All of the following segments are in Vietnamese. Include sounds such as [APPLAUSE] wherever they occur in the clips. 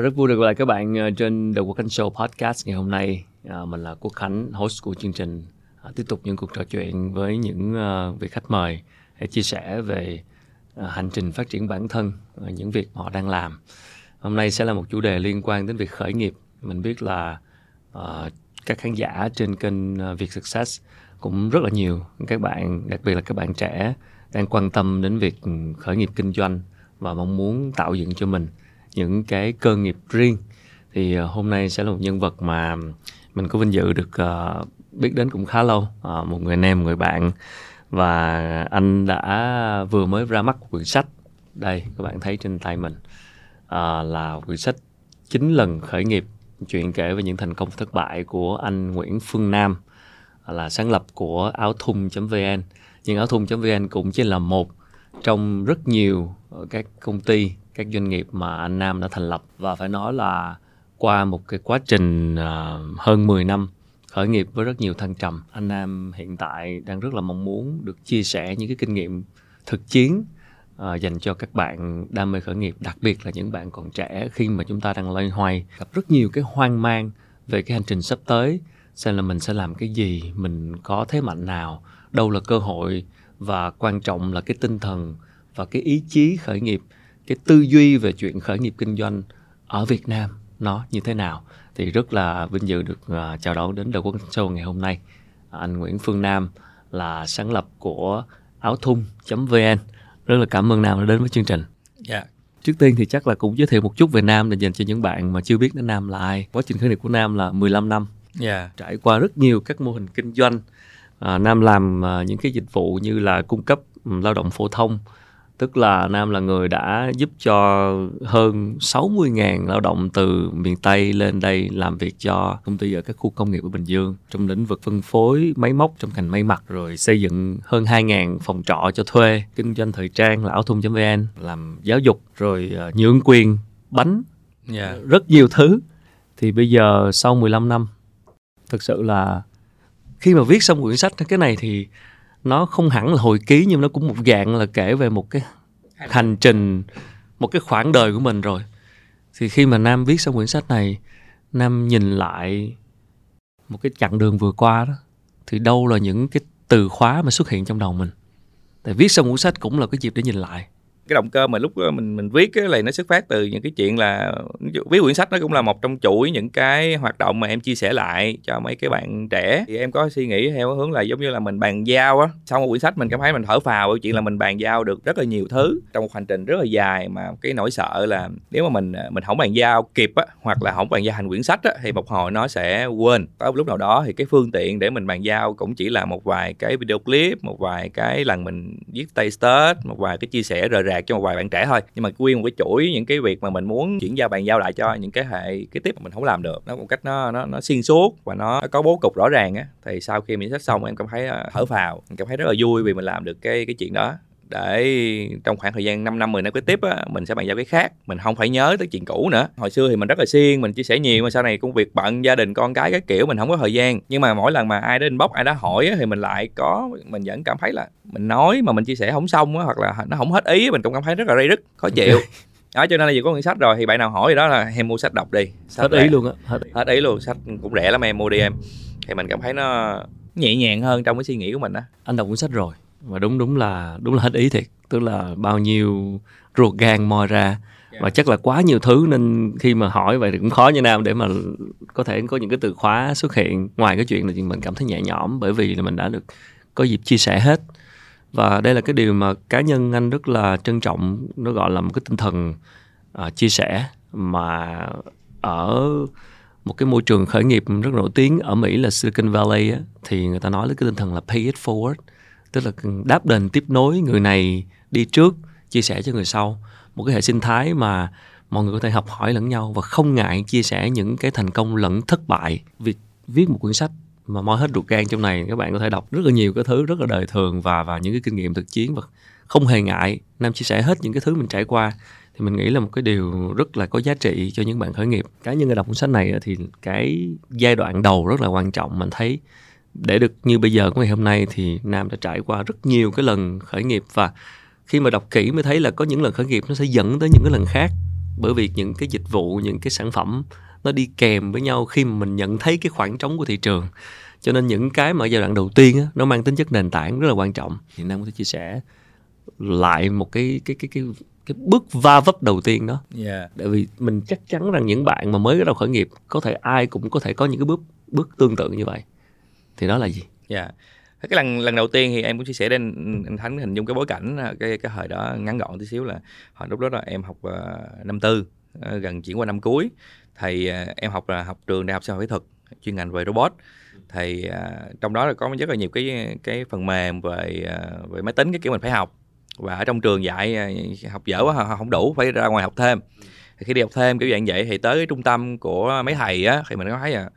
Ờ, rất vui được gặp lại các bạn ờ, trên The Quốc Khánh Show podcast ngày hôm nay. À, mình là Quốc Khánh, host của chương trình. À, tiếp tục những cuộc trò chuyện với những uh, vị khách mời để chia sẻ về uh, hành trình phát triển bản thân, uh, những việc họ đang làm. Hôm nay sẽ là một chủ đề liên quan đến việc khởi nghiệp. Mình biết là uh, các khán giả trên kênh uh, Việt Success cũng rất là nhiều các bạn, đặc biệt là các bạn trẻ đang quan tâm đến việc khởi nghiệp kinh doanh và mong muốn tạo dựng cho mình những cái cơ nghiệp riêng. Thì ờ, hôm nay sẽ là một nhân vật mà mình có vinh dự được uh, biết đến cũng khá lâu uh, một người anh em một người bạn. Và anh đã vừa mới ra mắt một quyển sách. Đây các bạn thấy trên tay mình uh, là quyển sách chín lần khởi nghiệp chuyện kể về những thành công thất bại của anh Nguyễn Phương Nam là sáng lập của áo thun.vn nhưng áo thun.vn cũng chỉ là một trong rất nhiều các công ty các doanh nghiệp mà anh Nam đã thành lập. Và phải nói là qua một cái quá trình à, hơn 10 năm khởi nghiệp với rất nhiều thăng trầm anh Nam hiện tại đang rất là mong muốn được chia sẻ những cái kinh nghiệm thực chiến uh, dành cho các bạn đam mê khởi nghiệp đặc biệt là những bạn còn trẻ khi mà chúng ta đang loay hoay gặp rất nhiều cái hoang mang về cái hành trình sắp tới xem là mình sẽ làm cái gì mình có thế mạnh nào đâu là cơ hội và quan trọng là cái tinh thần và cái ý chí khởi nghiệp cái tư duy về chuyện khởi nghiệp kinh doanh ở Việt Nam nó như thế nào thì rất là vinh dự được uh, chào đón đến đầu quốc show ngày hôm nay anh Nguyễn Phương Nam là sáng lập của áo thun.vn rất là cảm ơn Nam đã đến với chương trình. Dạ. Yeah. Trước tiên thì chắc là cũng giới thiệu một chút về Nam để dành cho những bạn mà chưa biết đến Nam là ai. Quá trình khởi nghiệp của Nam là 15 năm. Dạ. Yeah. Trải qua rất nhiều các mô hình kinh doanh. À, Nam làm à, những cái dịch vụ như là cung cấp um, lao động phổ thông, tức là Nam là người đã giúp cho hơn 60.000 lao động từ miền Tây lên đây làm việc cho công ty ở các khu công nghiệp ở Bình Dương. Trong lĩnh vực phân phối máy móc trong ngành may mặc rồi xây dựng hơn 2.000 phòng trọ cho thuê kinh doanh thời trang là áo thun.vn làm giáo dục rồi uh, nhượng quyền bánh. Yeah. rất nhiều thứ. Thì bây giờ sau 15 năm thực sự là khi mà viết xong quyển sách cái này thì nó không hẳn là hồi ký, nhưng nó cũng một dạng là kể về một cái hành trình, một cái khoảng đời của mình rồi. Thì khi mà nam viết xong quyển sách này, nam nhìn lại một cái chặng đường vừa qua đó, thì đâu là những cái từ khóa mà xuất hiện trong đầu mình. Tại viết xong cuốn sách cũng là cái dịp để nhìn lại cái động cơ mà lúc ờ, mình mình viết cái này nó xuất phát từ những cái chuyện là viết quyển sách nó cũng là một trong chuỗi những cái hoạt động mà em chia sẻ lại cho mấy cái bạn trẻ. Thì em có suy nghĩ theo hướng là giống như là mình bàn giao á, xong một quyển sách mình cảm thấy mình thở phào bởi chuyện là mình bàn giao được rất là nhiều thứ trong một hành trình rất là dài mà cái nỗi sợ là nếu mà mình ờ, mình không bàn giao kịp á, hoặc là không bàn giao thành quyển sách á, thì một hồi nó sẽ quên. Tới lúc nào đó thì cái phương tiện để mình bàn giao cũng chỉ là một vài cái video clip, một vài cái lần mình viết tay test một vài cái chia sẻ rời rạc đạt cho một vài bạn trẻ thôi. Nhưng mà nguyên một cái chuỗi những cái việc mà mình muốn chuyển giao bàn giao lại cho những cái hệ, cái tiếp mà mình không làm được, nó một cách nó nó nó xuyên suốt và nó có bố cục rõ ràng á, thì sau khi mình sách xong em cảm thấy ờ, thở phào, em cảm thấy rất là vui vì mình làm được cái cái chuyện đó để trong khoảng thời gian 5 năm 10 năm kế tiếp á, mình sẽ bàn giao cái khác. Mình không phải nhớ tới chuyện cũ nữa. Hồi xưa thì mình rất là xiên mình chia sẻ nhiều mà sau này công việc bận gia đình con cái cái kiểu mình không có thời gian. Nhưng mà mỗi lần mà ai đến inbox ai đó hỏi á, thì mình lại có mình vẫn cảm thấy là mình nói mà mình chia sẻ không xong á, hoặc là nó không hết ý mình cũng cảm thấy rất là rây rứt khó chịu. [LAUGHS] Đó cho nên là giờ có quyển sách rồi thì bạn nào hỏi gì đó là em mua sách đọc đi. Sách hết ý luôn á hết, hết ý luôn sách cũng rẻ lắm em mua đi em. Thì mình cảm thấy nó nhẹ nhàng hơn trong cái suy nghĩ của mình á. Anh đọc cuốn sách rồi và đúng đúng là đúng là hết ý thiệt. Tức là bao nhiêu ruột gan moi ra. Và chắc là quá nhiều thứ nên khi mà hỏi vậy thì cũng khó như nam để mà có thể có những cái từ khóa xuất hiện. Ngoài cái chuyện là mình cảm thấy nhẹ nhõm bởi vì là mình đã được có dịp chia sẻ hết. Và đây là cái điều mà cá nhân anh rất là trân trọng. Nó gọi là một cái tinh thần uh, chia sẻ mà ở một cái môi trường khởi nghiệp rất nổi tiếng ở Mỹ là Silicon Valley á, thì người ta nói lấy cái tinh thần là pay it forward tức là đáp đền tiếp nối người này đi trước, chia sẻ cho người sau. Một cái hệ sinh thái mà mọi người có thể học hỏi lẫn nhau và không ngại chia sẻ những cái thành công lẫn thất bại. Việc viết một quyển sách mà moi hết ruột gan trong này, các bạn có thể đọc rất là nhiều cái thứ rất là đời thường và và những cái kinh nghiệm thực chiến và không hề ngại. Nam chia sẻ hết những cái thứ mình trải qua thì mình nghĩ là một cái điều rất là có giá trị cho những bạn khởi nghiệp. Cá nhân người đọc cuốn sách này thì cái giai đoạn đầu rất là quan trọng, mình thấy để được như bây giờ của ngày hôm nay thì nam đã trải qua rất nhiều cái lần khởi nghiệp và khi mà đọc kỹ mới thấy là có những lần khởi nghiệp nó sẽ dẫn tới những cái lần khác. Bởi vì những cái dịch vụ những cái sản phẩm nó đi kèm với nhau khi mà mình nhận thấy cái khoảng trống của thị trường. Cho nên những cái mà ở giai đoạn đầu tiên á, nó mang tính chất nền tảng rất là quan trọng. Hiện nay có thể chia sẻ lại một cái cái cái cái cái bước va vấp đầu tiên đó. Yeah. tại vì mình chắc chắn rằng những bạn mà mới bắt đầu khởi nghiệp có thể ai cũng có thể có những cái bước bước tương tự như vậy thì đó là gì? Dạ. Cái lần lần đầu tiên thì em cũng chia sẻ đến anh Thánh hình dung cái bối cảnh à, cái cái thời đó ngắn gọn tí xíu là hồi lúc đó là em học uh, năm tư uh, gần chuyển qua năm cuối. Thì uh, em học là học trường đại học xã hội kỹ thuật chuyên ngành về robot. Thì uh, trong đó là có rất là nhiều cái cái phần mềm về uh, về máy tính cái kiểu mình phải học. Và ở trong trường dạy học dở quá không đủ phải ra ngoài học thêm. Thì khi đi học thêm kiểu dạng vậy thì tới trung tâm của mấy thầy á thì mình có thấy là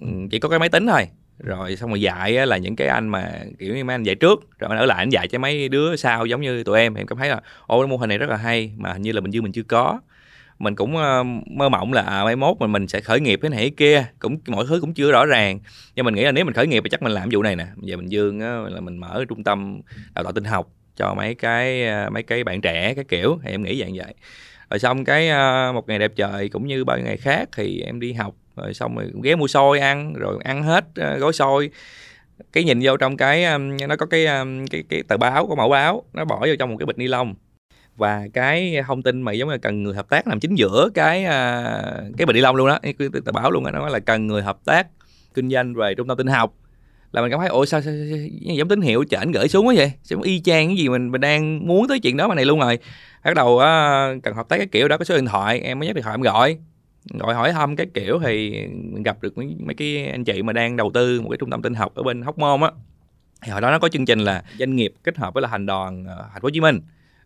ừ, chỉ có cái máy tính thôi rồi xong rồi dạy á, là những cái anh mà kiểu như mấy anh dạy trước rồi anh ở lại anh dạy cho mấy đứa sau giống như tụi em. Em cảm thấy là ô mô hình này rất là hay mà hình như là mình chưa mình chưa có. Mình cũng uh, mơ mộng là à, mai mốt mình mình sẽ khởi nghiệp cái này cái kia cũng mọi thứ cũng chưa rõ ràng. Nhưng mình nghĩ là nếu mình khởi nghiệp thì chắc mình làm vụ này nè. Giờ mình dương á, là mình mở trung tâm đào tạo tinh học cho mấy cái ờ, mấy cái bạn trẻ cái kiểu thì em nghĩ dạng vậy. Rồi xong cái uh, một ngày đẹp trời cũng như bao ngày khác thì em đi học rồi xong rồi ghé mua xôi ăn rồi ăn hết ờ, gói xôi. Cái nhìn vô trong cái nó có cái cái cái tờ báo có mẫu báo nó bỏ vô trong một cái bịch ni lông. Và cái thông tin mà giống như cần người hợp tác làm chính giữa cái à, cái bịch ni lông luôn đó cái, tờ báo luôn đó nó là cần người hợp tác kinh doanh về trung tâm tin học. Là mình cảm thấy ôi sao, sao, sao, sao giống tín hiệu chảnh gửi xuống quá vậy? Sao y chang cái gì mình mình đang muốn tới chuyện đó mà này luôn rồi? Bắt đầu uh, cần hợp tác cái kiểu đó có số điện thoại em mới nhắc điện thoại em gọi gọi hỏi thăm cái kiểu thì gặp được mấy, mấy cái anh chị mà đang đầu tư một cái trung tâm tinh học ở bên Hóc Môn á. Thì hồi đó nó có chương trình là doanh nghiệp kết hợp với là hành đoàn ờ, thành phố Hồ Chí Minh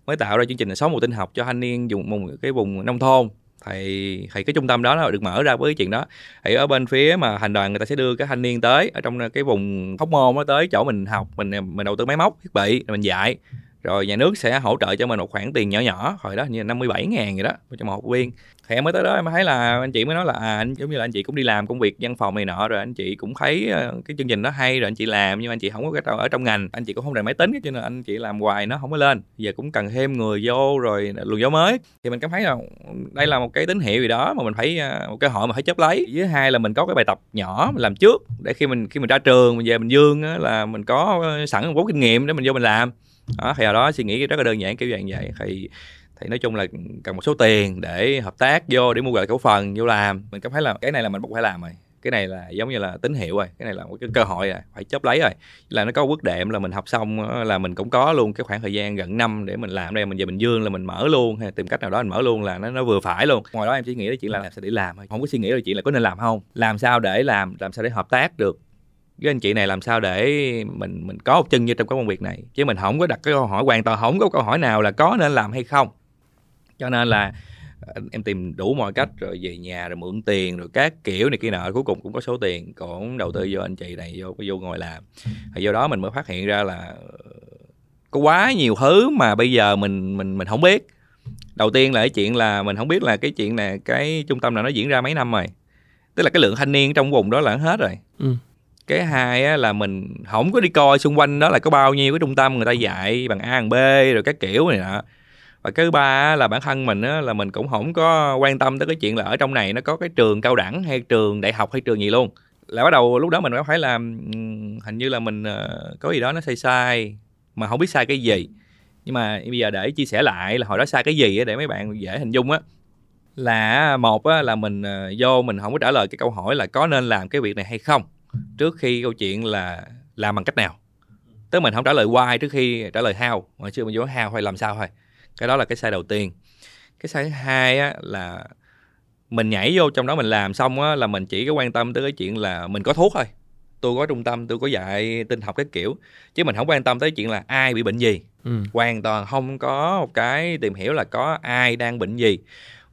mới tạo ra chương trình là sáu mùa tinh học cho thanh niên dùng một cái vùng nông thôn. Thì thì cái trung tâm đó nó được mở ra với cái chuyện đó. Thì ở bên phía mà hành đoàn người ta sẽ đưa cái thanh niên tới ở trong cái vùng hóc môn nó tới chỗ mình học mình mình đầu tư máy móc thiết bị mình dạy. Rồi nhà nước sẽ hỗ trợ cho mình một khoản tiền nhỏ nhỏ hồi đó như là 57 ngàn gì đó cho một học viên thì em mới tới đó em thấy là anh chị mới nói là à anh, giống như là anh chị cũng đi làm công việc văn phòng này nọ, rồi anh chị cũng thấy ờ, cái chương trình nó hay, rồi anh chị làm, nhưng mà anh chị không có cái ở trong ngành. Anh chị cũng không rành máy tính, cho nên anh chị làm hoài nó không có lên. Giờ cũng cần thêm người vô rồi luồng gió mới. Thì mình cảm thấy là đây là một cái tín hiệu gì đó mà mình phải ờ, một cái hội mà phải chấp lấy. Với hai là mình có cái bài tập nhỏ mình làm trước, để khi mình khi mình ra trường, mình về mình dương là mình có ờ, sẵn một vốn kinh nghiệm để mình vô mình làm. Đó, thì hồi đó suy nghĩ rất là đơn giản, kiểu dạng vậy. Thì thì nói chung là cần một số tiền để hợp tác vô, để mua lại cổ phần, vô làm. Mình cảm thấy là cái này là mình buộc phải làm rồi. Cái này là giống như là tín hiệu rồi. Cái này là một cái cơ hội rồi, phải chấp lấy rồi. Là nó có quyết đệm là mình học xong ờ, là mình cũng có luôn cái khoảng thời gian gần năm để mình làm đây. Mình về bình dương là mình mở luôn, hay tìm cách nào đó mình mở luôn là nó nó vừa phải luôn. Ngoài đó em chỉ nghĩ là chuyện là làm sao để làm thôi. Không có suy nghĩ là chuyện là có nên làm không. Làm sao để làm làm sao để hợp tác được? Với anh chị này làm sao để mình mình có một chân như trong cái công việc này? Chứ mình không có đặt cái câu hỏi hoàn toàn không có câu hỏi nào là có nên làm hay không cho nên là ờ, em tìm đủ mọi cách rồi về nhà rồi mượn tiền rồi các kiểu này kia nọ cuối cùng cũng có số tiền cũng đầu tư vô anh chị này vô vô ngồi làm. Rồi do đó mình mới phát hiện ra là ờ, có quá nhiều thứ mà bây giờ mình mình mình không biết. Đầu tiên là cái chuyện là mình không biết là cái chuyện này cái trung tâm nào nó diễn ra mấy năm rồi. Tức là cái lượng thanh niên trong vùng đó là hết rồi. Ừ. cái hai á, là mình không có đi coi xung quanh đó là có bao nhiêu cái trung tâm người ta dạy bằng a bằng b rồi các kiểu này nọ và cái thứ ba là bản thân mình á, là mình cũng không có quan tâm tới cái chuyện là ở trong này nó có cái trường cao đẳng hay trường đại học hay trường gì luôn. Là bắt đầu lúc đó mình phải làm hình như là mình ờ, có gì đó nó sai sai mà không biết sai cái gì. Nhưng mà bây giờ để chia sẻ lại là hồi đó sai cái gì để mấy bạn dễ hình dung á. Là một á, là mình ờ, vô mình không có trả lời cái câu hỏi là có nên làm cái việc này hay không trước khi câu chuyện là làm bằng cách nào. Tức mình không trả lời why trước khi trả lời how mà chưa mình vô how hay làm sao thôi cái đó là cái sai đầu tiên. Cái sai thứ hai á, là mình nhảy vô trong đó mình làm xong á, là mình chỉ có quan tâm tới cái chuyện là mình có thuốc thôi. Tôi có trung tâm tôi có dạy tinh học cái kiểu. Chứ mình không quan tâm tới chuyện là ai bị bệnh gì. Ừ. hoàn toàn không có một cái tìm hiểu là có ai đang bệnh gì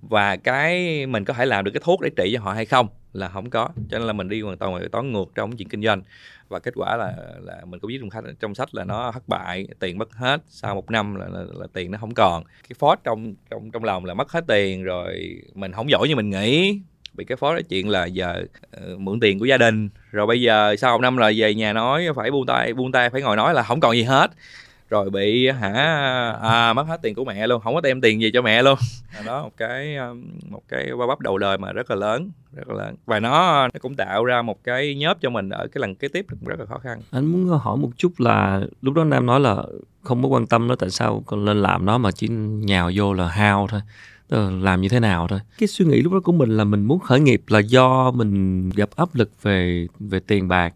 và cái mình có thể làm được cái thuốc để trị cho họ hay không là không có. Cho nên là mình đi hoàn toàn toán ngược trong chuyện kinh doanh và kết quả là là mình cũng viết trong khách trong sách là nó thất bại tiền mất hết sau một năm là, là, là tiền nó không còn. Cái phốt trong trong trong lòng là mất hết tiền rồi mình không giỏi như mình nghĩ. Bị cái phó nói chuyện là giờ uh, mượn tiền của gia đình. Rồi bây giờ sau một năm là về nhà nói phải buông tay buông tay phải ngồi nói là không còn gì hết rồi bị hả à, mất hết tiền của mẹ luôn không có đem tiền gì cho mẹ luôn. Đó một cái um, một cái ba bắp đầu đời mà rất là lớn rất là lớn. Và nó nó cũng tạo ra một cái nhớp cho mình ở cái lần kế tiếp rất là khó khăn. Anh muốn hỏi một chút là lúc đó nam nói là không có quan tâm nó tại sao còn lên làm nó mà chỉ nhào vô là hao thôi làm như thế nào thôi? Cái suy nghĩ lúc đó của mình là mình muốn khởi nghiệp là do mình gặp áp lực về về tiền bạc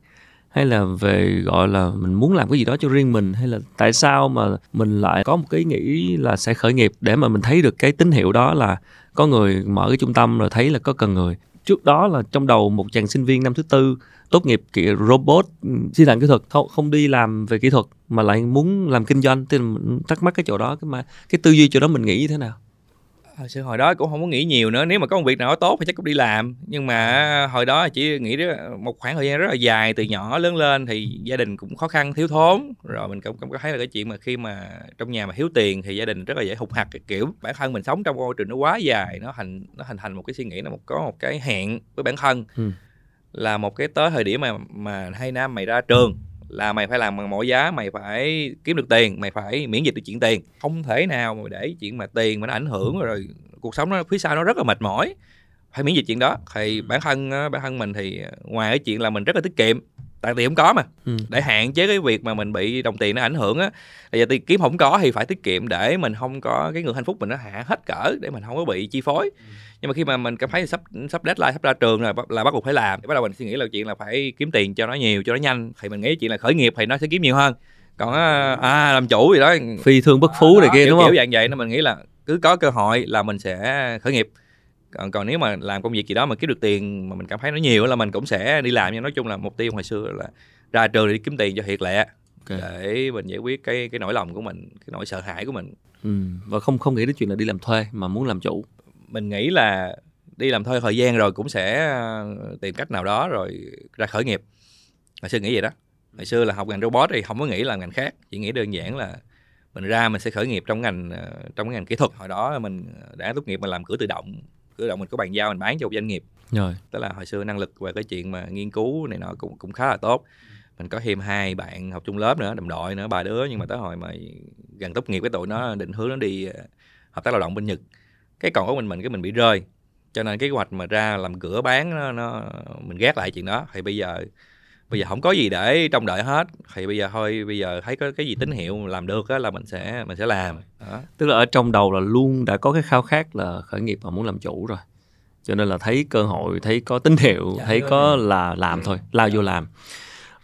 hay là về gọi là mình muốn làm cái gì đó cho riêng mình? Hay là tại sao mà mình lại có một cái ý nghĩ là sẽ khởi nghiệp để mà mình thấy được cái tín hiệu đó là có người mở cái trung tâm rồi thấy là có cần người? Trước đó là trong đầu một chàng sinh viên năm thứ tư tốt nghiệp kỹ robot ừ, di sản kỹ thuật không, không đi làm về kỹ thuật mà lại muốn làm kinh doanh. Thì mình thắc mắc cái chỗ đó cái mà cái tư duy chỗ đó mình nghĩ như thế nào? Hồi xưa hồi đó cũng không có nghĩ nhiều nữa. Nếu mà có một việc nào đó tốt thì chắc cũng đi làm. Nhưng mà hồi đó chỉ nghĩ một khoảng thời gian rất là dài từ nhỏ lớn lên thì gia đình cũng khó khăn thiếu thốn. Rồi mình cũng, cũng có thấy là cái chuyện mà khi mà trong nhà mà thiếu tiền thì gia đình rất là dễ hụt hạt kiểu bản thân mình sống trong môi trường nó quá dài nó thành nó hình thành một cái suy nghĩ nó một có một cái hẹn với bản thân. Ừ. là một cái tới thời điểm mà mà hai năm mày ra trường là mày phải làm bằng mọi giá, mày phải kiếm được tiền, mày phải miễn dịch được chuyện tiền. Không thể nào mà để chuyện mà tiền mà nó ảnh hưởng rồi cuộc sống nó phía sau nó rất là mệt mỏi, phải miễn dịch chuyện đó. Thì bản thân bản thân mình thì ờ, ngoài cái chuyện là mình rất là tiết kiệm tại tiền không có mà. Ừ. để hạn chế cái việc mà mình bị đồng tiền nó ảnh hưởng á bây giờ tiền kiếm không có thì phải tiết kiệm để mình không có cái người hạnh phúc mình nó hạ hết cỡ để mình không có bị chi phối. Ừ. nhưng mà khi mà mình cảm thấy sắp sắp deadline sắp ra trường là là bắt buộc phải làm bắt đầu mình suy nghĩ là chuyện là phải kiếm tiền cho nó nhiều cho nó nhanh. Thì mình nghĩ chuyện là khởi nghiệp thì nó sẽ kiếm nhiều hơn. Còn à làm chủ gì đó phi thương bất phú à, này kia kiểu, đúng không? kiểu dạng vậy nó mình nghĩ là cứ có cơ hội là mình sẽ khởi nghiệp còn còn nếu mà làm công việc gì đó mà kiếm được tiền mà mình cảm thấy nó nhiều là mình cũng sẽ đi làm nhưng nói chung là mục tiêu hồi xưa là ra trường đi kiếm tiền cho thiệt lẹ okay. để mình giải quyết cái cái nỗi lòng của mình cái nỗi sợ hãi của mình. Ừ. và không không nghĩ đến chuyện là đi làm thuê mà muốn làm chủ. Mình nghĩ là đi làm thuê thời gian rồi cũng sẽ ờ, tìm cách nào đó rồi ra khởi nghiệp. Hồi xưa nghĩ vậy đó. Hồi xưa là học ngành robot thì không có nghĩ là ngành khác chỉ nghĩ đơn giản là mình ra mình sẽ khởi nghiệp trong ngành ờ, trong cái ngành kỹ thuật. Hồi đó mình đã tốt nghiệp mình làm cửa tự động cửa động mình có bàn giao mình bán cho một doanh nghiệp. Rồi. Tức là hồi xưa năng lực về cái chuyện mà nghiên cứu này nọ cũng cũng khá là tốt. Mình có thêm hai bạn học chung lớp nữa đồng đội nữa ba đứa nhưng mà tới hồi mà gần tốt nghiệp cái tụi nó định hướng nó đi ờ, hợp tác lao động bên nhật. Cái còn có mình mình cái mình bị rơi. Cho nên cái kế hoạch mà ra làm cửa bán nó, nó mình ghét lại chuyện đó. Thì bây giờ bây giờ không có gì để trông đợi hết thì bây giờ thôi bây giờ thấy có cái gì tín hiệu làm được á là mình sẽ mình sẽ làm đó. tức là ở trong đầu là luôn đã có cái khao khát là khởi nghiệp và muốn làm chủ rồi cho nên là thấy cơ hội thấy có tín hiệu dạ, thấy có rồi. là làm thôi lao dạ. vô làm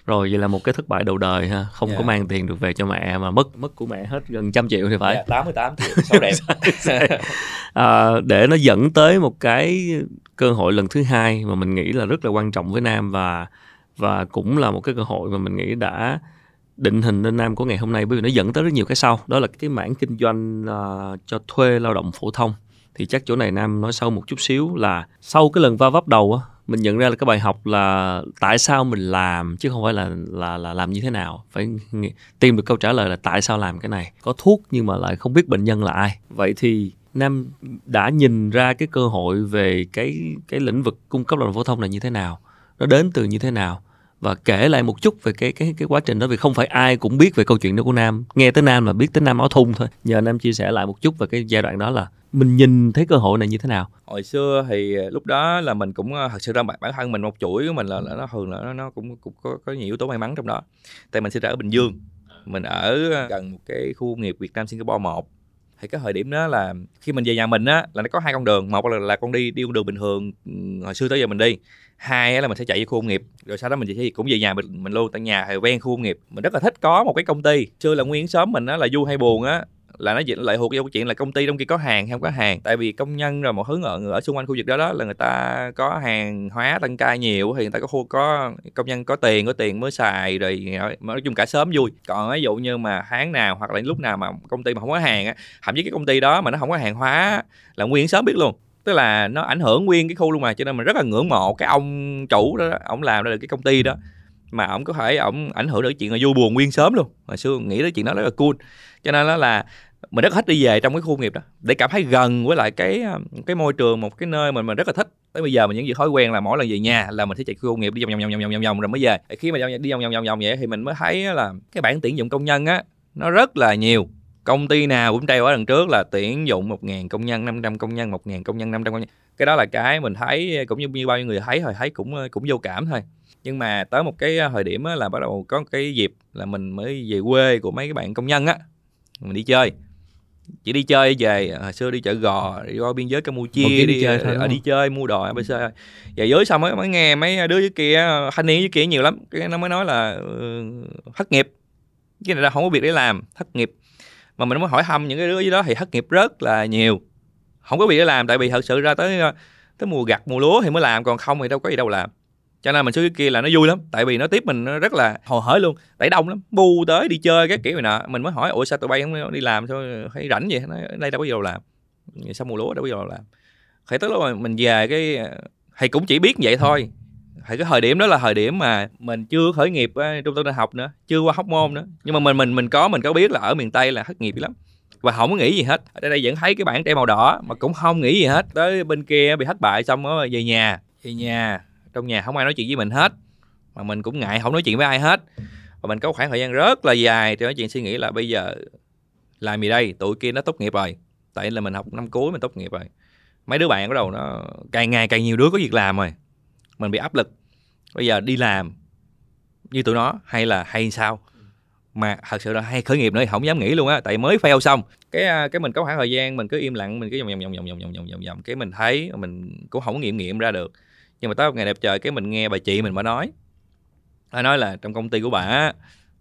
rồi vậy là một cái thất bại đầu đời ha không yeah. có dạ. mang tiền được về cho mẹ mà mất mất của mẹ hết gần trăm triệu thì phải yeah, 88 triệu xấu đẹp [LAUGHS] à, để nó dẫn tới một cái cơ hội lần thứ hai mà mình nghĩ là rất là quan trọng với nam và và cũng là một cái cơ hội mà mình nghĩ đã định hình nên nam của ngày hôm nay. Bởi vì nó dẫn tới rất nhiều cái sau. Đó là cái mảng kinh doanh uh, cho thuê lao động phổ thông. Thì chắc chỗ này nam nói sâu một chút xíu là sau cái lần va vấp đầu á mình nhận ra là cái bài học là tại sao mình làm chứ không phải là là là làm như thế nào. Phải tìm được câu trả lời là tại sao làm cái này. Có thuốc nhưng mà lại không biết bệnh nhân là ai. Vậy thì nam đã nhìn ra cái cơ hội về cái cái lĩnh vực cung cấp lao động phổ thông là như thế nào? Nó đến từ như thế nào. Và kể lại một chút về cái cái cái quá trình đó vì không phải ai cũng biết về câu chuyện đó của Nam. Nghe tới Nam là biết tới Nam áo thun thôi. Nhờ Nam chia sẻ lại một chút về cái giai đoạn đó là mình nhìn thấy cơ hội này như thế nào. Hồi xưa thì à, lúc đó là mình cũng à, thật sự ra bản thân mình một chuỗi của mình là, là nó thường là nó, nó cũng cũng có, có nhiều yếu tố may mắn trong đó. Tại mình sinh ra ở Bình Dương. Mình ở à, gần một cái khu công nghiệp Việt Nam Singapore một thì cái thời điểm đó là khi mình về nhà mình á là nó có hai con đường. Một là, là con đi đi con đường bình thường ừ, hồi xưa tới giờ mình đi. Hai là mình sẽ chạy về khu công nghiệp. Rồi sau đó mình sẽ cũng về nhà mình mình luôn tại nhà thì ven khu công nghiệp. Mình rất là thích có một cái công ty. Xưa là nguyên sớm mình á là vui hay buồn á là nó lại thuộc vô chuyện là công ty trong kia có hàng hay không có hàng. Tại vì công nhân rồi một thứ ở, ở xung quanh khu vực đó đó là người ta có hàng hóa tăng ca nhiều thì người ta có khu có công nhân có tiền có tiền mới xài rồi ờ, nói chung cả sớm vui. Còn ví dụ như mà tháng nào hoặc là lúc nào mà công ty mà không có hàng á thậm chí cái công ty đó mà nó không có hàng hóa là nguyên sớm biết luôn. Tức là nó ảnh hưởng nguyên cái khu luôn mà cho nên mình rất là ngưỡng mộ cái ông chủ đó ông làm ra được cái công ty đó. Mà ông có thể ông ảnh hưởng đến chuyện là vui buồn nguyên sớm luôn. Hồi xưa nghĩ tới chuyện đó rất là cool cho nên đó là mình rất thích đi về trong cái khu nghiệp đó để cảm thấy gần với lại cái à, cái môi trường một cái nơi mình mình rất là thích. Tới bây giờ mình những gì thói quen là mỗi lần về nhà là mình sẽ chạy khu công nghiệp đi vòng vòng vòng vòng vòng vòng rồi mới về. Khi mà đi vòng vòng vòng vòng vậy thì mình mới thấy là cái bản tuyển dụng công nhân á nó rất là nhiều. Công ty nào cũng treo ở đằng trước là tuyển dụng 1.000 công nhân 500 công nhân 1.000 công nhân 500 công nhân. Cái đó là cái mình thấy cũng như, như bao nhiêu người thấy hồi thấy cũng cũng vô cảm thôi. Nhưng mà tới một cái à, thời điểm là bắt đầu có cái dịp là mình mới về quê của mấy cái bạn công nhân á mình đi chơi. Chỉ đi chơi về hồi xưa đi chợ gò đi qua biên giới campuchia đi, đi chơi thôi, ở đi chơi mua đồ abc và dưới xong mới mới nghe mấy đứa dưới kia thanh niên dưới kia nhiều lắm. Cái nó mới nói là uh, thất nghiệp. Cái này là không có việc để làm thất nghiệp. Mà mình mới hỏi thăm những cái đứa dưới đó thì thất nghiệp rất là nhiều. Không có việc để làm tại vì thật sự ra tới tới mùa gặt mùa lúa thì mới làm còn không thì đâu có gì đâu làm cho nên mình xuống kia là nó vui lắm, tại vì nó tiếp mình nó rất là hồ hởi luôn tại đông lắm, bu tới đi chơi cái kiểu này nọ. Mình mới hỏi, ủa sao tụi bay không đi làm sao hay rảnh vậy? Nó đây đâu có giờ làm. Sao mùa lúa đâu có giờ làm. Thì tới lúc mà mình về cái, thầy cũng chỉ biết vậy thôi. Thì cái thời điểm đó là thời điểm mà mình chưa khởi nghiệp ờ, trung tâm đại học nữa, chưa qua hóc môn nữa. Nhưng mà mình mình mình có mình có biết là ở miền tây là thất nghiệp lắm và không có nghĩ gì hết. Ở đây vẫn thấy cái bảng tre màu đỏ mà cũng không nghĩ gì hết. Tới bên kia bị thất bại xong rồi về nhà về nhà trong nhà không ai nói chuyện với mình hết. Mà mình cũng ngại không nói chuyện với ai hết. Và mình có khoảng thời gian rất là dài thì nói chuyện suy nghĩ là bây giờ làm gì đây? Tụi kia nó tốt nghiệp rồi. Tại là mình học năm cuối mình tốt nghiệp rồi. Mấy đứa bạn bắt đầu nó, càng ngày càng nhiều đứa có việc làm rồi. Mình bị áp lực. Bây giờ đi làm như tụi nó hay là hay sao? Mà thật sự là hay khởi nghiệp nữa thì không dám nghĩ luôn á. Tại mới fail xong. Cái à, cái mình có khoảng thời gian mình cứ im lặng, mình cứ vòng vòng vòng vòng vòng vòng vòng vòng vòng cái mình thấy mình cũng không nghiệm nghiệm ra được nhưng mà tới một ngày đẹp trời cái mình nghe bà chị mình bà nói. Bà nói là trong công ty của bà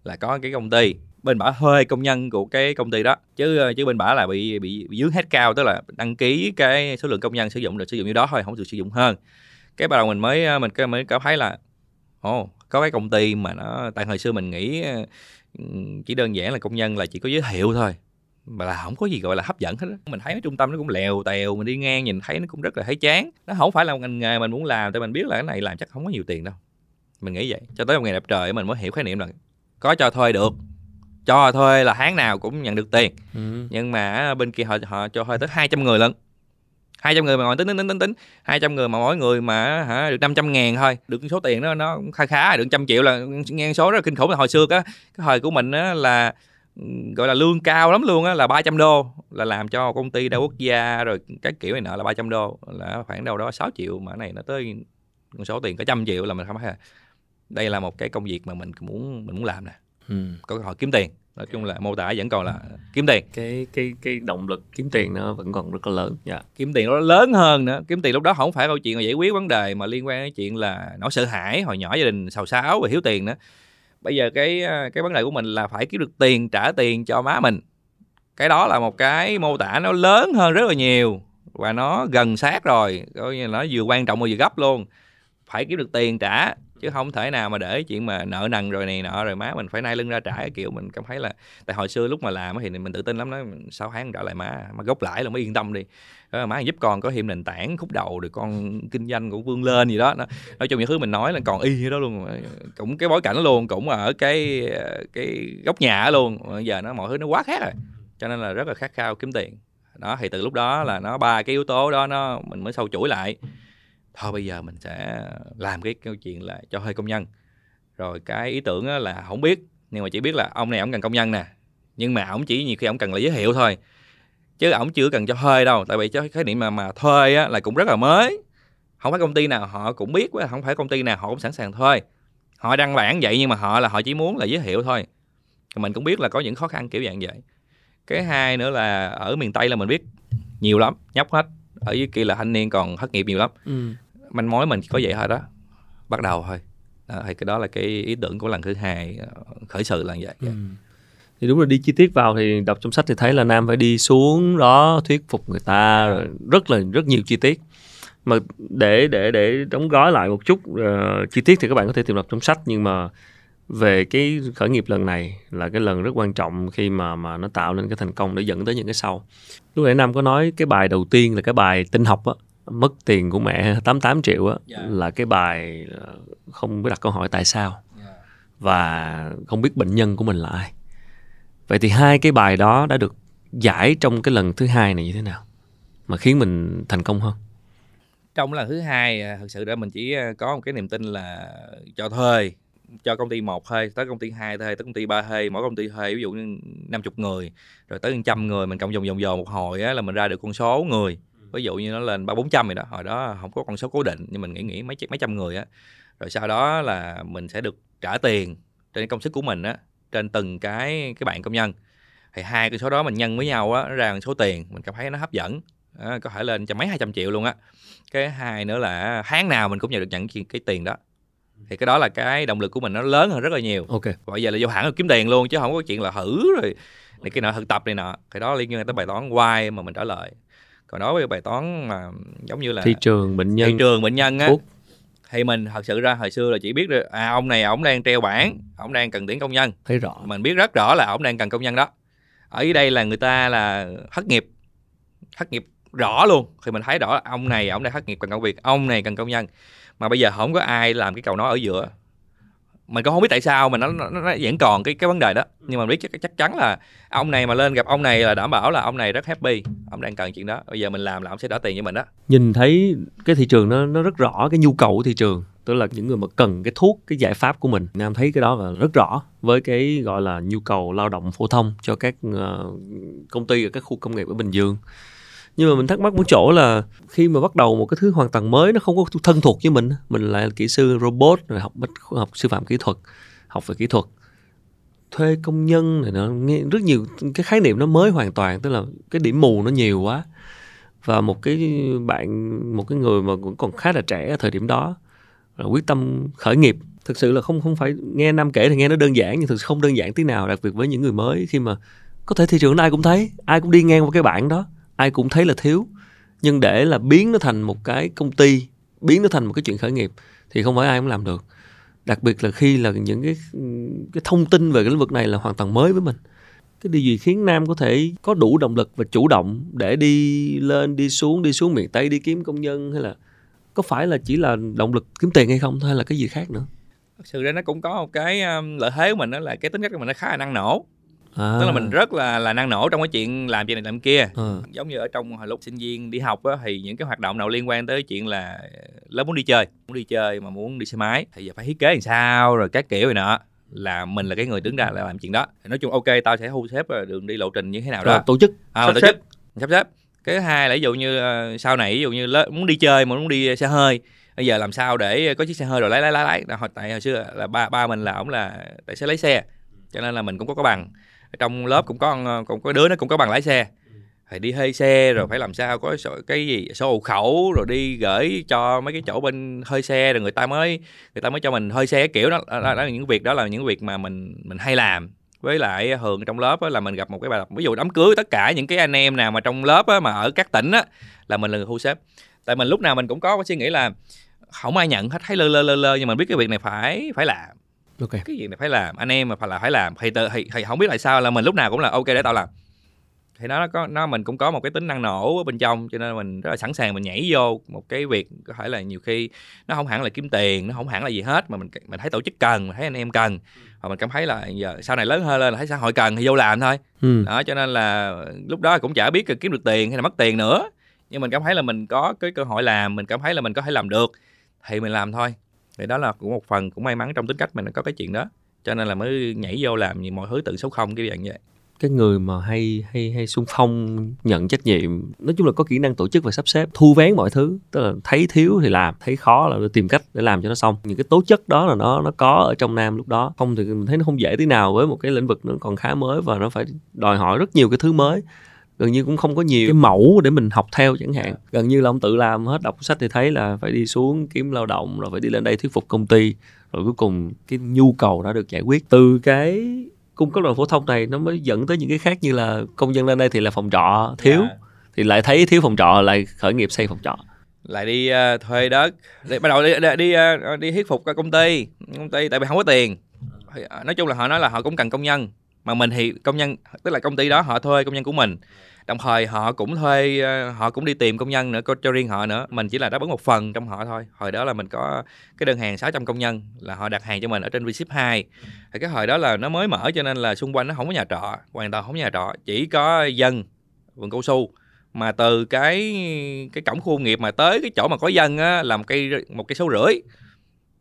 là có cái công ty. Bên bả thuê công nhân của cái công ty đó. Chứ chứ bên bả là bị bị, bị dướng hết cao tức là đăng ký cái số lượng công nhân sử dụng được sử dụng như đó thôi không được sử dụng hơn. Cái bắt đầu mình mới mình cái mới cảm thấy là ồ oh, có cái công ty mà nó tại hồi xưa mình nghĩ ừ, chỉ đơn giản là công nhân là chỉ có giới thiệu thôi mà là không có gì gọi là hấp dẫn hết đó. mình thấy cái trung tâm nó cũng lèo tèo mình đi ngang nhìn thấy nó cũng rất là thấy chán. Nó không phải là một ngành nghề mình muốn làm tại mình biết là cái này làm chắc không có nhiều tiền đâu. Mình nghĩ vậy. Cho tới một ngày đẹp trời mình mới hiểu khái niệm là có cho thuê được. Cho thuê là tháng nào cũng nhận được tiền. Ừ. nhưng mà bên kia họ họ cho thuê tới 200 người lận. 200 người mà ngồi tính tính tính tính tính. 200 người mà mỗi người mà hả được 500 ngàn thôi. Được số tiền đó nó khá khá được trăm triệu là ngang số rất là kinh khủng. Là hồi xưa cái cái thời của mình á là gọi là lương cao lắm luôn á là 300 đô là làm cho công ty đa quốc gia rồi cái kiểu này nọ là 300 đô là khoảng đâu đó 6 triệu mà này nó tới con số tiền cả trăm triệu là mình không thấy đây là một cái công việc mà mình muốn mình muốn làm nè. Ừ. có cơ hội kiếm tiền. Nói chung là mô tả vẫn còn là kiếm tiền. Cái cái cái động lực kiếm tiền nó vẫn còn rất là lớn dạ. kiếm tiền nó lớn hơn nữa. Kiếm tiền lúc đó không phải câu chuyện là giải quyết vấn đề mà liên quan đến chuyện là nó sợ hãi hồi nhỏ gia đình xào xáo và thiếu tiền nữa bây giờ cái ờ, cái vấn đề của mình là phải kiếm được tiền trả tiền cho má mình. Cái đó là một cái mô tả nó lớn hơn rất là nhiều và nó gần sát rồi, coi như nó vừa quan trọng mà vừa gấp luôn. Phải kiếm được tiền trả chứ không thể nào mà để chuyện mà nợ nần rồi này nọ rồi má mình phải nay lưng ra trả kiểu mình cảm thấy là tại hồi xưa lúc mà làm thì mình tự tin lắm nói sáu tháng trả lại má mà gốc lãi là mới yên tâm đi. Đó, má giúp con có thêm nền tảng khúc đầu rồi con kinh doanh cũng vươn lên gì đó nói chung những thứ mình nói là còn y như đó luôn cũng cái bối cảnh đó luôn cũng ở cái cái góc nhà luôn bây giờ nó mọi thứ nó quá khác rồi cho nên là rất là khát khao kiếm tiền. Đó thì từ lúc đó là nó ba cái yếu tố đó nó mình mới sâu chuỗi lại thôi bây giờ mình sẽ làm cái câu chuyện là cho thuê công nhân. Rồi cái ý tưởng là không biết nhưng mà chỉ biết là ông này ông cần công nhân nè nhưng mà ông chỉ nhiều khi ông cần là giới thiệu thôi chứ ông chưa cần cho thuê đâu. Tại vì cái khái niệm mà mà thuê á, là cũng rất là mới. Không phải công ty nào họ cũng biết không phải công ty nào họ cũng sẵn sàng thuê. Họ đăng bản vậy nhưng mà họ là họ chỉ muốn là giới thiệu thôi. Mình cũng biết là có những khó khăn kiểu dạng vậy. Cái hai nữa là ở miền tây là mình biết nhiều lắm nhóc hết ở dưới kia là thanh niên còn thất nghiệp nhiều lắm. Ừ. manh mối mình có vậy thôi đó. Bắt đầu thôi. Đó, thì cái đó là cái ý tưởng của lần thứ hai ờ, khởi sự là vậy. Ừ. thì đúng là đi chi tiết vào thì đọc trong sách thì thấy là nam phải đi xuống đó thuyết phục người ta rồi rất là rất nhiều chi tiết. Mà để để để đóng gói lại một chút uh, chi tiết thì các bạn có thể tìm đọc trong sách nhưng mà về cái khởi nghiệp lần này là cái lần rất quan trọng khi mà mà nó tạo nên cái thành công để dẫn tới những cái sau lúc nãy nam có nói cái bài đầu tiên là cái bài tinh học á mất tiền của mẹ [LAUGHS] 88 triệu á yeah. Dạ. là cái bài ờ, không biết đặt câu hỏi tại sao yeah. Dạ. và không biết bệnh nhân của mình là ai vậy thì hai cái bài đó đã được giải trong cái lần thứ hai này như thế nào mà khiến mình thành công hơn trong lần thứ hai à, thực sự ra mình chỉ à, có một cái niềm tin là cho thuê cho công ty một thuê tới công ty hai thuê tới công ty ba thuê mỗi công ty thuê ví dụ như 50 người rồi tới trăm người mình cộng dòng vòng vòng một hồi á, là mình ra được con số người. Ví dụ như nó lên ba bốn trăm rồi đó hồi đó không có con số cố định nhưng mình nghĩ nghĩ mấy mấy trăm người á. Rồi sau đó là mình sẽ được trả tiền trên công sức của mình á trên từng cái cái bạn công nhân. Thì hai cái số đó mình nhân với nhau á nó ra số tiền mình cảm thấy nó hấp dẫn. Đó, có thể lên cho mấy hai trăm triệu luôn á. Cái hai nữa là tháng nào mình cũng nhận được nhận cái tiền đó thì cái đó là cái động lực của mình nó lớn hơn rất là nhiều. Ok. Bây giờ là vô hẳn kiếm tiền luôn chứ không có chuyện là thử rồi này cái nọ thực tập này nọ. Cái đó liên quan tới bài toán why mà mình trả lời. Còn đối với bài toán mà giống như là thị trường bệnh nhân thị trường bệnh nhân á thuốc. thì mình thật sự ra hồi xưa là chỉ biết được à ông này ông đang treo bảng ông đang cần tuyển công nhân. Thấy rõ. Mình biết rất rõ là ông đang cần công nhân đó. Ở đây là người ta là thất nghiệp thất nghiệp rõ luôn. Thì mình thấy rõ là ông này ông đang thất nghiệp cần công việc ông này cần công nhân mà bây giờ không có ai làm cái cầu nói ở giữa. Mình cũng không biết tại sao mà nó, nó, nó vẫn còn cái cái vấn đề đó. Nhưng mà biết chắc, chắc chắn là ông này mà lên gặp ông này là đảm bảo là ông này rất happy. Ông đang cần chuyện đó. Bây giờ mình làm là ông sẽ trả tiền cho mình đó nhìn thấy cái thị trường nó nó rất rõ cái nhu cầu của thị trường tức là những người mà cần cái thuốc cái giải pháp của mình. Nam thấy cái đó là rất rõ với cái gọi là nhu cầu lao động phổ thông cho các ờ, công ty ở các khu công nghiệp ở bình dương nhưng mà mình thắc mắc một chỗ là khi mà bắt đầu một cái thứ hoàn toàn mới, nó không có thân thuộc với mình mình là kỹ sư robot, rồi học học sư phạm kỹ thuật, học về kỹ thuật, thuê công nhân này nó nghe rất nhiều cái khái niệm nó mới hoàn toàn, tức là cái điểm mù nó nhiều quá. Và một cái bạn, một cái người mà cũng còn khá là trẻ ở thời điểm đó, là quyết tâm khởi nghiệp. Thực sự là không không phải nghe năm kể thì nghe nó đơn giản, nhưng thực sự không đơn giản tí nào, đặc biệt với những người mới khi mà có thể thị trường ai cũng thấy, ai cũng đi ngang qua cái bảng đó ai cũng thấy là thiếu. Nhưng để là biến nó thành một cái công ty, biến nó thành một cái chuyện khởi nghiệp thì không phải ai cũng làm được. Đặc biệt là khi là những cái cái thông tin về cái lĩnh vực này là hoàn toàn mới với mình. Cái điều gì khiến nam có thể có đủ động lực và chủ động để đi lên, đi xuống đi xuống miền tây đi kiếm công nhân hay là có phải là chỉ là động lực kiếm tiền hay không hay là cái gì khác nữa? Thực sự ra nó cũng có một cái lợi thế của mình đó là cái tính cách của mình nó khá là năng nổ à. tức là mình rất là là năng nổ trong cái chuyện làm chuyện này làm kia à. giống như ở trong hồi lúc sinh viên đi học á, thì những cái hoạt động nào liên quan tới chuyện là lớp muốn đi chơi muốn đi chơi mà muốn đi xe máy thì giờ phải thiết kế làm sao rồi các kiểu rồi nọ là mình là cái người đứng ra là làm chuyện đó thì nói chung ok tao sẽ thu xếp đường đi lộ trình như thế nào đó à, tổ chức à, sắp tổ xếp. chức sắp xếp cái thứ hai là ví dụ như uh, sau này ví dụ như lớp muốn đi chơi mà muốn đi xe hơi bây giờ làm sao để có chiếc xe hơi rồi lái lái lái lái hồi tại hồi xưa là ba ba mình là ổng là tài xế lái xe cho nên là mình cũng có cái bằng trong lớp cũng có ờ, cũng có đứa nó cũng có bằng lái xe. Phải đi hơi xe rồi phải làm sao có sổ, cái gì sổ hộ khẩu rồi đi gửi cho mấy cái chỗ bên hơi xe rồi người ta mới người ta mới cho mình hơi xe cái kiểu đó đó, đó là những việc đó là những việc mà mình mình hay làm. Với lại thường trong lớp là mình gặp một cái bài ví dụ đám cưới tất cả những cái anh em nào mà trong lớp á, mà ở các tỉnh á, là mình là người thu xếp. Tại mình lúc nào mình cũng có cái suy nghĩ là không ai nhận hết thấy lơ lơ lơ lơ nhưng mà biết cái việc này phải phải làm okay. cái việc này phải làm anh em mà phải là phải làm. Thì, tự, thì, thì không biết tại sao là mình lúc nào cũng là ok để tao làm. Thì nó có nó mình cũng có một cái tính năng nổ ở bên trong cho nên mình rất là sẵn sàng mình nhảy vô một cái việc có thể là nhiều khi nó không hẳn là kiếm tiền nó không hẳn là gì hết mà mình mình thấy tổ chức cần mình thấy anh em cần. Và mình cảm thấy là giờ sau này lớn hơn lên là thấy xã hội cần thì vô làm thôi. Ừ. đó cho nên là lúc đó cũng chả biết kiếm được tiền hay là mất tiền nữa. Nhưng mình cảm thấy là mình có cái cơ hội làm mình cảm thấy là mình có thể làm được thì mình làm thôi thì đó là cũng một phần cũng may mắn trong tính cách mình có cái chuyện đó. Cho nên là mới nhảy vô làm mọi thứ tự số không, cái dạng vậy. Cái người mà hay hay hay xung phong, nhận trách nhiệm, nói chung là có kỹ năng tổ chức và sắp xếp, thu vén mọi thứ. Tức là thấy thiếu thì làm, thấy khó là tìm cách để làm cho nó xong. Những cái tố chất đó là nó nó có ở trong nam lúc đó. Không thì mình thấy nó không dễ tí nào với một cái lĩnh vực nó còn khá mới và nó phải đòi hỏi rất nhiều cái thứ mới gần như cũng không có nhiều. Cái mẫu để mình học theo chẳng hạn. Gần như là ông tự làm hết đọc sách thì thấy là phải đi xuống kiếm lao động rồi phải đi lên đây thuyết phục công ty. Rồi cuối cùng cái nhu cầu đã được giải quyết. Từ cái cung cấp đoàn phổ thông này nó mới dẫn tới những cái khác như là công dân lên đây thì là phòng trọ thiếu. Yeah. thì lại thấy thiếu phòng trọ lại khởi nghiệp xây phòng trọ. Lại đi uh, thuê đất. Đi, bắt đầu đi đi đi, uh, đi thuyết phục công ty. Công ty tại vì không có tiền. Nói chung là họ nói là họ cũng cần công nhân. Mà mình thì công nhân tức là công ty đó họ thuê công nhân của mình đồng thời họ cũng thuê ờ, họ cũng đi tìm công nhân nữa cho riêng họ nữa. Mình chỉ là đáp ứng một phần trong họ thôi. Hồi đó là mình có cái đơn hàng 600 công nhân là họ đặt hàng cho mình ở trên Vship 2 thì cái hồi đó là nó mới mở cho nên là xung quanh nó không có nhà trọ, hoàn toàn không có nhà trọ, chỉ có dân, vườn cao su. Mà từ cái cái cổng khu công nghiệp mà tới cái chỗ mà có dân á, là một cây một cây số rưỡi.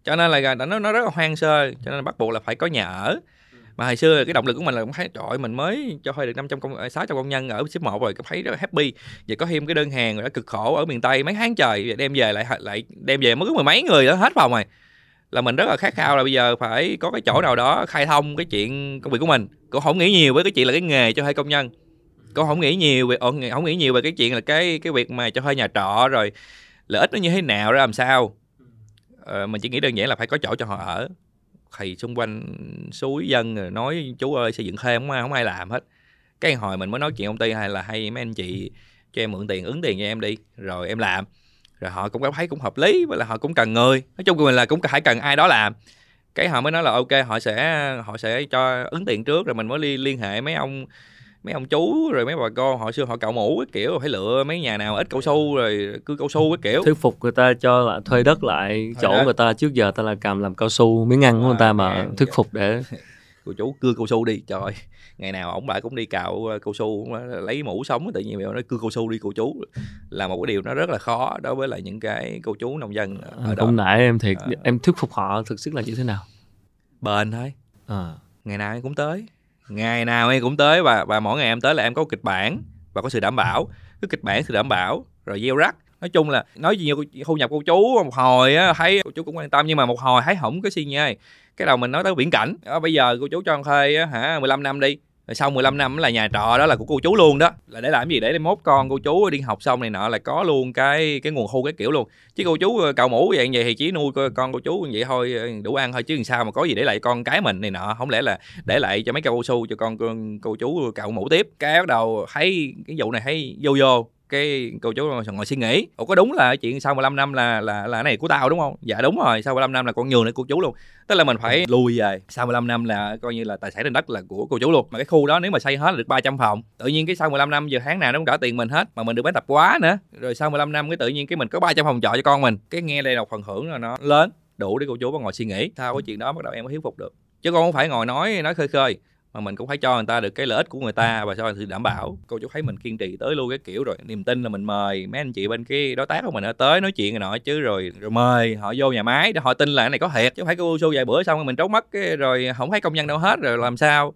Cho nên là, nó nó rất là hoang sơ, cho nên bắt buộc là phải có nhà ở mà hồi xưa cái động lực của mình là cũng thấy trời mình mới cho thuê được 500 công ờ, 600 công nhân ở ship 1 rồi cũng thấy rất là happy. Vậy có thêm cái đơn hàng rồi cực khổ ở miền Tây mấy tháng trời đem về lại lại đem về mới có mười mấy người đó hết phòng rồi. Là mình rất là khát khao là bây giờ phải có cái chỗ nào đó khai thông cái chuyện công việc của mình. Cũng không nghĩ nhiều với cái chuyện là cái nghề cho thuê công nhân. Cũng không nghĩ nhiều về ờ, không nghĩ nhiều về cái chuyện là cái cái việc mà cho thuê nhà trọ rồi lợi ích nó như thế nào ra làm sao. Ờ, mình chỉ nghĩ đơn giản là phải có chỗ cho họ ở thì xung quanh suối dân rồi nói, chú ơi, xây dựng thêm không ai không ai làm hết. Cái hồi mình mới nói chuyện công ty hay là, hay mấy anh chị cho em mượn tiền, ứng tiền cho em đi, rồi em làm. Rồi họ cũng thấy cũng hợp lý và là họ cũng cần người. Nói chung của mình là cũng phải cần ai đó làm. Cái họ mới nói là, ok, họ sẽ họ sẽ cho ứng tiền trước, rồi mình mới liên liên hệ mấy ông mấy ông chú rồi mấy bà con họ xưa họ cạo mũ cái kiểu phải lựa mấy nhà nào ít cao su rồi cưa cao su cái kiểu. Thuyết phục người ta cho lại thuê đất lại chỗ đất. người ta trước giờ ta là cầm làm cao su miếng ăn của người ta mà thuyết phục để [LAUGHS] cô chú cưa cao su đi trời ngày nào ổng lại cũng đi cạo ờ, cao su lấy mũ sống tự nhiên mèo nói cưa cao su đi cô chú. Là một cái điều nó rất là khó đối với lại những cái cô chú nông dân ở à, đó. cũng nãy em thiệt à, em thuyết phục họ thực sự là như thế nào? Bền thôi. À. ngày nào em cũng tới ngày nào em cũng tới và và mỗi ngày em tới là em có kịch bản và có sự đảm bảo. Cái kịch bản sự đảm bảo rồi gieo rắc. Nói chung là nói gì nhiều thu nhập cô chú một hồi á thấy cô chú cũng quan tâm nhưng mà một hồi thấy hỏng cái xi nhơi cái đầu mình nói tới viễn cảnh. À, bây giờ cô chú cho thuê á, hả 15 năm đi rồi sau 15 năm là nhà trọ đó là của cô chú luôn đó. Là để làm gì? Để mốt con cô chú đi học xong này nọ là có luôn cái cái nguồn thu cái kiểu luôn. Chứ cô chú ờ, cạo mũ vậy vậy thì chỉ nuôi con cô chú vậy thôi ờ, đủ ăn thôi chứ làm sao mà có gì để lại con cái mình này nọ. Không lẽ là để lại cho mấy cao su cho con cô chú cạo mũ tiếp. Cái bắt đầu thấy cái vụ này thấy vô vô cái cô chú ngồi suy nghĩ. Ủa, có đúng là chuyện sau 15 năm là là là này của tao đúng không? Dạ đúng rồi, sau 15 năm là con nhường lại cô chú luôn. Tức là mình phải lùi về. Sau 15 năm là coi như là tài sản trên đất là của cô chú luôn. Mà cái khu đó nếu mà xây hết là được 300 phòng. Tự nhiên cái sau 15 năm giờ tháng nào nó cũng trả tiền mình hết, mà mình được bán tập quá nữa. Rồi sau 15 năm cái tự nhiên cái mình có 300 phòng trọ cho con mình. Cái nghe đây là phần hưởng là nó lớn, đủ để cô chú ngồi suy nghĩ. Sau cái chuyện đó bắt đầu em mới thuyết phục được. Chứ con không phải ngồi nói nói khơi khơi mà mình cũng phải cho người ta được cái lợi ích của người ta và cho sự đảm bảo. Cô chú thấy mình kiên trì tới luôn cái kiểu rồi, niềm tin là mình mời mấy anh chị bên cái đối tác của mình ở tới nói chuyện này nọ chứ rồi rồi mời họ vô nhà máy để họ tin là cái này có thiệt. Chứ không phải cô su vài bữa xong rồi mình trốn mất cái rồi không thấy công nhân đâu hết rồi làm sao,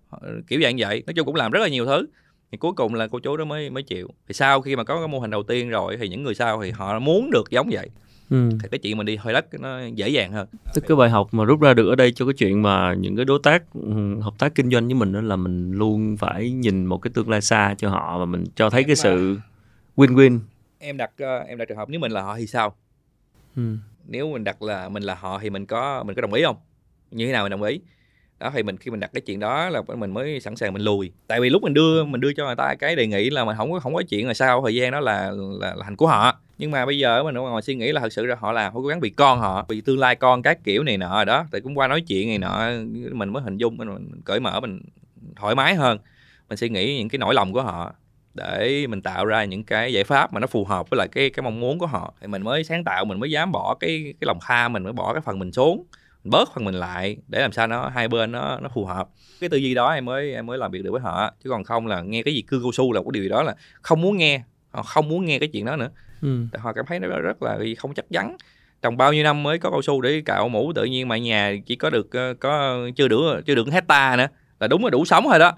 kiểu dạng vậy. Nói chung cũng làm rất là nhiều thứ. Thì cuối cùng là cô chú đó mới mới chịu. Thì sau khi mà có cái mô hình đầu tiên rồi thì những người sau thì họ muốn được giống vậy ừ. thì cái chuyện mình đi thuê đất nó dễ dàng hơn. Tức cái bài học mà rút ra được ở đây cho cái chuyện mà những cái đối tác ừ, hợp tác kinh doanh với mình đó là mình luôn phải nhìn một cái tương lai xa cho họ và mình cho thấy em cái sự win-win. em đặt uh, em đặt trường hợp nếu mình là họ thì sao? Ừ. nếu mình đặt là mình là họ thì mình có mình có đồng ý không? Như thế nào mình đồng ý đó thì mình khi mình đặt cái chuyện đó là mình mới sẵn sàng mình lùi. Tại vì lúc mình đưa mình đưa cho người ta cái đề nghị là mình không có không có chuyện là sau thời gian đó là là, là hành của họ. Nhưng mà bây giờ mình ngồi suy nghĩ là thật sự là họ làm họ cố gắng vì con họ vì tương lai con các kiểu này nọ đó. Thì cũng qua nói chuyện này nọ mình mới hình dung mình, mình cởi mở mình thoải mái hơn. Mình suy nghĩ những cái nỗi lòng của họ để mình tạo ra những cái giải pháp mà nó phù hợp với lại cái cái mong muốn của họ. Thì mình mới sáng tạo mình mới dám bỏ cái cái lòng tham mình mới bỏ cái phần mình xuống bớt phần mình lại để làm sao nó hai bên nó nó phù hợp. Cái tư duy đó em mới em mới làm việc được với họ chứ còn không là nghe cái gì cưa cao su là cái điều gì đó là không muốn nghe họ không muốn nghe cái chuyện đó nữa. Ừ. họ cảm thấy nó rất là không chắc chắn. Trồng bao nhiêu năm mới có cao su để cạo mũ tự nhiên mà nhà chỉ có được ờ, có chưa đủ chưa được hecta nữa là đúng là đủ sống rồi đó.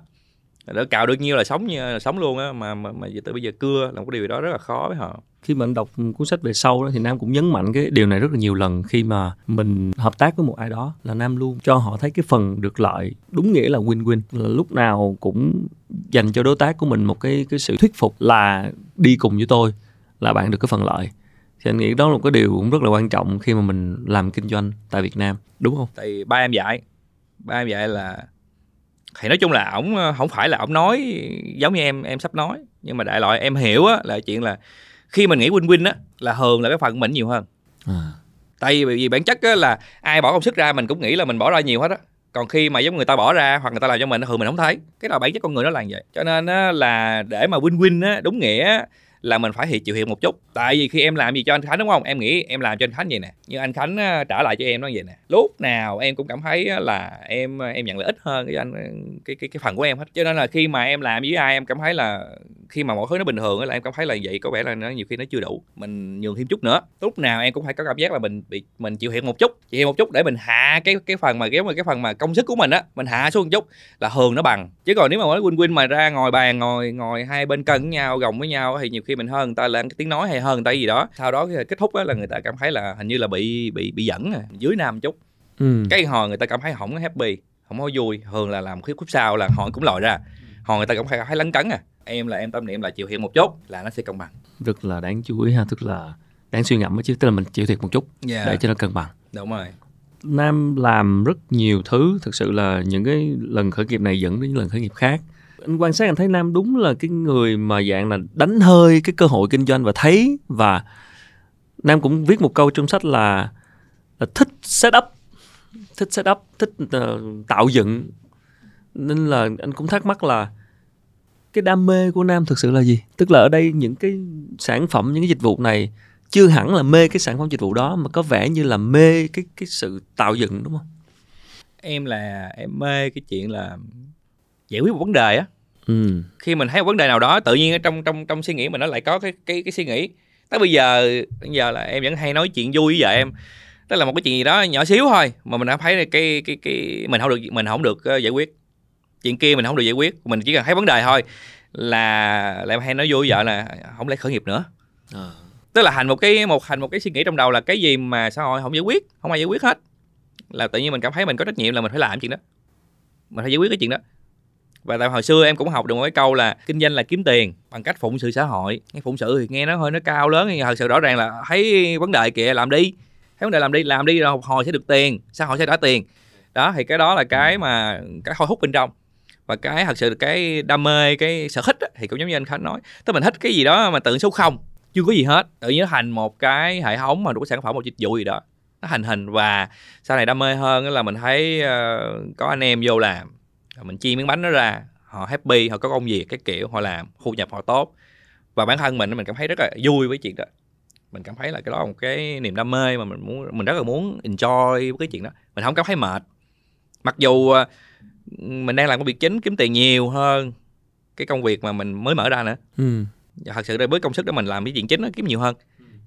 Để cạo được nhiêu là sống như là sống luôn á. Mà mà mà từ bây giờ cưa là một cái điều đó rất là khó với họ khi mà anh đọc cuốn sách về sau đó thì nam cũng nhấn mạnh cái điều này rất là nhiều lần khi mà mình hợp tác với một ai đó là nam luôn cho họ thấy cái phần được lợi đúng nghĩa là win win là lúc nào cũng dành cho đối tác của mình một cái cái sự thuyết phục là đi cùng với tôi, là bạn được cái phần lợi thì anh nghĩ đó là một cái điều cũng rất là quan trọng khi mà mình làm kinh doanh tại Việt Nam, đúng không? Tại ba em dạy, ba em dạy là, thì nói chung là ổng ờ, không phải là ổng nói giống như em em sắp nói, nhưng mà đại loại em hiểu á là chuyện là khi mình nghĩ win win á là thường là cái phần của mình nhiều hơn. À. tại vì, vì bản chất á là ai bỏ công sức ra mình cũng nghĩ là mình bỏ ra nhiều hết á. Còn khi mà giống người ta bỏ ra hoặc người ta làm cho mình thường mình không thấy. Cái là bản chất con người nó là vậy. Cho nên á, là để mà win win á đúng nghĩa là mình phải chịu thiệt một chút. Tại vì khi em làm gì cho anh khánh đúng không? Em nghĩ em làm cho anh khánh vậy nè. Nhưng anh khánh trả lại cho em nó vậy nè. Lúc nào em cũng cảm thấy là em em nhận lợi ích hơn cái anh cái cái cái phần của em hết. Cho nên là khi mà em làm với ai em cảm thấy là khi mà mọi thứ nó bình thường á là em cảm thấy là vậy có vẻ là nó nhiều khi nó chưa đủ mình nhường thêm chút nữa. Lúc nào em cũng phải có cảm giác là mình bị mình chịu hiện một chút chịu hiện một chút để mình hạ cái cái phần mà cái cái phần mà công sức của mình á mình hạ xuống một chút là thường nó bằng. Chứ còn nếu mà nói win win mà ra ngồi bàn ngồi ngồi hai bên cân với nhau gồng với nhau thì nhiều khi mình hơn người ta lên cái tiếng nói hay hơn người ta gì đó. Sau đó khi kết thúc á là người ta cảm thấy là hình như là bị bị bị dẫn à, dưới nam một chút. Ừ. cái hồi người ta cảm thấy không có happy không có vui thường là làm khúc khúc sau là họ cũng lòi ra. Hồi người ta cũng phải thấy lấn cấn à em là em tâm niệm là chịu thiệt một chút là nó sẽ công bằng. Rất là đáng chú ý ha tức là đáng suy ngẫm chứ tức là mình chịu thiệt một chút Dạ. để cho nó cân bằng. Đúng rồi. Nam làm rất nhiều thứ thực sự là những cái lần khởi nghiệp này dẫn đến những lần khởi nghiệp khác. Anh quan sát anh thấy Nam đúng là cái người mà dạng là đánh hơi cái cơ hội kinh doanh và thấy và Nam cũng viết một câu trong sách là, là thích setup thích setup thích ờ, tạo dựng. Nên là anh cũng thắc mắc là cái đam mê của Nam thực sự là gì? Tức là ở đây những cái sản phẩm những cái dịch vụ này chưa hẳn là mê cái sản phẩm dịch vụ đó mà có vẻ như là mê cái cái sự tạo dựng đúng không? em là em mê cái chuyện là giải quyết một vấn đề á. Ừ. khi mình thấy một vấn đề nào đó tự nhiên ở trong trong trong suy nghĩ mình nó lại có cái cái cái suy nghĩ. Tới bây giờ bây giờ là em vẫn hay nói chuyện vui với vợ em. Tức là một cái chuyện gì đó nhỏ xíu thôi mà mình đã thấy cái cái cái mình không được mình không được ờ, giải quyết chuyện kia mình không được giải quyết. Mình chỉ cần thấy vấn đề thôi là em hay nói vui vợ là không lẽ khởi nghiệp nữa. À. tức là hành một cái một hành một cái suy nghĩ trong đầu là cái gì mà xã hội không giải quyết không ai giải quyết hết. Là tự nhiên mình cảm thấy mình có trách nhiệm là mình phải làm chuyện đó. Mình phải giải quyết cái chuyện đó. Và tại hồi xưa em cũng học được một cái câu là kinh doanh là kiếm tiền bằng cách phụng sự xã hội. Cái phụng sự thì nghe nó hơi nó cao lớn nhưng thật sự rõ ràng là thấy vấn đề kìa làm đi. Thấy vấn đề làm đi làm đi rồi hồi sẽ được tiền xã hội sẽ trả tiền. Đó thì cái đó là cái mà cái thôi hút bên trong và cái thật sự cái đam mê cái sở thích á, thì cũng giống như anh khánh nói. Tức mình thích cái gì đó mà tự số không chưa có gì hết. Tự nhiên nó thành một cái hệ thống mà đủ sản phẩm một dịch vụ gì đó. Nó hành hình và sau này đam mê hơn là mình thấy uh, có anh em vô làm. Mình chia miếng bánh nó ra họ happy họ có công việc cái kiểu họ làm thu nhập họ tốt. Và bản thân mình mình cảm thấy rất là vui với chuyện đó. Mình cảm thấy là cái đó là một cái niềm đam mê mà mình muốn mình rất là muốn enjoy với cái chuyện đó. Mình không cảm thấy mệt. Mặc dù ờ, mình đang làm công việc chính kiếm tiền nhiều hơn cái công việc mà mình mới mở ra nữa. Ừ. thật sự là với công sức đó mình làm cái chuyện chính nó kiếm nhiều hơn.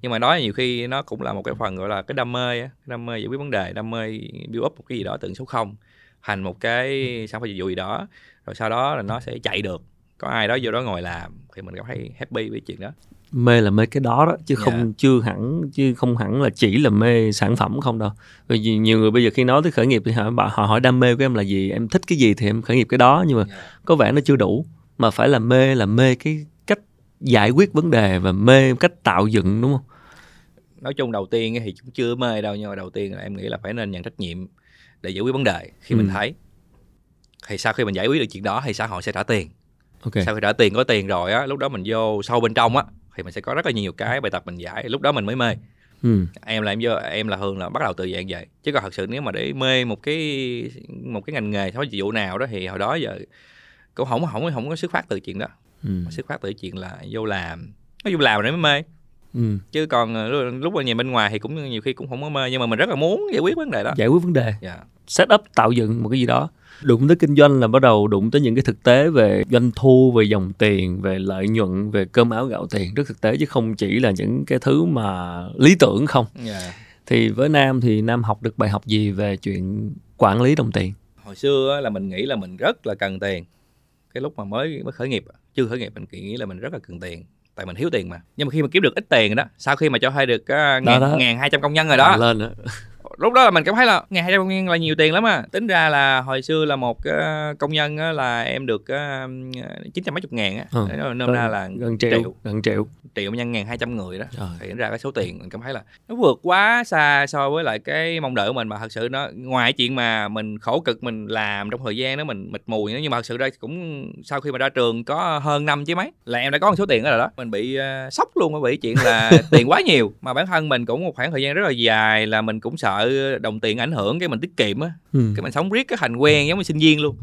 Nhưng mà đó nhiều khi nó cũng là một cái phần gọi là cái đam mê cái đam mê giải quyết vấn đề đam mê build up một cái gì đó từ số không thành một cái sản phẩm dịch vụ gì đó. Rồi sau đó là nó sẽ chạy được. Có ai đó vô đó ngồi làm thì mình cảm thấy happy với chuyện đó Mê là mê cái đó đó chứ Dạ. không chưa hẳn chứ không hẳn là chỉ là mê sản phẩm không đâu. Vì nhiều người bây giờ khi nói tới khởi nghiệp thì họ, họ hỏi đam mê của em là gì, em thích cái gì thì em khởi nghiệp cái đó nhưng mà có vẻ nó chưa đủ mà phải là mê là mê cái cách giải quyết vấn đề và mê cách tạo dựng đúng không? nói chung đầu tiên thì cũng chưa mê đâu nhưng mà đầu tiên là em nghĩ là phải nên nhận trách nhiệm để giải quyết vấn đề khi mình Ừ. thấy thì sau khi mình giải quyết được chuyện đó thì xã hội sẽ trả tiền Ok. sau khi trả tiền có tiền rồi á lúc đó mình vô sâu bên trong á thì mình sẽ có rất là nhiều cái bài tập mình giải lúc đó mình mới mê. Ừ. em là em vô em là thường là bắt đầu từ dạng vậy. Chứ còn thật sự nếu mà để mê một cái một cái ngành nghề hay dịch vụ nào đó thì hồi đó giờ cũng không không không có xuất phát từ chuyện đó. Ừ. xuất phát từ chuyện là vô làm. Nó vô làm rồi mới mê Ừ. chứ còn ờ, lúc- mà nhìn bên ngoài thì cũng nhiều khi cũng không có mê nhưng mà mình rất là muốn giải quyết vấn đề đó. Giải quyết vấn đề. dạ. Set up tạo dựng một cái gì đó. Đụng tới kinh doanh là bắt đầu đụng tới những cái thực tế về doanh thu về dòng tiền về lợi nhuận về cơm áo gạo tiền. Rất thực tế chứ không chỉ là những cái thứ mà lý tưởng không. Dạ. Thì với nam thì nam học được bài học gì về chuyện quản lý đồng tiền? Hồi xưa á, là mình nghĩ là mình rất là cần tiền. Cái lúc mà mới mới khởi nghiệp chưa khởi nghiệp mình nghĩ là mình rất là cần tiền tại mình thiếu tiền mà. Nhưng mà khi mà kiếm được ít tiền đó sau khi mà cho thuê được uh, ngàn hai trăm công nhân rồi đó. Lên đó lúc đó là mình cảm thấy là ngàn hai trăm công nhân là nhiều tiền lắm à. Tính ra là hồi xưa là một ờ, công nhân á, là em được chín trăm mấy chục ngàn á. Ừ. Nôm ra là gần triệu, triệu. gần triệu. Triệu nhân ngàn hai trăm người đó. Trời. thì ra cái số tiền mình cảm thấy là nó vượt quá xa so với lại cái mong đợi của mình. Mà thật sự nó ngoài chuyện mà mình khổ cực mình làm trong thời gian đó mình mịt mùi nữa nhưng mà thật sự ra cũng sau khi mà ra trường có hơn năm chứ mấy là em đã có một số tiền đó rồi đó. Mình bị ờ, sốc luôn bị chuyện là [LAUGHS] tiền quá nhiều. Mà bản thân mình cũng một khoảng thời gian rất là dài là mình cũng sợ đồng tiền ảnh hưởng cái mình tiết kiệm á. Ừ. cái mình sống riết cái thành quen giống như sinh viên luôn.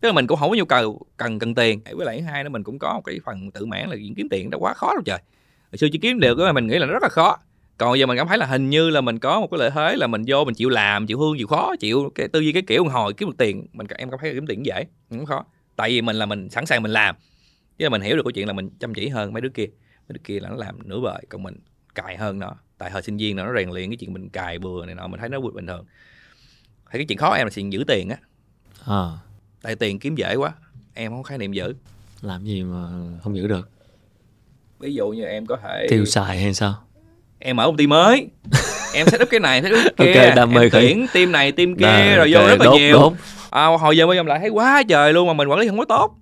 Tức là mình cũng không có nhu cầu cần cần tiền. Với lại hai nữa mình cũng có một cái phần tự mãn là kiếm tiền đã quá khó đâu trời. Hồi xưa chỉ kiếm được mình nghĩ là nó rất là khó. Còn giờ mình cảm thấy là hình như là mình có một cái lợi thế là mình vô mình chịu làm chịu hương chịu khó chịu cái tư duy cái kiểu hồi kiếm được tiền mình em cảm thấy là kiếm tiền dễ không khó. Tại vì mình là mình sẵn sàng mình làm. Chứ là mình hiểu được câu chuyện là mình chăm chỉ hơn mấy đứa kia. Mấy đứa kia là nó làm nửa vời còn mình cài hơn nó tại thời sinh viên nó rèn luyện cái chuyện mình cài bừa này nọ mình thấy nó bình thường. Thì cái chuyện khó em là chuyện giữ tiền á. À, tại tiền kiếm dễ quá em không khái niệm giữ. Làm gì mà không giữ được? Ví dụ như em có thể tiêu xài hay sao? Em mở công ty mới. [LAUGHS] Em set up cái này set up cái kia. Ok, đam mê em tuyển team này team kia Đà- rồi vô ok, rất là đốt, nhiều. đốt. à, hồi giờ mới em lại thấy quá trời luôn mà mình quản lý không có tốt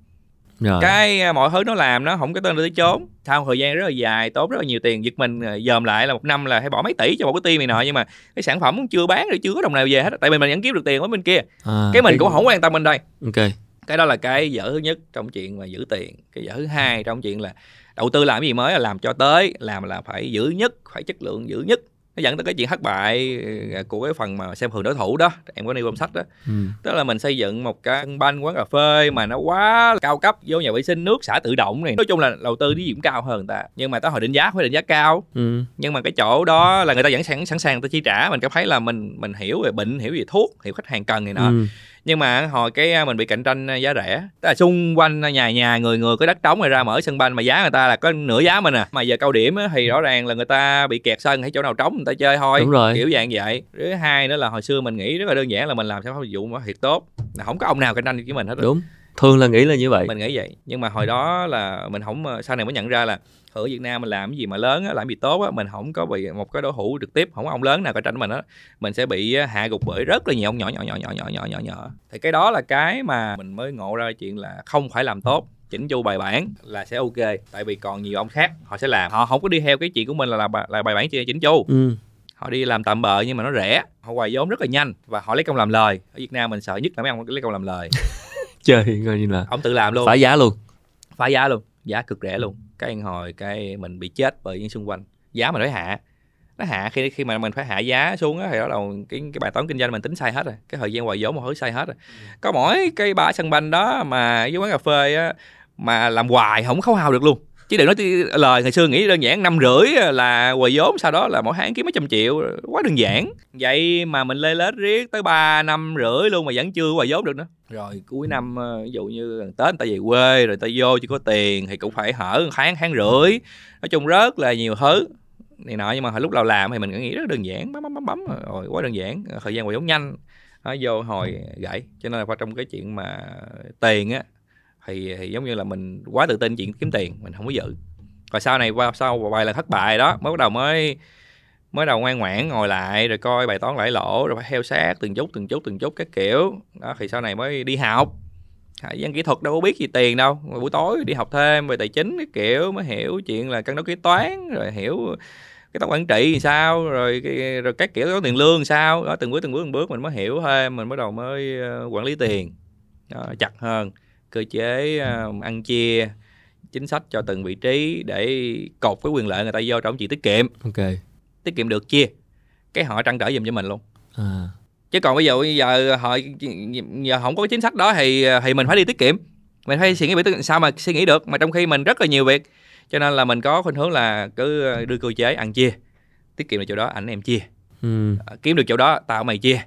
Rồi. cái à, mọi thứ nó làm nó không có tên tới chốn. Sau thời gian rất là dài tốn rất là nhiều tiền giật mình à, dòm lại là một năm là phải bỏ mấy tỷ cho một cái team này nọ. Nhưng mà cái sản phẩm cũng chưa bán rồi chưa có đồng nào về hết tại vì mình vẫn kiếm được tiền ở bên kia. À, cái mình cũng không quan tâm bên đây. Ok. Cái đó là cái dở thứ nhất trong chuyện mà giữ tiền. Cái dở thứ hai trong chuyện là đầu tư làm cái gì mới là làm cho tới làm là phải giữ nhất phải chất lượng giữ nhất nó dẫn tới cái chuyện thất bại ờ, của cái phần mà xem thường đối thủ đó. Em có nêu trong sách đó. Ừ. tức là mình xây dựng một cái banh quán cà phê mà nó quá cao cấp vô nhà vệ sinh nước xả tự động này. Nói chung là đầu tư đi cũng cao hơn người ta. Nhưng mà tới hồi định giá phải định giá cao. Ừ. nhưng mà cái chỗ đó là người ta vẫn sẵn sẵn sàng người ta chi trả. Mình cảm thấy là mình mình hiểu về bệnh hiểu về thuốc hiểu khách hàng cần này nọ. Ừ. nhưng mà hồi cái à, mình bị cạnh tranh giá rẻ tức là xung quanh nhà nhà người người có đất trống rồi ra mở sân banh mà giá người ta là có nửa giá mình à. Mà giờ cao điểm á, thì rõ ràng là người ta bị kẹt sân hay chỗ nào trống người ta chơi thôi Đúng rồi. kiểu dạng vậy. Thứ hai nữa là hồi xưa mình nghĩ rất là đơn giản là mình làm sản phẩm dịch vụ nó thiệt tốt là không có ông nào cạnh tranh với mình hết đúng thường là nghĩ là như vậy. Mình nghĩ vậy. Nhưng mà hồi đó là mình không sau này mới nhận ra là ở Việt Nam mình làm cái gì mà lớn á, làm gì tốt á mình không có bị một cái đối thủ trực tiếp không có ông lớn nào cạnh tranh mình á mình sẽ bị á, hạ gục bởi rất là nhiều ông nhỏ nhỏ nhỏ nhỏ nhỏ nhỏ nhỏ nhỏ. Thì cái đó là cái mà mình mới ngộ ra chuyện là không phải làm tốt chỉnh chu bài bản là sẽ ok. Tại vì còn nhiều ông khác họ sẽ làm. Họ không có đi theo cái chuyện của mình là là, là bài bản chỉnh chu. Ừ. họ đi làm tạm bợ nhưng mà nó rẻ họ hoài vốn rất là nhanh và họ lấy công làm lời. Ở Việt Nam mình sợ nhất là mấy ông lấy công làm lời. [LAUGHS] Chơi coi như là ông tự làm luôn. phá giá luôn. Phá giá luôn giá cực rẻ luôn cái ăn hồi cái mình bị chết bởi những xung quanh, giá mình phải hạ. Nó hạ, khi khi mà mình phải hạ giá xuống á, thì bắt đầu cái cái bài toán kinh doanh mình tính sai hết rồi, cái thời gian hoài vốn một thứ sai hết rồi. Có mỗi cái ba sân banh đó mà với quán cà phê á, mà làm hoài không khấu hao được luôn chứ đừng nói lời ngày xưa nghĩ đơn giản năm rưỡi là hoài vốn sau đó là mỗi tháng kiếm mấy trăm triệu quá đơn giản. Vậy mà mình lê lết riết tới 3 năm rưỡi luôn mà vẫn chưa hoài vốn được nữa. Rồi. Cuối năm ờ, ví dụ như gần tết người ta về quê rồi ta vô chưa có tiền thì cũng phải hở tháng tháng rưỡi. Nói chung rất là nhiều thứ này nọ nhưng mà hồi lúc đầu làm thì mình nghĩ rất đơn giản bấm bấm bấm bấm rồi quá đơn giản. Thời gian hoài vốn nhanh nó vô hồi gãy cho nên là qua trong cái chuyện mà tiền á thì, thì giống như là mình quá tự tin chuyện kiếm tiền mình không có dự. Rồi sau này qua sau vài lần thất bại đó mới bắt đầu mới mới đầu ngoan ngoãn ngồi lại rồi coi bài toán lãi lỗ rồi phải theo sát từng chút từng chút từng chút các kiểu. Đó thì sau này mới đi học. Dân kỹ thuật đâu có biết gì tiền đâu Rồi buổi tối đi học thêm về tài chính cái kiểu mới hiểu chuyện là cân đối kế toán rồi hiểu cái toán quản trị thì sao rồi cái, rồi các kiểu có tiền lương sao. Đó từng bước từng bước từng bước mình mới hiểu thêm mình bắt đầu mới ờ, quản lý tiền. Đó, chặt hơn cơ chế ờ, ăn chia chính sách cho từng vị trí để cột cái quyền lợi người ta vô trong chuyện tiết kiệm. Ok. Tiết kiệm được chia. Cái họ trăn trở giùm cho mình luôn. À. chứ còn bây giờ bây giờ họ giờ không có cái chính sách đó thì thì mình phải đi tiết kiệm. Mình phải suy nghĩ tiết- sao mà suy nghĩ được? Mà trong khi mình rất là nhiều việc cho nên là mình có khuynh hướng là cứ đưa cơ chế ăn chia. Tiết kiệm được chỗ đó ảnh em chia. Ừ. Ờ, kiếm được chỗ đó tao mày chia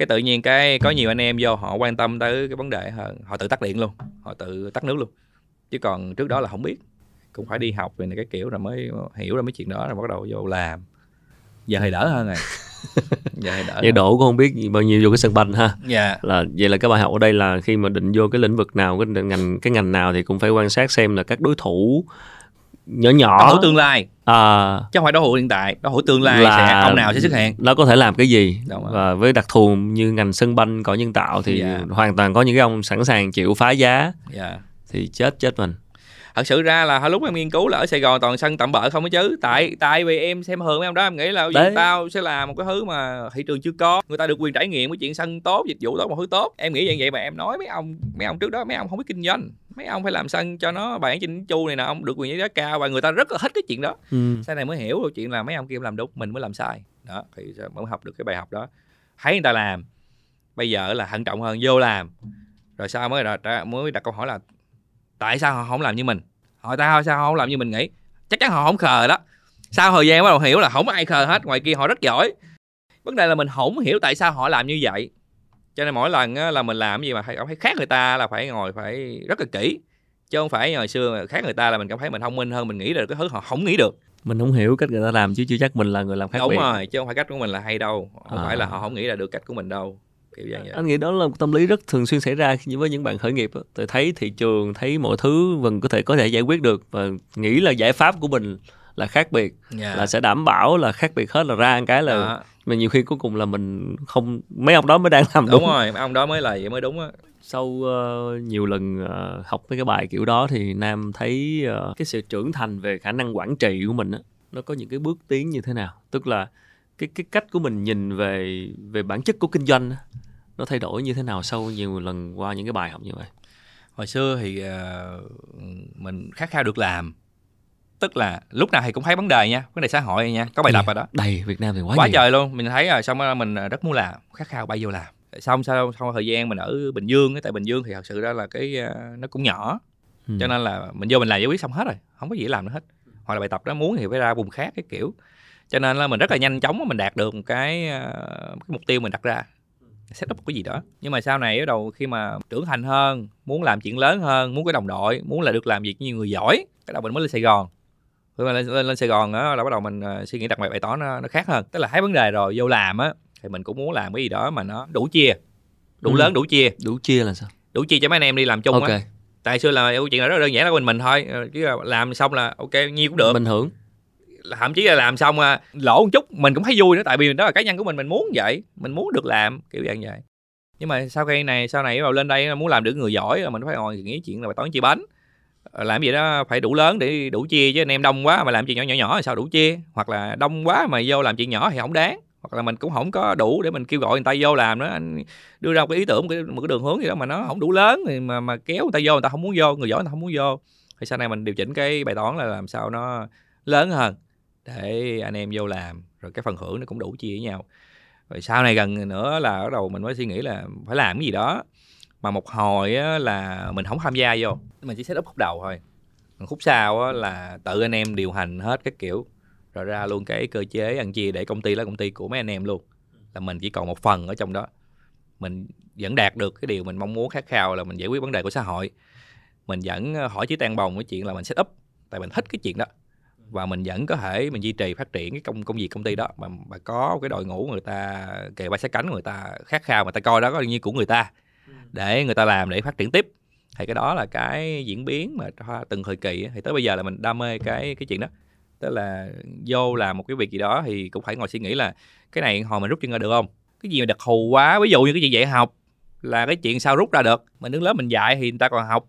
cái tự nhiên cái có nhiều anh em vô họ quan tâm tới cái vấn đề hơn họ tự tắt điện luôn họ tự tắt nước luôn. Chứ còn trước đó là không biết. Cũng phải đi học về này cái kiểu rồi mới hiểu ra mấy chuyện đó rồi bắt đầu vô làm. Giờ thì đỡ hơn rồi. [LAUGHS] Giờ thì đỡ vậy đổ cũng không biết bao nhiêu vô cái sân banh ha. Dạ. Là vậy là cái bài học ở đây là khi mà định vô cái lĩnh vực nào cái ngành cái ngành nào thì cũng phải quan sát xem là các đối thủ nhỏ nhỏ. Thủ tương lai. À, chứ không phải đối thủ hiện tại đối thủ tương lai Là- sẽ ông nào sẽ xuất hiện. nó có thể làm cái gì? Và với đặc thù như ngành sân banh cỏ nhân tạo thì Dạ. hoàn toàn có những cái ông sẵn sàng chịu phá giá dạ. thì chết chết mình thật sự ra là hồi lúc em nghiên cứu là ở Sài Gòn toàn sân tạm bợ không có chứ. Tại tại vì em xem thường mấy ông đó em nghĩ là Đấy. Tao sẽ làm một cái thứ mà thị trường chưa có. Người ta được quyền trải nghiệm cái chuyện sân tốt dịch vụ tốt một thứ tốt. Em nghĩ vậy vậy mà em nói mấy ông mấy ông trước đó mấy ông không biết kinh doanh. Mấy ông phải làm sân cho nó bản trên chu này nè ông được quyền giá cao và người ta rất là thích cái chuyện đó. Ừ. sau này mới hiểu được chuyện là mấy ông kia làm đúng mình mới làm sai. Đó thì mới học được cái bài học đó. Thấy người ta làm bây giờ là thận trọng hơn vô làm. Rồi sau mới đặt mới đặt câu hỏi là tại sao họ không làm như mình hỏi tao sao họ không làm như mình nghĩ? Chắc chắn họ không khờ đó. Sau thời gian bắt đầu hiểu là không ai khờ hết ngoài kia họ rất giỏi. Vấn đề là mình không hiểu tại sao họ làm như vậy. Cho nên mỗi lần á, là mình làm cái gì mà phải phải khác người ta là phải ngồi phải rất là kỹ. Chứ không phải hồi xưa khác người ta là mình cảm thấy mình thông minh hơn mình nghĩ được cái thứ họ không nghĩ được. Mình không hiểu cách người ta làm chứ chưa chắc mình là người làm khác đúng biệt. rồi chứ không phải cách của mình là hay đâu. Không À. phải là họ không nghĩ ra được cách của mình đâu kiểu vậy, vậy. anh nghĩ đó là một tâm lý rất thường xuyên xảy ra khi- với những bạn khởi nghiệp. Tôi thấy thị trường thấy mọi thứ mình có thể có thể giải quyết được và nghĩ là giải pháp của mình là khác biệt Dạ. là sẽ đảm bảo là khác biệt hết là ra một cái là Đó. mà nhiều khi cuối cùng là mình không mấy ông đó mới đang làm đúng, đúng rồi ông đó mới là vậy mới đúng á sau ờ, nhiều lần ờ, học mấy cái bài kiểu đó thì nam thấy ờ, cái sự trưởng thành về khả năng quản trị của mình á nó có những cái bước tiến như thế nào tức là cái cái cách của mình nhìn về về bản chất của kinh doanh nó thay đổi như thế nào sau nhiều lần qua những cái bài học như vậy? Hồi xưa thì ờ, mình khát khao được làm. Tức là lúc nào thì cũng thấy vấn đề nha vấn đề xã hội nha có bài tập rồi đó. Đầy Việt Nam thì quá, quá nhiều. trời luôn. Mình thấy rồi xong rồi mình rất muốn làm khát khao bay vô làm. Xong sau sau thời gian mình ở bình dương tại bình dương thì thật sự ra là cái ờ, nó cũng nhỏ. Ừ. cho nên là mình vô mình làm giải quyết xong hết rồi không có gì làm nữa hết. Hoặc là bài tập đó muốn thì phải ra vùng khác cái kiểu cho nên là mình rất là nhanh chóng mình đạt được một cái, ờ, cái mục tiêu mình đặt ra. Set up một cái gì đó. Nhưng mà sau này bắt đầu khi mà trưởng thành hơn muốn làm chuyện lớn hơn muốn cái đồng đội muốn là được làm việc với nhiều người giỏi cái đầu mình mới lên sài gòn. Khi mà lên, lên, lên sài gòn đó là bắt đầu mình ờ, suy nghĩ đặt bài bài toán nó, nó khác hơn. Tức là thấy vấn đề rồi vô làm á thì mình cũng muốn làm cái gì đó mà nó đủ chia. Đủ Ừ. lớn đủ chia. Đủ chia là sao? Đủ chia cho mấy anh em đi làm chung ok. Á tại xưa là câu chuyện là rất đơn giản là mình mình thôi. Ờ, chứ là làm xong là ok nhiêu cũng được. Mình hưởng thậm chí là làm xong à, lỗ một chút mình cũng thấy vui nữa tại vì đó là cá nhân của mình mình muốn vậy mình muốn được làm kiểu dạng vậy. Nhưng mà sau khi này sau này vào lên đây muốn làm được người giỏi là mình phải ngồi nghĩ chuyện là bài toán chia bánh. Ờ, làm gì đó phải đủ lớn để đủ chia chứ anh em đông quá mà làm chuyện nhỏ nhỏ nhỏ thì sao đủ chia? Hoặc là đông quá mà vô làm chuyện nhỏ thì không đáng. Hoặc là mình cũng không có đủ để mình kêu gọi người ta vô làm nữa anh đưa ra một cái ý tưởng một cái, một cái đường hướng gì đó mà nó không đủ lớn thì mà mà kéo người ta vô người ta không muốn vô người giỏi người ta không muốn vô. Thì sau này mình điều chỉnh cái bài toán là làm sao nó lớn hơn để anh em vô làm rồi cái phần hưởng nó cũng đủ chia với nhau. Rồi sau này gần nữa là bắt đầu mình mới suy nghĩ là phải làm cái gì đó. Mà một hồi á, là mình không tham gia vô. Mình chỉ set up khúc đầu thôi. Còn khúc sau á, là tự anh em điều hành hết các kiểu. Rồi ra luôn cái cơ chế ăn chia để công ty là công ty của mấy anh em luôn. Là mình chỉ còn một phần ở trong đó. Mình vẫn đạt được cái điều mình mong muốn khát khao là mình giải quyết vấn đề của xã hội. Mình vẫn ờ, hỏi chí tan bồng cái chuyện là mình set up. Tại mình thích cái chuyện đó và mình vẫn có thể mình duy trì phát triển cái công công việc công ty đó. Mà, mà có cái đội ngũ người ta kề vai sát cánh người ta khát khao người ta coi đó có như của người ta để người ta làm để phát triển tiếp. Thì cái đó là cái diễn biến mà từng thời kỳ thì tới bây giờ là mình đam mê cái cái chuyện đó. Tức là vô làm một cái việc gì đó thì cũng phải ngồi suy nghĩ là cái này hồi mình rút chân ra được không? Cái gì mà đặc thù quá? Ví dụ như cái chuyện dạy học là cái chuyện sao rút ra được? Mình đứng lớp mình dạy thì người ta còn học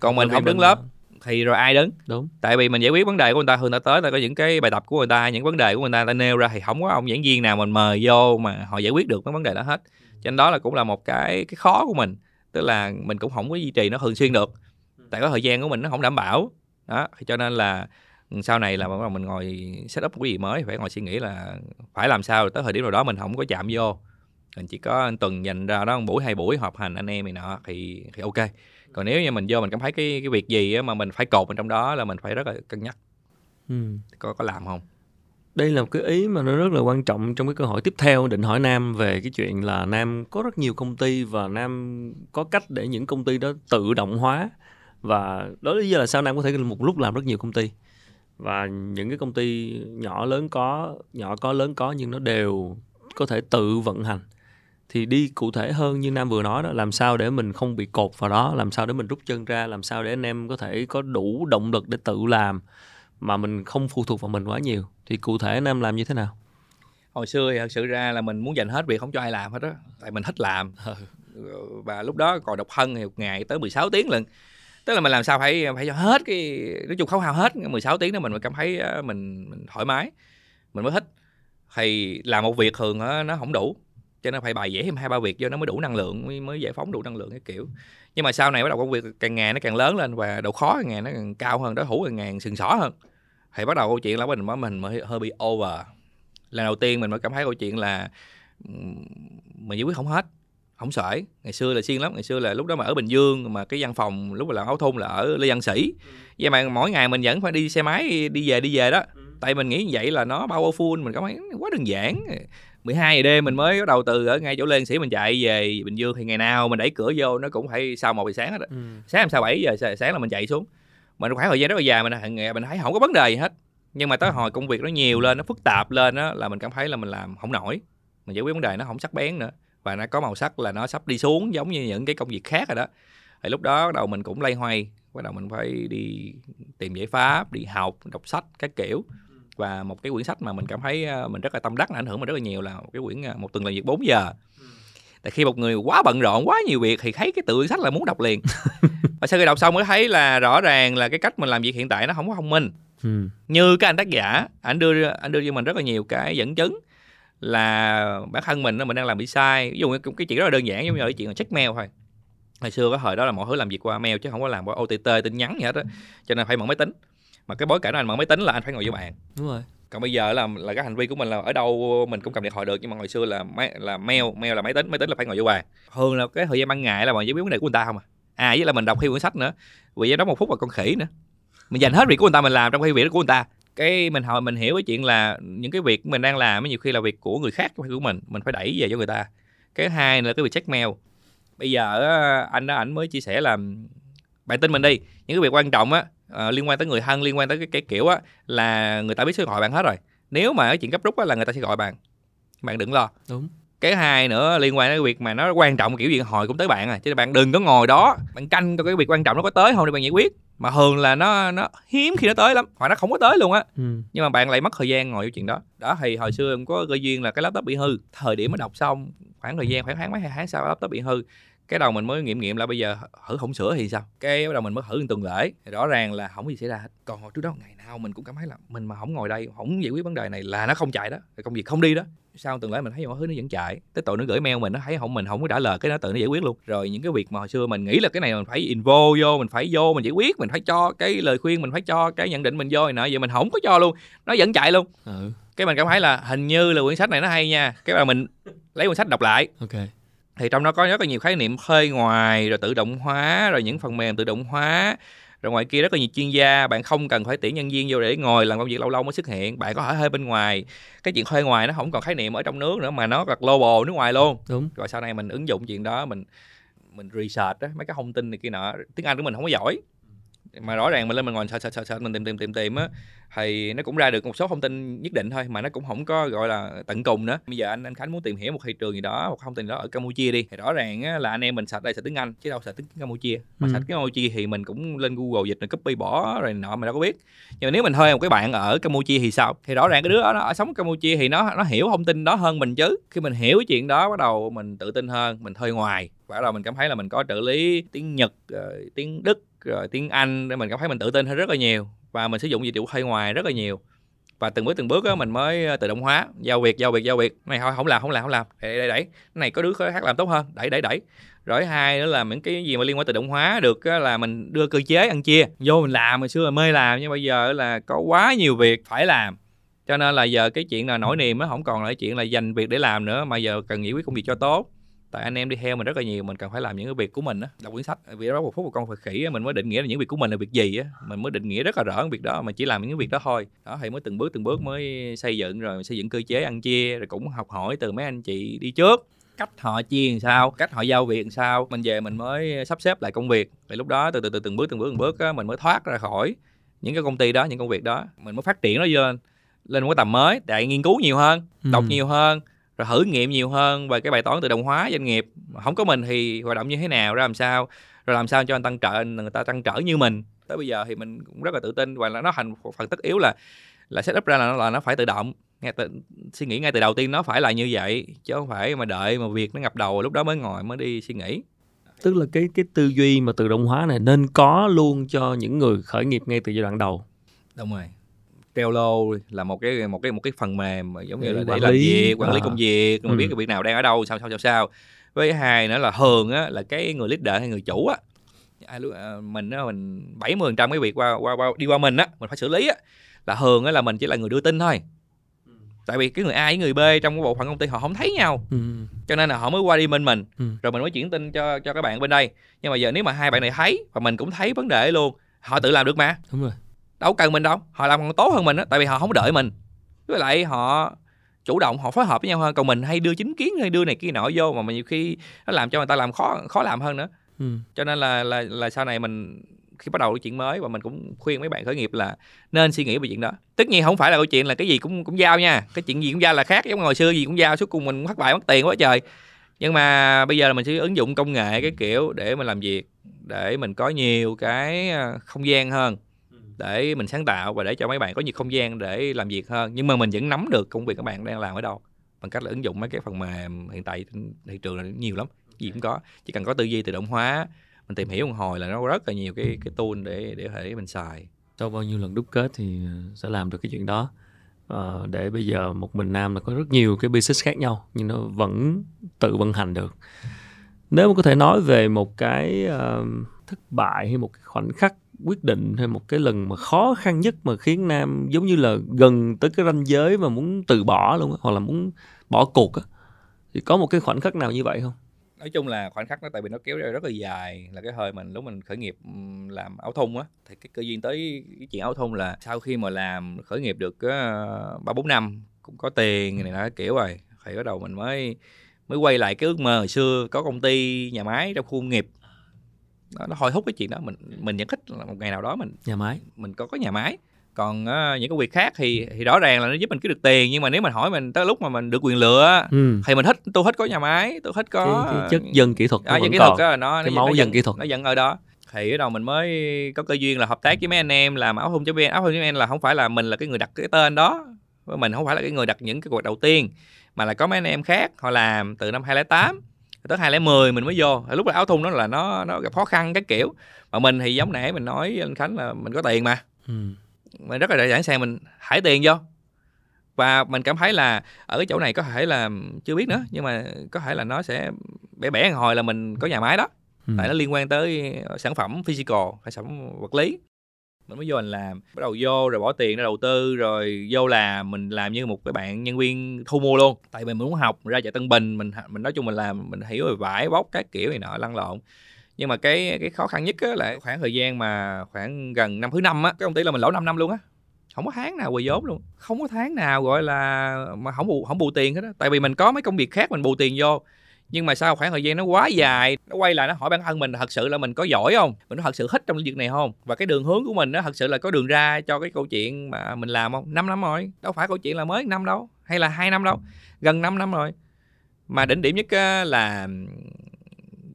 còn mình không đứng lớp thì rồi ai đứng? Đúng. Tại vì mình giải quyết vấn đề của người ta thường ta tới ta có những cái bài tập của người ta những vấn đề của người ta ta nêu ra thì không có ông giảng viên nào mình mời vô mà họ giải quyết được mấy vấn đề đó hết. Cho nên đó là cũng là một cái cái khó của mình. Tức là mình cũng không có duy trì nó thường xuyên được. Tại có thời gian của mình nó không đảm bảo. Đó cho nên là sau này là bắt đầu mình ngồi set up một cái gì mới phải ngồi suy nghĩ là phải làm sao tới thời điểm nào đó mình không có chạm vô. Mình chỉ có tuần dành ra đó một buổi hai buổi họp hành anh em này nọ thì thì ok còn nếu như mình vô mình cảm thấy cái cái việc gì mà mình phải cột bên trong đó là mình phải rất là cân nhắc. Ừ. có có làm không? Đây là một cái ý mà nó rất là quan trọng trong cái câu hỏi tiếp theo định hỏi nam về cái chuyện là nam có rất nhiều công ty và nam có cách để những công ty đó tự động hóa. Và đó là lý do là sao nam có thể một lúc làm rất nhiều công ty. Và những cái công ty nhỏ lớn có nhỏ có lớn có nhưng nó đều có thể tự vận hành thì đi cụ thể hơn như nam vừa nói đó làm sao để mình không bị cột vào đó làm sao để mình rút chân ra làm sao để anh em có thể có đủ động lực để tự làm mà mình không phụ thuộc vào mình quá nhiều. Thì cụ thể nam làm như thế nào? Hồi xưa thì thật sự ra là mình muốn dành hết việc không cho ai làm hết á tại mình thích làm. Và lúc đó còn độc thân thì một ngày tới 16 tiếng lần tức là mình làm sao phải phải cho hết cái nói chung khấu hao hết 16 tiếng đó mình mới cảm thấy mình, mình thoải mái mình mới thích. Thì làm một việc thường á, nó không đủ cho nên phải bài vẽ thêm hai ba việc vô nó mới đủ năng lượng mới, mới giải phóng đủ năng lượng cái kiểu. Nhưng mà sau này bắt đầu công việc càng ngày nó càng lớn lên và độ khó càng ngày nó càng cao hơn đối thủ càng ngày càng sừng sỏ hơn thì bắt đầu câu chuyện là mình mới mình mới hơi bị over. Lần đầu tiên mình mới cảm thấy câu chuyện là mình giải quyết không hết không sởi ngày xưa là siêng lắm ngày xưa là lúc đó mà ở bình dương mà cái văn phòng lúc mà làm áo thun là ở lê văn sĩ. Vậy mà mỗi ngày mình vẫn phải đi xe máy đi về đi về đó. Tại mình nghĩ như vậy là nó powerful mình cảm thấy quá đơn giản 12 giờ đêm mình mới bắt đầu từ ở ngay chỗ lên sĩ mình chạy về bình dương thì ngày nào mình đẩy cửa vô nó cũng phải sau một giờ sáng hết á. ừ. sáng làm sao 7 giờ sáng là mình chạy xuống. Mình khoảng thời gian rất là dài mình mình thấy không có vấn đề gì hết. Nhưng mà tới hồi công việc nó nhiều lên nó phức tạp lên á là mình cảm thấy là mình làm không nổi. Mình giải quyết vấn đề nó không sắc bén nữa. Và nó có màu sắc là nó sắp đi xuống giống như những cái công việc khác rồi đó. Thì lúc đó bắt đầu mình cũng lay hoay bắt đầu mình phải đi tìm giải pháp đi học đọc sách các kiểu và một cái quyển sách mà mình cảm thấy ờ, mình rất là tâm đắc ảnh hưởng mình rất là nhiều là một cái quyển ờ, một tuần làm việc 4 giờ. Tại khi một người quá bận rộn quá nhiều việc thì thấy cái tự quyển sách là muốn đọc liền. [LAUGHS] Và sau khi đọc xong mới thấy là rõ ràng là cái cách mình làm việc hiện tại nó không có thông minh. Ừ. như cái anh tác giả anh đưa anh đưa cho mình rất là nhiều cái dẫn chứng là bản thân mình mình đang làm bị sai ví dụ như cái chuyện rất là đơn giản giống như là cái chuyện là check mail thôi. Hồi xưa cái thời đó là mọi thứ làm việc qua mail chứ không có làm qua OTT tin nhắn gì hết á. Cho nên phải mở máy tính mà cái bối cảnh anh mở máy tính là anh phải ngồi với bạn. Đúng rồi. Còn bây giờ là là cái hành vi của mình là ở đâu mình cũng cầm điện thoại được nhưng mà hồi xưa là máy, là mail mail là máy tính máy tính là phải ngồi vô bàn thường là cái thời gian ban ngày là bạn giải quyết vấn đề của người ta không à? À với là mình đọc thêm quyển sách nữa vì đó một phút là con khỉ nữa. Mình dành hết việc của người ta mình làm trong khi việc đó của người ta. Cái mình hỏi mình hiểu cái chuyện là những cái việc mình đang làm nhiều khi là việc của người khác không phải của mình mình phải đẩy về cho người ta. Cái hai là cái việc check mail. Bây giờ anh đó ảnh mới chia sẻ là bạn tin mình đi những cái việc quan trọng á ờ, liên quan tới người thân liên quan tới cái, cái kiểu á là người ta biết số điện thoại bạn hết rồi. Nếu mà cái chuyện gấp rút á là người ta sẽ gọi bạn. Bạn đừng lo. Đúng. Cái hai nữa liên quan đến cái việc mà nó quan trọng kiểu gì hồi cũng tới bạn à chứ bạn đừng có ngồi đó bạn canh coi cái việc quan trọng nó có tới không để bạn giải quyết. Mà thường là nó nó hiếm khi nó tới lắm hoặc nó không có tới luôn á. Ừ. nhưng mà bạn lại mất thời gian ngồi vô chuyện đó. Đó thì hồi xưa em có cơ duyên là cái laptop bị hư. Thời điểm mới đọc xong khoảng thời gian khoảng tháng mấy hai tháng sau laptop bị hư cái đầu mình mới nghiệm nghiệm là bây giờ thử không sửa thì sao? Cái bắt đầu mình mới thử tuần lễ. Thì rõ ràng là không có gì xảy ra hết. Còn hồi trước đó ngày nào mình cũng cảm thấy là mình mà không ngồi đây không giải quyết vấn đề này là nó không chạy đó công việc không đi đó. Sau tuần lễ mình thấy mọi thứ nó vẫn chạy. Tới tội nó gửi mail mình nó thấy không mình không có trả lời cái nó tự nó giải quyết luôn. Rồi những cái việc mà hồi xưa mình nghĩ là cái này mình phải invo vô mình phải vô mình giải quyết mình phải cho cái lời khuyên mình phải cho cái nhận định mình vô này nọ giờ mình không có cho luôn. Nó vẫn chạy luôn. Ừ. cái mình cảm thấy là hình như là quyển sách này nó hay nha. Cái là mình lấy quyển sách đọc lại. Ok thì trong đó có rất là nhiều khái niệm khơi ngoài rồi tự động hóa rồi những phần mềm tự động hóa. Rồi ngoài kia rất là nhiều chuyên gia bạn không cần phải tuyển nhân viên vô để ngồi làm công việc lâu lâu mới xuất hiện. Bạn có thể hơi bên ngoài. Cái chuyện khơi ngoài nó không còn khái niệm ở trong nước nữa mà nó là global nước ngoài luôn. Đúng. Rồi sau này mình ứng dụng chuyện đó mình mình research á mấy cái thông tin này kia nọ. Tiếng anh của mình không có giỏi mà rõ ràng mình lên mình ngồi search search search mình tìm tìm tìm tìm á thì nó cũng ra được một số thông tin nhất định thôi mà nó cũng không có gọi là tận cùng nữa. Bây giờ anh anh khánh muốn tìm hiểu một thị trường gì đó một thông tin gì đó ở campuchia đi thì rõ ràng á, là anh em mình sạch đây sạch tiếng anh chứ đâu sạch tiếng campuchia. Mà Ừ. sạch tiếng campuchia thì mình cũng lên google dịch rồi copy bỏ rồi nọ mình đâu có biết. Nhưng mà nếu mình thuê một cái bạn ở campuchia thì sao? Thì rõ ràng cái đứa đó nó ở sống campuchia thì nó nó hiểu thông tin đó hơn mình chứ. Khi mình hiểu cái chuyện đó bắt đầu mình tự tin hơn mình thuê ngoài. Bắt đầu mình cảm thấy là mình có trợ lý tiếng nhật rồi tiếng đức rồi tiếng anh để mình cảm thấy mình tự tin hơn rất là nhiều và mình sử dụng dịch vụ thuê ngoài rất là nhiều. Và từng bước từng bước á mình mới ờ, tự động hóa giao việc giao việc giao việc. Này thôi không làm không làm không làm. Đẩy đẩy đẩy cái này có đứa khác làm tốt hơn. Đẩy đẩy đẩy. Rồi hai nữa là những cái gì mà liên quan tự động hóa được á, là mình đưa cơ chế ăn chia. Vô mình làm hồi xưa là mê làm nhưng bây giờ là có quá nhiều việc phải làm. Cho nên là giờ cái chuyện là nổi niềm nó không còn là chuyện là dành việc để làm nữa mà giờ cần giải quyết công việc cho tốt tại anh em đi theo mình rất là nhiều mình cần phải làm những cái việc của mình á đọc quyển sách. Vì đó một phút một con phải khỉ mình mới định nghĩa là những việc của mình là việc gì á. Mình mới định nghĩa rất là rõ cái việc đó mà chỉ làm những cái việc đó thôi. Đó thì mới từng bước từng bước mới xây dựng rồi xây dựng cơ chế ăn chia rồi cũng học hỏi từ mấy anh chị đi trước. Cách họ chia làm sao cách họ giao việc làm sao. Mình về mình mới sắp xếp lại công việc. Thì lúc đó từ từ từ từng bước từng bước từng bước á, mình mới thoát ra khỏi những cái công ty đó những công việc đó. Mình mới phát triển nó lên lên một cái tầm mới tại nghiên cứu nhiều hơn đọc Ừ. nhiều hơn rồi thử nghiệm nhiều hơn về cái bài toán tự động hóa doanh nghiệp. Không có mình thì hoạt động như thế nào ra làm sao rồi làm sao cho anh tăng trợ người ta tăng trở như mình. Tới bây giờ thì mình cũng rất là tự tin và là nó thành một phần tất yếu là là setup ra là nó là nó phải tự động. Ngay từ, suy nghĩ ngay từ đầu tiên nó phải là như vậy chứ không phải mà đợi mà việc nó ngập đầu lúc đó mới ngồi mới đi suy nghĩ. Tức là cái cái tư duy mà tự động hóa này nên có luôn cho những người khởi nghiệp ngay từ giai đoạn đầu? Đúng rồi Trello là một cái một cái một cái phần mềm mà giống như là để quản làm lý. việc quản lý À. công việc mà Ừ. biết cái việc nào đang ở đâu sao sao sao sao với hai nữa là thường á là cái người leader hay người chủ á ai lúc- à, mình á mình 70% trăm cái việc qua, qua qua đi qua mình á mình phải xử lý á là thường á là mình chỉ là người đưa tin thôi tại vì cái người A với người B trong cái bộ phận công ty họ không thấy nhau ừ. cho nên là họ mới qua đi bên mình Ừ. rồi mình mới chuyển tin cho cho các bạn bên đây nhưng mà giờ nếu mà hai bạn này thấy và mình cũng thấy vấn đề luôn họ tự làm được mà đúng rồi đâu cần mình đâu. Họ làm còn tốt hơn mình á tại vì họ không đợi mình. Với lại họ chủ động họ phối hợp với nhau hơn. Còn mình hay đưa chính kiến hay đưa này kia nọ vô mà mình nhiều khi nó làm cho người ta làm khó khó làm hơn nữa. Ừ. cho nên là là là sau này mình khi bắt đầu cái chuyện mới và mình cũng khuyên mấy bạn khởi nghiệp là nên suy nghĩ về chuyện đó. Tất nhiên không phải là câu chuyện là cái gì cũng cũng giao nha. Cái chuyện gì cũng giao là khác giống hồi xưa gì cũng giao. Suốt cùng mình thất bại mất tiền quá trời. Nhưng mà bây giờ là mình sẽ ứng dụng công nghệ cái kiểu để mình làm việc để mình có nhiều cái ờ, không gian hơn để mình sáng tạo và để cho mấy bạn có nhiều không gian để làm việc hơn. Nhưng mà mình vẫn nắm được công việc các bạn đang làm ở đâu bằng cách là ứng dụng mấy cái phần mềm hiện tại thị trường là nhiều lắm gì cũng có. Chỉ cần có tư duy tự động hóa mình tìm hiểu một hồi là nó rất là nhiều cái cái tool để để thể mình xài. Sau bao nhiêu lần đúc kết thì ờ, sẽ làm được cái chuyện đó. À, để bây giờ một mình nam là có rất nhiều cái business khác nhau nhưng nó vẫn tự vận hành được. Nếu mà có thể nói về một cái uh, thất bại hay một cái khoảnh khắc quyết định hay một cái lần mà khó khăn nhất mà khiến nam giống như là gần tới cái ranh giới mà muốn từ bỏ luôn hoặc là muốn bỏ cuộc á. Thì có một cái khoảnh khắc nào như vậy không? Nói chung là khoảnh khắc nó tại vì nó kéo ra rất là dài. Là cái thời mình lúc mình khởi nghiệp làm áo thun á, thì cái cơ duyên tới cái chuyện áo thun là sau khi mà làm khởi nghiệp được ờ, ba bốn năm, cũng có tiền này nọ kiểu rồi, thì bắt đầu mình mới mới quay lại cái ước mơ hồi xưa, có công ty, nhà máy trong khu công nghiệp nó, nó hồi hút cái chuyện đó. Mình mình nhận thích là một ngày nào đó mình nhà máy. mình có có nhà máy. Còn uh, những cái việc khác thì thì rõ ràng là nó giúp mình kiếm được tiền. Nhưng mà nếu mình hỏi mình tới lúc mà mình được quyền lựa ừ. thì mình thích tôi thích có nhà máy tôi thích có cái, cái chất dân kỹ thuật à, dân kỹ thuật đó, nó cái nó, máu nó dân kỹ thuật. nó dẫn ở đó. Thì bắt đầu mình mới có cơ duyên là hợp tác với mấy anh em làm áo thun cho vn áo thun cho vn là không phải là mình là cái người đặt cái tên đó. Mình không phải là cái người đặt những cái cuộc đầu tiên mà là có mấy anh em khác họ làm từ năm 2008 tới 2010 mình mới vô. Lúc đó áo thun đó là nó nó gặp khó khăn cái kiểu. Mà mình thì giống nãy mình nói anh Khánh là mình có tiền mà. Ừ. Mình rất là sẵn sàng mình hải tiền vô. Và mình cảm thấy là ở cái chỗ này có thể là chưa biết nữa nhưng mà có thể là nó sẽ bẻ bẻ hồi là mình có nhà máy đó. Ừ. tại nó liên quan tới sản phẩm physical hay sản phẩm vật lý mình mới vô mình làm. Bắt đầu vô rồi bỏ tiền ra đầu tư, rồi vô làm. Mình làm như một cái bạn nhân viên thu mua luôn. Tại vì mình muốn học, mình ra chợ Tân Bình, mình mình nói chung mình làm, mình hiểu về vải, bóc các kiểu này nọ, lăn lộn. Nhưng mà cái cái khó khăn nhất á là khoảng thời gian mà khoảng gần năm, thứ năm á, cái công ty là mình lỗ 5 năm luôn á. Không có tháng nào quỳ vốn luôn. Không có tháng nào gọi là mà không bù không bù tiền hết á. Tại vì mình có mấy công việc khác mình bù tiền vô nhưng mà sau khoảng thời gian nó quá dài nó quay lại nó hỏi bản thân mình thật sự là mình có giỏi không? Mình có thật sự thích trong lĩnh vực này không? Và cái đường hướng của mình nó thật sự là có đường ra cho cái câu chuyện mà mình làm không? Năm năm rồi đâu phải câu chuyện là mới năm đâu hay là hai năm đâu gần 5 năm rồi. Mà đỉnh điểm nhất là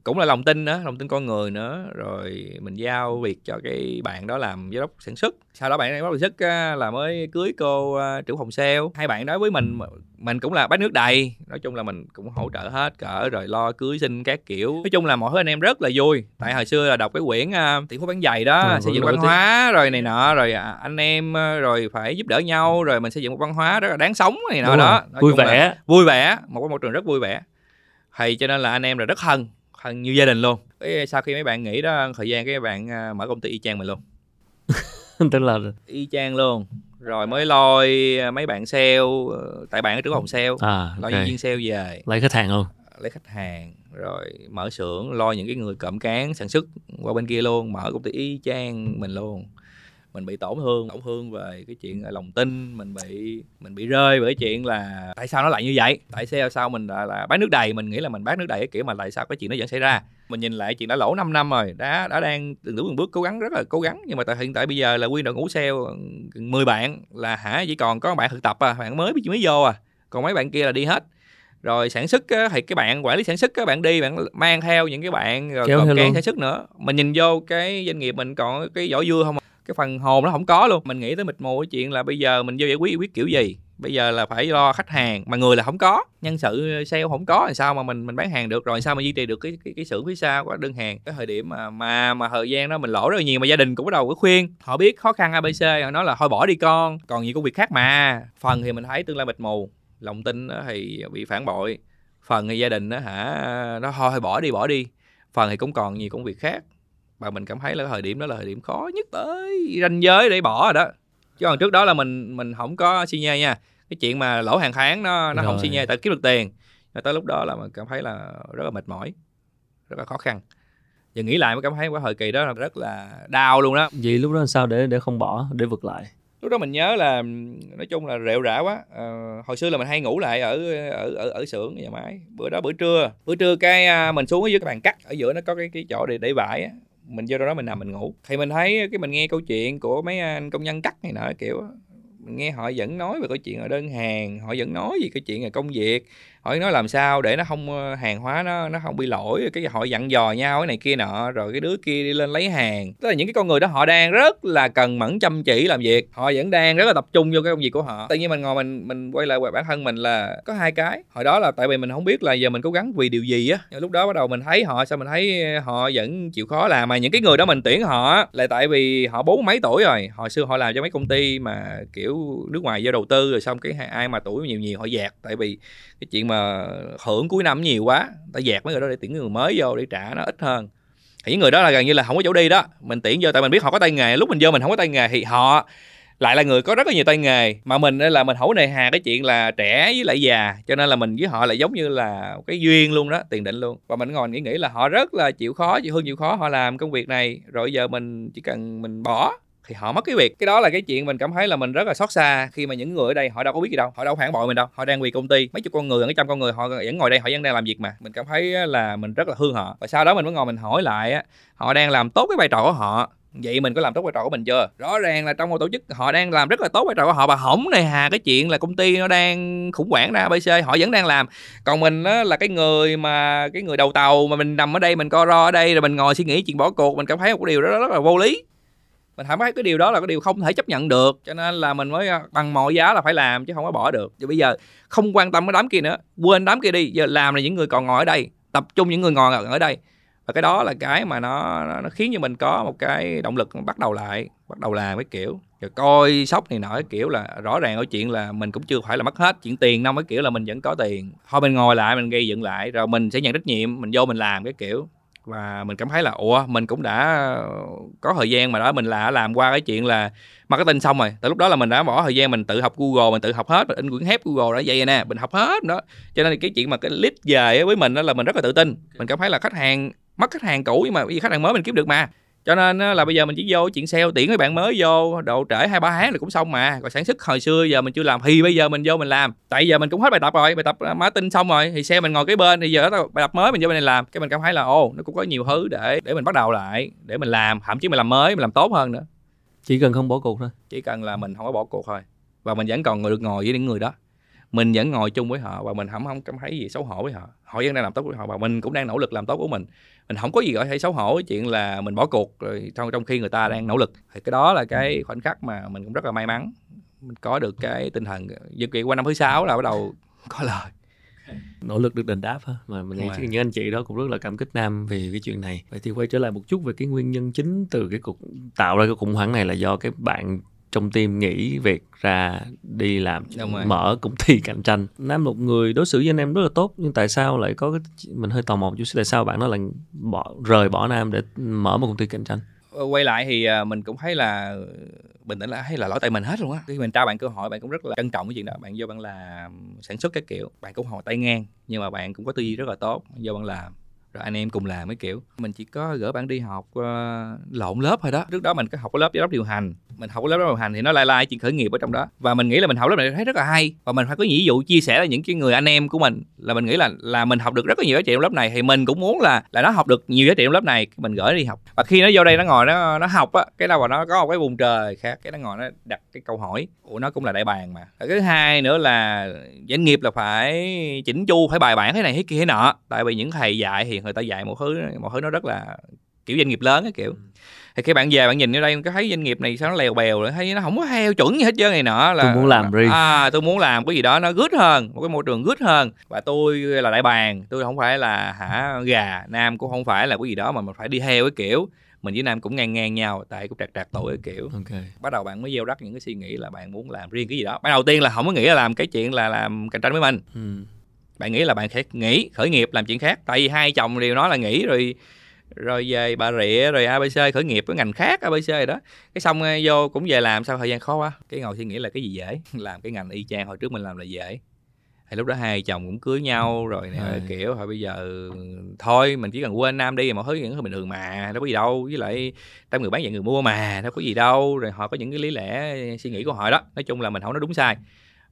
cũng là lòng tin nữa lòng tin con người nữa. Rồi mình giao việc cho cái bạn đó làm giám đốc sản xuất. Sau đó bạn giám đốc sản xuất là mới cưới cô trưởng phòng sale. Hai bạn đó với mình mình cũng là bát nước đầy nói chung là mình cũng hỗ trợ hết cỡ rồi lo cưới sinh các kiểu. Nói chung là mọi thứ anh em rất là vui. Tại hồi xưa là đọc cái quyển uh, tỷ phú bán giày đó ừ, xây dựng văn hóa rồi này nọ rồi à, anh em rồi phải giúp đỡ nhau rồi mình xây dựng một văn hóa rất là đáng sống này nọ đó. nói vui vẻ. vui vẻ một cái môi trường rất vui vẻ. Thì cho nên là anh em là rất thân thân như gia đình luôn. Cái sau khi mấy bạn nghỉ đó thời gian cái bạn à, mở công ty y chang mình luôn. [LAUGHS] Tức là y chang luôn. Rồi mới lôi mấy bạn sale ờ, tại bạn ở trưởng phòng sale à, okay. lo nhân viên sale về. Lấy khách hàng luôn. Lấy khách hàng rồi mở xưởng lo những cái người cộm cán sản xuất qua bên kia luôn mở công ty y chang mình luôn mình bị tổn thương tổn thương về cái chuyện lòng tin mình bị mình bị rơi bởi chuyện là tại sao nó lại như vậy? Tại sao sao mình là, là bán nước đầy? Mình nghĩ là mình bán nước đầy cái kiểu mà tại sao cái chuyện nó vẫn xảy ra? Mình nhìn lại chuyện đã lỗ 5 năm rồi đã đã đang từng bước từng bước cố gắng rất là cố gắng nhưng mà tại hiện tại bây giờ là nguyên đội ngũ sale 10 bạn là hả? Chỉ còn có bạn thực tập à bạn mới mới vô à còn mấy bạn kia là đi hết. Rồi sản xuất thì cái bạn quản lý sản xuất các bạn đi bạn mang theo những cái bạn rồi Kéo còn can sản xuất nữa. Mình nhìn vô cái doanh nghiệp mình còn cái vỏ dưa không à cái phần hồn nó không có luôn. Mình nghĩ tới mịt mù cái chuyện là bây giờ mình vô giải quyết quyết kiểu gì? Bây giờ là phải lo khách hàng mà người là không có. Nhân sự sale không có làm sao mà mình mình bán hàng được? Rồi sao mà duy trì được cái cái, cái xưởng phía sau của đơn hàng? Cái thời điểm mà mà mà thời gian đó mình lỗ rất là nhiều mà gia đình cũng bắt đầu có khuyên. Họ biết khó khăn abc họ nói là thôi bỏ đi con còn nhiều công việc khác mà. Phần thì mình thấy tương lai mịt mù lòng tin thì bị phản bội. Phần thì gia đình đó hả nó thôi bỏ đi bỏ đi. Phần thì cũng còn nhiều công việc khác và mình cảm thấy là thời điểm đó là thời điểm khó nhất tới ranh giới để bỏ rồi đó. Chứ còn trước đó là mình mình không có xi nhê nha. Cái chuyện mà lỗ hàng tháng nó nó rồi. không xi nhê tại kiếm được tiền. Rồi tới lúc đó là mình cảm thấy là rất là mệt mỏi rất là khó khăn. Giờ nghĩ lại mới cảm thấy quá thời kỳ đó là rất là đau luôn đó. Vậy lúc đó làm sao để để không bỏ để vượt lại? Lúc đó mình nhớ là nói chung là rệu rã quá. À, hồi xưa là mình hay ngủ lại ở ở ở, ở xưởng nhà máy. Bữa đó bữa trưa bữa trưa cái à, mình xuống ở dưới cái bàn cắt ở giữa nó có cái cái chỗ để để vải á mình vô đó mình nằm mình ngủ. Thì mình thấy cái mình nghe câu chuyện của mấy anh công nhân cắt này nọ, kiểu, mình nghe họ vẫn nói về câu chuyện ở đơn hàng, họ vẫn nói về cái chuyện là công việc hỏi nói làm sao để nó không ờ, hàng hóa nó nó không bị lỗi, cái họ dặn dò nhau, cái này kia nọ, rồi cái đứa kia đi lên lấy hàng. Tức là những cái con người đó họ đang rất là cần mẫn chăm chỉ làm việc. Họ vẫn đang rất là tập trung vô cái công việc của họ. Tự nhiên mình ngồi mình mình quay lại về bản thân mình là có hai cái. Hồi đó là tại vì mình không biết là giờ mình cố gắng vì điều gì á. Lúc đó bắt đầu mình thấy họ, sao mình thấy ờ, họ vẫn chịu khó làm mà những cái người đó mình tuyển họ là tại vì họ bốn mấy tuổi rồi. Hồi xưa họ làm cho mấy công ty mà kiểu nước ngoài vô đầu tư rồi xong cái ai mà tuổi nhiều nhiều họ dạt. Tại vì cái chuyện mà hưởng cuối năm nhiều quá ta dẹt mấy người đó để tuyển người mới vô để trả nó ít hơn. Thì những người đó là gần như là không có chỗ đi đó, mình tuyển vô tại mình biết họ có tay nghề, lúc mình vô mình không có tay nghề thì họ lại là người có rất là nhiều tay nghề. Mà mình là mình hổ nề hà cái chuyện là trẻ với lại già, cho nên là mình với họ là giống như là cái duyên luôn đó, tiền định luôn. Và mình ngồi nghĩ nghĩ là họ rất là chịu khó, chịu hơn chịu khó họ làm công việc này, rồi giờ mình chỉ cần mình bỏ thì họ mất cái việc. Cái đó là cái chuyện mình cảm thấy là mình rất là xót xa khi mà những người ở đây họ đâu có biết gì đâu họ đâu phản bội mình đâu. Họ đang vì công ty. Mấy chục con người mấy trăm con người họ vẫn ngồi đây họ vẫn đang làm việc mà. Mình cảm thấy là mình rất là thương họ. Và sau đó mình mới ngồi mình hỏi lại á họ đang làm tốt cái vai trò của họ. Vậy mình có làm tốt vai trò của mình chưa? Rõ ràng là trong một tổ chức họ đang làm rất là tốt vai trò của họ. Và hỏng này hà cái chuyện là công ty nó đang khủng hoảng ra abc họ vẫn đang làm. Còn mình á, là cái người mà cái người đầu tàu mà mình nằm ở đây mình co ro ở đây rồi mình ngồi suy nghĩ chuyện bỏ cuộc mình cảm thấy một cái điều đó rất là vô lý mình cảm thấy cái điều đó là cái điều không thể chấp nhận được. Cho nên là mình mới à, bằng mọi giá là phải làm chứ không có bỏ được. Chứ bây giờ không quan tâm cái đám kia nữa, quên đám kia đi. Giờ làm là những người còn ngồi ở đây, tập trung những người ngồi ở đây. Và cái đó là cái mà nó nó khiến cho mình có một cái động lực bắt đầu lại, bắt đầu làm cái kiểu. Rồi coi sốc này nọ cái kiểu là rõ ràng ở chuyện là mình cũng chưa phải là mất hết. Chuyện tiền đâu cái kiểu là mình vẫn có tiền. Thôi mình ngồi lại, mình gây dựng lại, rồi mình sẽ nhận trách nhiệm, mình vô mình làm cái kiểu và mình cảm thấy là, ủa, mình cũng đã có thời gian mà đó, mình là làm qua cái chuyện là marketing xong rồi. Từ lúc đó là mình đã bỏ thời gian mình tự học google, mình tự học hết, mình in quyển hép google đã vậy nè, mình học hết đó. Cho nên cái chuyện mà cái lead về với mình đó là mình rất là tự tin. Mình cảm thấy là khách hàng, mất khách hàng cũ nhưng mà khách hàng mới mình kiếm được mà cho nên là bây giờ mình chỉ vô chuyện sale tuyển mấy bạn mới vô độ trễ hai ba tháng là cũng xong mà. Còn sản xuất hồi xưa giờ mình chưa làm thì bây giờ mình vô mình làm. Tại giờ mình cũng hết bài tập rồi bài tập marketing xong rồi thì xe mình ngồi cái bên thì giờ bài tập mới mình vô bên này làm. Cái mình cảm thấy là ồ nó cũng có nhiều thứ để để mình bắt đầu lại để mình làm. Thậm chí mình làm mới mình làm tốt hơn nữa. Chỉ cần không bỏ cuộc thôi. Chỉ cần là mình không có bỏ cuộc thôi. Và mình vẫn còn được ngồi với những người đó mình vẫn ngồi chung với họ và mình không không cảm thấy gì xấu hổ với họ. Họ vẫn đang làm tốt với họ và mình cũng đang nỗ lực làm tốt của mình. Mình không có gì gọi hay xấu hổ cái chuyện là mình bỏ cuộc rồi trong trong khi người ta đang nỗ lực. Thì cái đó là cái khoảnh khắc mà mình cũng rất là may mắn. Mình có được cái tinh thần dự kiện qua năm thứ sáu là bắt đầu có lời. Nỗ lực được đền đáp ha mà mình nghĩ những anh chị đó cũng rất là cảm kích nam vì cái chuyện này. Vậy thì quay trở lại một chút về cái nguyên nhân chính từ cái cuộc tạo ra cái khủng hoảng này là do cái bạn trong team nghỉ việc ra đi làm mở công ty cạnh tranh. Nam một người đối xử với anh em rất là tốt nhưng tại sao lại có cái mình hơi tò mò chút tại sao bạn nó lại bỏ rời bỏ nam để mở một công ty cạnh tranh? Ờ, quay lại thì à, mình cũng thấy là bình tĩnh là hay là lỗi tại mình hết luôn á. Khi mình trao bạn cơ hội bạn cũng rất là trân trọng cái chuyện đó. Bạn vô bạn làm sản xuất cái kiểu bạn cũng hồi tay ngang nhưng mà bạn cũng có tư duy rất là tốt vô bạn làm rồi anh em cùng làm cái kiểu. Mình chỉ có gỡ bạn đi học uh, lộn lớp thôi đó. Trước đó mình có học cái lớp giám đốc điều hành. Mình học cái lớp điều hành thì nó lai lai chuyện khởi nghiệp ở trong đó. Và mình nghĩ là mình học lớp này thấy rất là hay. Và mình phải có ví dụ chia sẻ là những cái người anh em của mình. Là mình nghĩ là là mình học được rất là nhiều giá trị trong lớp này. Thì mình cũng muốn là là nó học được nhiều giá trị trong lớp này mình gửi đi học. Và khi nó vô đây nó ngồi nó nó học á cái đâu mà nó có một cái vùng trời khác cái nó ngồi nó đặt cái câu hỏi. Của nó cũng là đại bàn mà. Cái thứ hai nữa là doanh nghiệp là phải chỉnh chu phải bài bản thế này thế kia thế nọ. Tại vì những thầy dạy thì người ta dạy một thứ một thứ nó rất là kiểu doanh nghiệp lớn cái kiểu. Ừ. thì khi bạn về bạn nhìn ở đây cái thấy doanh nghiệp này sao nó lèo bèo rồi thấy nó không có theo chuẩn gì hết trơn này nọ là tôi muốn làm riêng. À tôi muốn làm cái gì đó nó good hơn một cái môi trường good hơn. Và tôi là đại bàng tôi không phải là hả gà nam cũng không phải là cái gì đó mà mình phải đi theo cái kiểu. Mình với nam cũng ngang ngang nhau tại cũng trạc trạc tuổi cái kiểu. Okay. bắt đầu bạn mới gieo rắc những cái suy nghĩ là bạn muốn làm riêng cái gì đó. Ban đầu tiên là không có nghĩ là làm cái chuyện là làm cạnh tranh với mình. Ừ bạn nghĩ là bạn sẽ nghỉ khởi nghiệp làm chuyện khác? Tại vì hai chồng đều nói là nghỉ rồi rồi về bà rịa rồi abc khởi nghiệp với ngành khác abc rồi đó. Cái xong ờ, vô cũng về làm sau thời gian khó quá? Cái ngồi suy nghĩ là cái gì dễ? [LAUGHS] Làm cái ngành y chang hồi trước mình làm là dễ. Thì lúc đó hai chồng cũng cưới nhau rồi nè À. kiểu thôi bây giờ thôi mình chỉ cần quên nam đi mọi thứ những thứ bình thường mà đâu có gì đâu. Với lại trăm người bán vậy người mua mà đâu có gì đâu. Rồi họ có những cái lý lẽ suy nghĩ của họ đó. Nói chung là mình không nói đúng sai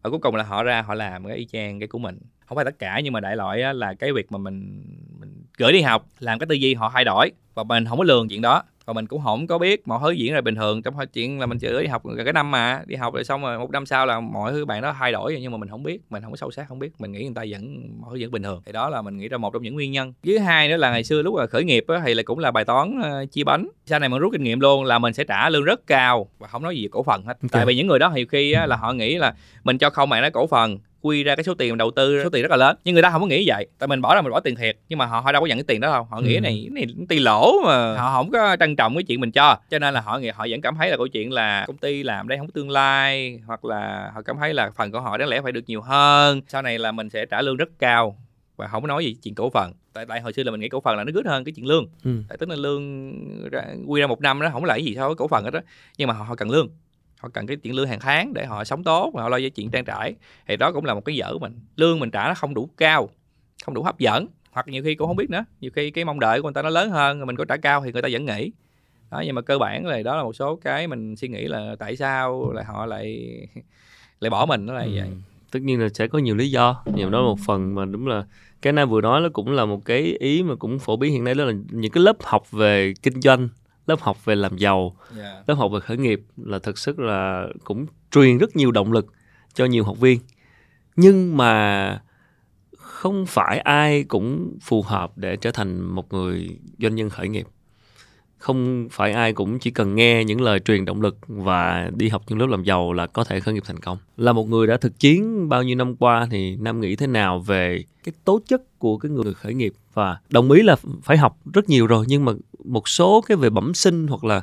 và cuối cùng là họ ra, họ làm cái y chang cái của mình. Không phải tất cả, nhưng mà đại loại là cái việc mà mình mình gửi đi học, làm cái tư duy họ thay đổi và mình không có lường chuyện đó và mình cũng không có biết mọi thứ diễn ra bình thường. Trong chuyện là mình chỉ đi học gần cái năm mà đi học rồi xong rồi một năm sau là mọi thứ bạn đó thay đổi rồi, nhưng mà mình không biết mình không có sâu sát không biết. Mình nghĩ người ta vẫn mọi thứ vẫn bình thường. Thì đó là mình nghĩ ra một trong những nguyên nhân. Với hai nữa là ngày xưa lúc mà khởi nghiệp á, thì là cũng là bài toán ờ, chia bánh. Sau này mình rút kinh nghiệm luôn là mình sẽ trả lương rất cao. Và không nói gì về cổ phần hết. Tại vì những người đó thì khi á, là họ nghĩ là mình cho không bạn đó cổ phần quy ra cái số tiền đầu tư số tiền rất là lớn. Nhưng người ta không có nghĩ vậy. Tại mình bỏ ra mình bỏ tiền thiệt nhưng mà họ, họ đâu có nhận cái tiền đó đâu. Họ nghĩ Ừ. này cái này tiền lỗ mà. Họ không có trân trọng cái chuyện mình cho. Cho nên là họ nghĩ họ vẫn cảm thấy là câu chuyện là công ty làm đây không có tương lai hoặc là họ cảm thấy là phần của họ đáng lẽ phải được nhiều hơn. Sau này là mình sẽ trả lương rất cao và không có nói gì chuyện cổ phần. Tại tại hồi xưa là mình nghĩ cổ phần là nó good hơn cái chuyện lương. Ừ. tại tức là lương ra, quy ra một năm nó không là cái gì so với cổ phần hết đó nhưng mà họ, họ cần lương họ cần cái chuyện lương hàng tháng để họ sống tốt và họ lo cho chuyện trang trải. Thì đó cũng là một cái dở mình. Lương mình trả nó không đủ cao không đủ hấp dẫn. Hoặc nhiều khi cũng không biết nữa. Nhiều khi cái mong đợi của người ta nó lớn hơn rồi mình có trả cao thì người ta vẫn nghỉ đó nhưng mà cơ bản là đó là một số cái mình suy nghĩ là tại sao lại họ lại [LAUGHS] lại bỏ mình nó là Ừ. vậy. tất nhiên là sẽ có nhiều lý do. Nhưng mà đó là một phần mà đúng là cái nam vừa nói nó cũng là một cái ý mà cũng phổ biến hiện nay đó là những cái lớp học về kinh doanh lớp học về làm giàu lớp học về khởi nghiệp là thực sự là cũng truyền rất nhiều động lực cho nhiều học viên. Nhưng mà không phải ai cũng phù hợp để trở thành một người doanh nhân khởi nghiệp. Không phải ai cũng chỉ cần nghe những lời truyền động lực và đi học những lớp làm giàu là có thể khởi nghiệp thành công. Là một người đã thực chiến bao nhiêu năm qua thì nam nghĩ thế nào về cái tố chất của cái người khởi nghiệp và đồng ý là phải học rất nhiều rồi, nhưng mà một số cái về bẩm sinh hoặc là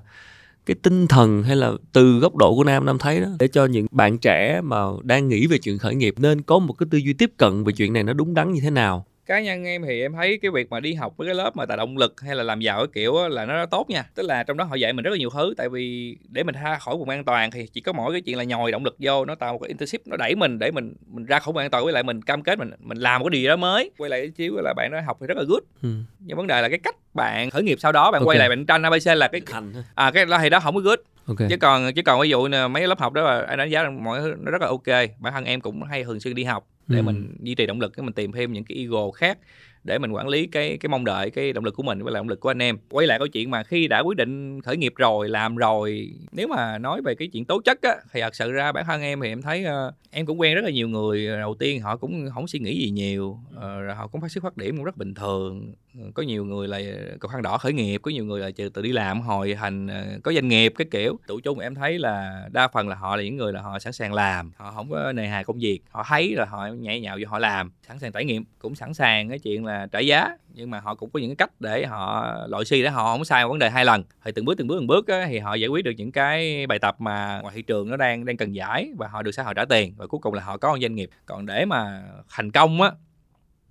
cái tinh thần hay là từ góc độ của nam nam thấy đó, để cho những bạn trẻ mà đang nghĩ về chuyện khởi nghiệp nên có một cái tư duy tiếp cận về chuyện này nó đúng đắn như thế nào cá nhân em thì em thấy cái việc mà đi học với cái lớp mà tạo động lực hay là làm giàu cái kiểu á, là nó tốt nha. Tức là trong đó họ dạy mình rất là nhiều thứ tại vì để mình ra khỏi vùng an toàn thì chỉ có mỗi cái chuyện là nhồi động lực vô nó tạo một cái internship nó đẩy mình để mình mình ra khỏi vùng an toàn với lại mình cam kết mình mình làm một cái gì đó mới. Quay lại chiếu là bạn đó học thì rất là good. Ừ. nhưng vấn đề là cái cách bạn khởi nghiệp sau đó bạn Ok. quay lại bạn tranh abc là cái hành à cái đó thì đó không có good ok. Chứ còn chứ còn ví dụ như mấy lớp học đó là anh đánh giá rằng mọi thứ nó rất là ok. Bản thân em cũng hay thường xuyên đi học để Ừ. mình duy trì động lực cái mình tìm thêm những cái ego khác để mình quản lý cái cái mong đợi cái động lực của mình với lại động lực của anh em. Quay lại câu chuyện mà khi đã quyết định khởi nghiệp rồi làm rồi nếu mà nói về cái chuyện tố chất á thì thật sự ra bản thân em thì em thấy uh, em cũng quen rất là nhiều người. Đầu tiên họ cũng không suy nghĩ gì nhiều uh, rồi họ cũng phát xuất phát điểm cũng rất bình thường. Ờ, có nhiều người là cầu khăn đỏ khởi nghiệp có nhiều người là tự đi làm hồi thành uh, có doanh nghiệp cái kiểu. Tụ chung em thấy là đa phần là họ là những người là họ sẵn sàng làm họ không có nề hà công việc. Họ thấy là họ nhảy nhào vô họ làm sẵn sàng trải nghiệm cũng sẵn sàng cái chuyện là trả giá nhưng mà họ cũng có những cái cách để họ loại suy để họ không sai vấn đề hai lần. Thì từng bước từng bước từng bước á, thì họ giải quyết được những cái bài tập mà ngoài thị trường nó đang đang cần giải và họ được xã hội trả tiền và cuối cùng là họ có một doanh nghiệp. Còn để mà thành công á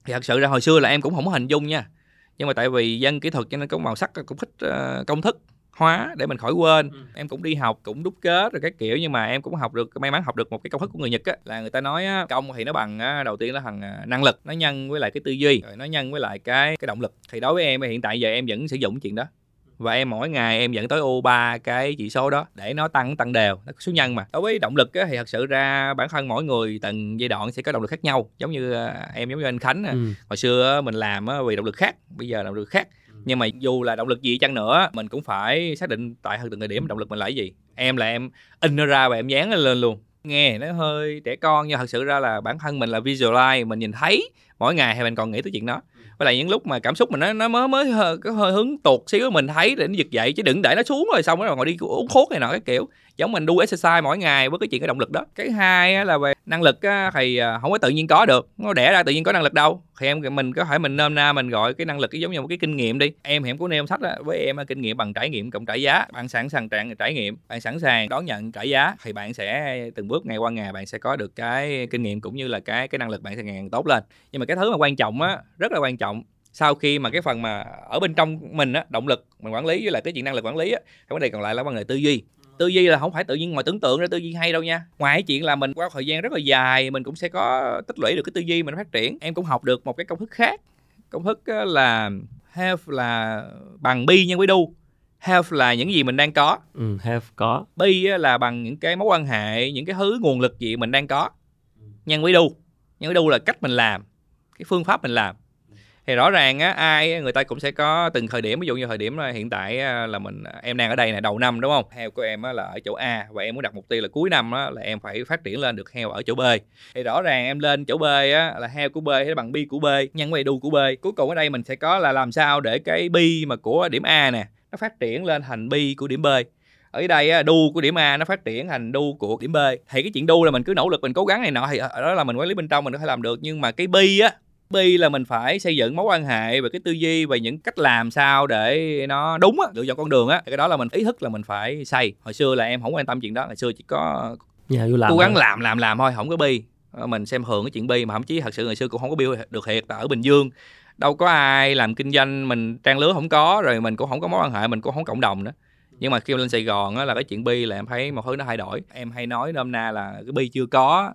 thì thật sự ra hồi xưa là em cũng không có hình dung nha. Nhưng mà tại vì dân kỹ thuật cho nên có màu sắc cũng thích ờ, công thức hóa để mình khỏi quên. Ừ. em cũng đi học cũng đúc kết rồi các kiểu nhưng mà em cũng học được may mắn học được một cái công thức của người nhật á là người ta nói á, công thì nó bằng á, đầu tiên là thằng à, năng lực nó nhân với lại cái tư duy rồi nó nhân với lại cái cái động lực. Thì đối với em hiện tại giờ em vẫn sử dụng chuyện đó. Và em mỗi ngày em dẫn tối ưu ba cái chỉ số đó để nó tăng tăng đều nó có số nhân mà. Đối với động lực á, thì thật sự ra bản thân mỗi người từng giai đoạn sẽ có động lực khác nhau. Giống như à, em giống như anh khánh ừ. hồi xưa mình làm á, vì động lực khác bây giờ động lực khác nhưng mà dù là động lực gì chăng nữa mình cũng phải xác định tại từng thời điểm động lực mình là cái gì. Em là em in nó ra và em dán nó lên luôn. Nghe nó hơi trẻ con nhưng thật sự ra là bản thân mình là visualize mình nhìn thấy mỗi ngày thì mình còn nghĩ tới chuyện đó. Với lại những lúc mà cảm xúc mình nó nó mới mới hơi, hơi hứng tuột xíu mình thấy để nó giật dậy chứ đừng để nó xuống rồi xong rồi ngồi đi uống thuốc này nọ cái kiểu giống mình đu exercise mỗi ngày với cái chuyện cái động lực đó. Cái hai là về năng lực thì à, không có tự nhiên có được. Nó đẻ ra tự nhiên có năng lực đâu. Thì em, mình có thể mình nôm na mình gọi cái năng lực giống như một cái kinh nghiệm đi. Em thì em có nêu sách đó với em kinh nghiệm bằng trải nghiệm cộng trả giá. Bạn sẵn sàng trạng trải nghiệm, bạn sẵn sàng đón nhận trả giá thì bạn sẽ, từng bước ngày qua ngày bạn sẽ có được cái kinh nghiệm cũng như là cái cái năng lực bạn sẽ ngày càng tốt lên. Nhưng mà cái thứ mà quan trọng á, rất là quan trọng, sau khi mà cái phần mà ở bên trong mình á, động lực mình quản lý với lại cái chuyện năng lực quản lý á, cái vấn đề còn lại là vấn đề tư duy tư duy là không phải tự nhiên ngồi tưởng tượng ra tư duy hay đâu nha. Ngoài cái chuyện là mình qua thời gian rất là dài mình cũng sẽ có tích lũy được cái tư duy mình phát triển. Em cũng học được một cái công thức khác. Công thức là have là bằng be nhân với do have là những gì mình đang có. Ừ, have có. Be là bằng những cái mối quan hệ những cái thứ nguồn lực gì mình đang có. Nhân với do nhân với do là cách mình làm cái phương pháp mình làm thì rõ ràng á ai người ta cũng sẽ có từng thời điểm ví dụ như thời điểm là hiện tại là mình à, em đang ở đây là đầu năm đúng không? Heo của em là ở chỗ A và em muốn đặt mục tiêu là cuối năm á, là em phải phát triển lên được heo ở chỗ B. Thì rõ ràng em lên chỗ B á, là heo của B hay bằng bi của B nhân với đu của B. Cuối cùng ở đây mình sẽ có là làm sao để cái bi mà của điểm A nè nó phát triển lên thành bi của điểm B. Ở đây đu của điểm A nó phát triển thành đu của điểm B. Thì cái chuyện đu là mình cứ nỗ lực mình cố gắng này nọ thì ở đó là mình quản lý bên trong mình có thể làm được. Nhưng mà cái bi á bi là mình phải xây dựng mối quan hệ về cái tư duy về những cách làm sao để nó đúng á lựa chọn con đường á. Cái đó là mình ý thức là mình phải xây. Hồi xưa là em không quan tâm chuyện đó hồi xưa chỉ có dạ, làm cố gắng thôi. làm làm làm thôi không có bi. Ờ, mình xem thường cái chuyện bi mà thậm chí thật sự ngày xưa cũng không có bi được thiệt ở bình dương đâu có ai làm kinh doanh mình trang lứa không có rồi mình cũng không có mối quan hệ mình cũng không cộng đồng nữa. Nhưng mà khi lên sài gòn á là cái chuyện bi là em thấy một thứ nó thay đổi. Em hay nói nôm na là cái bi chưa có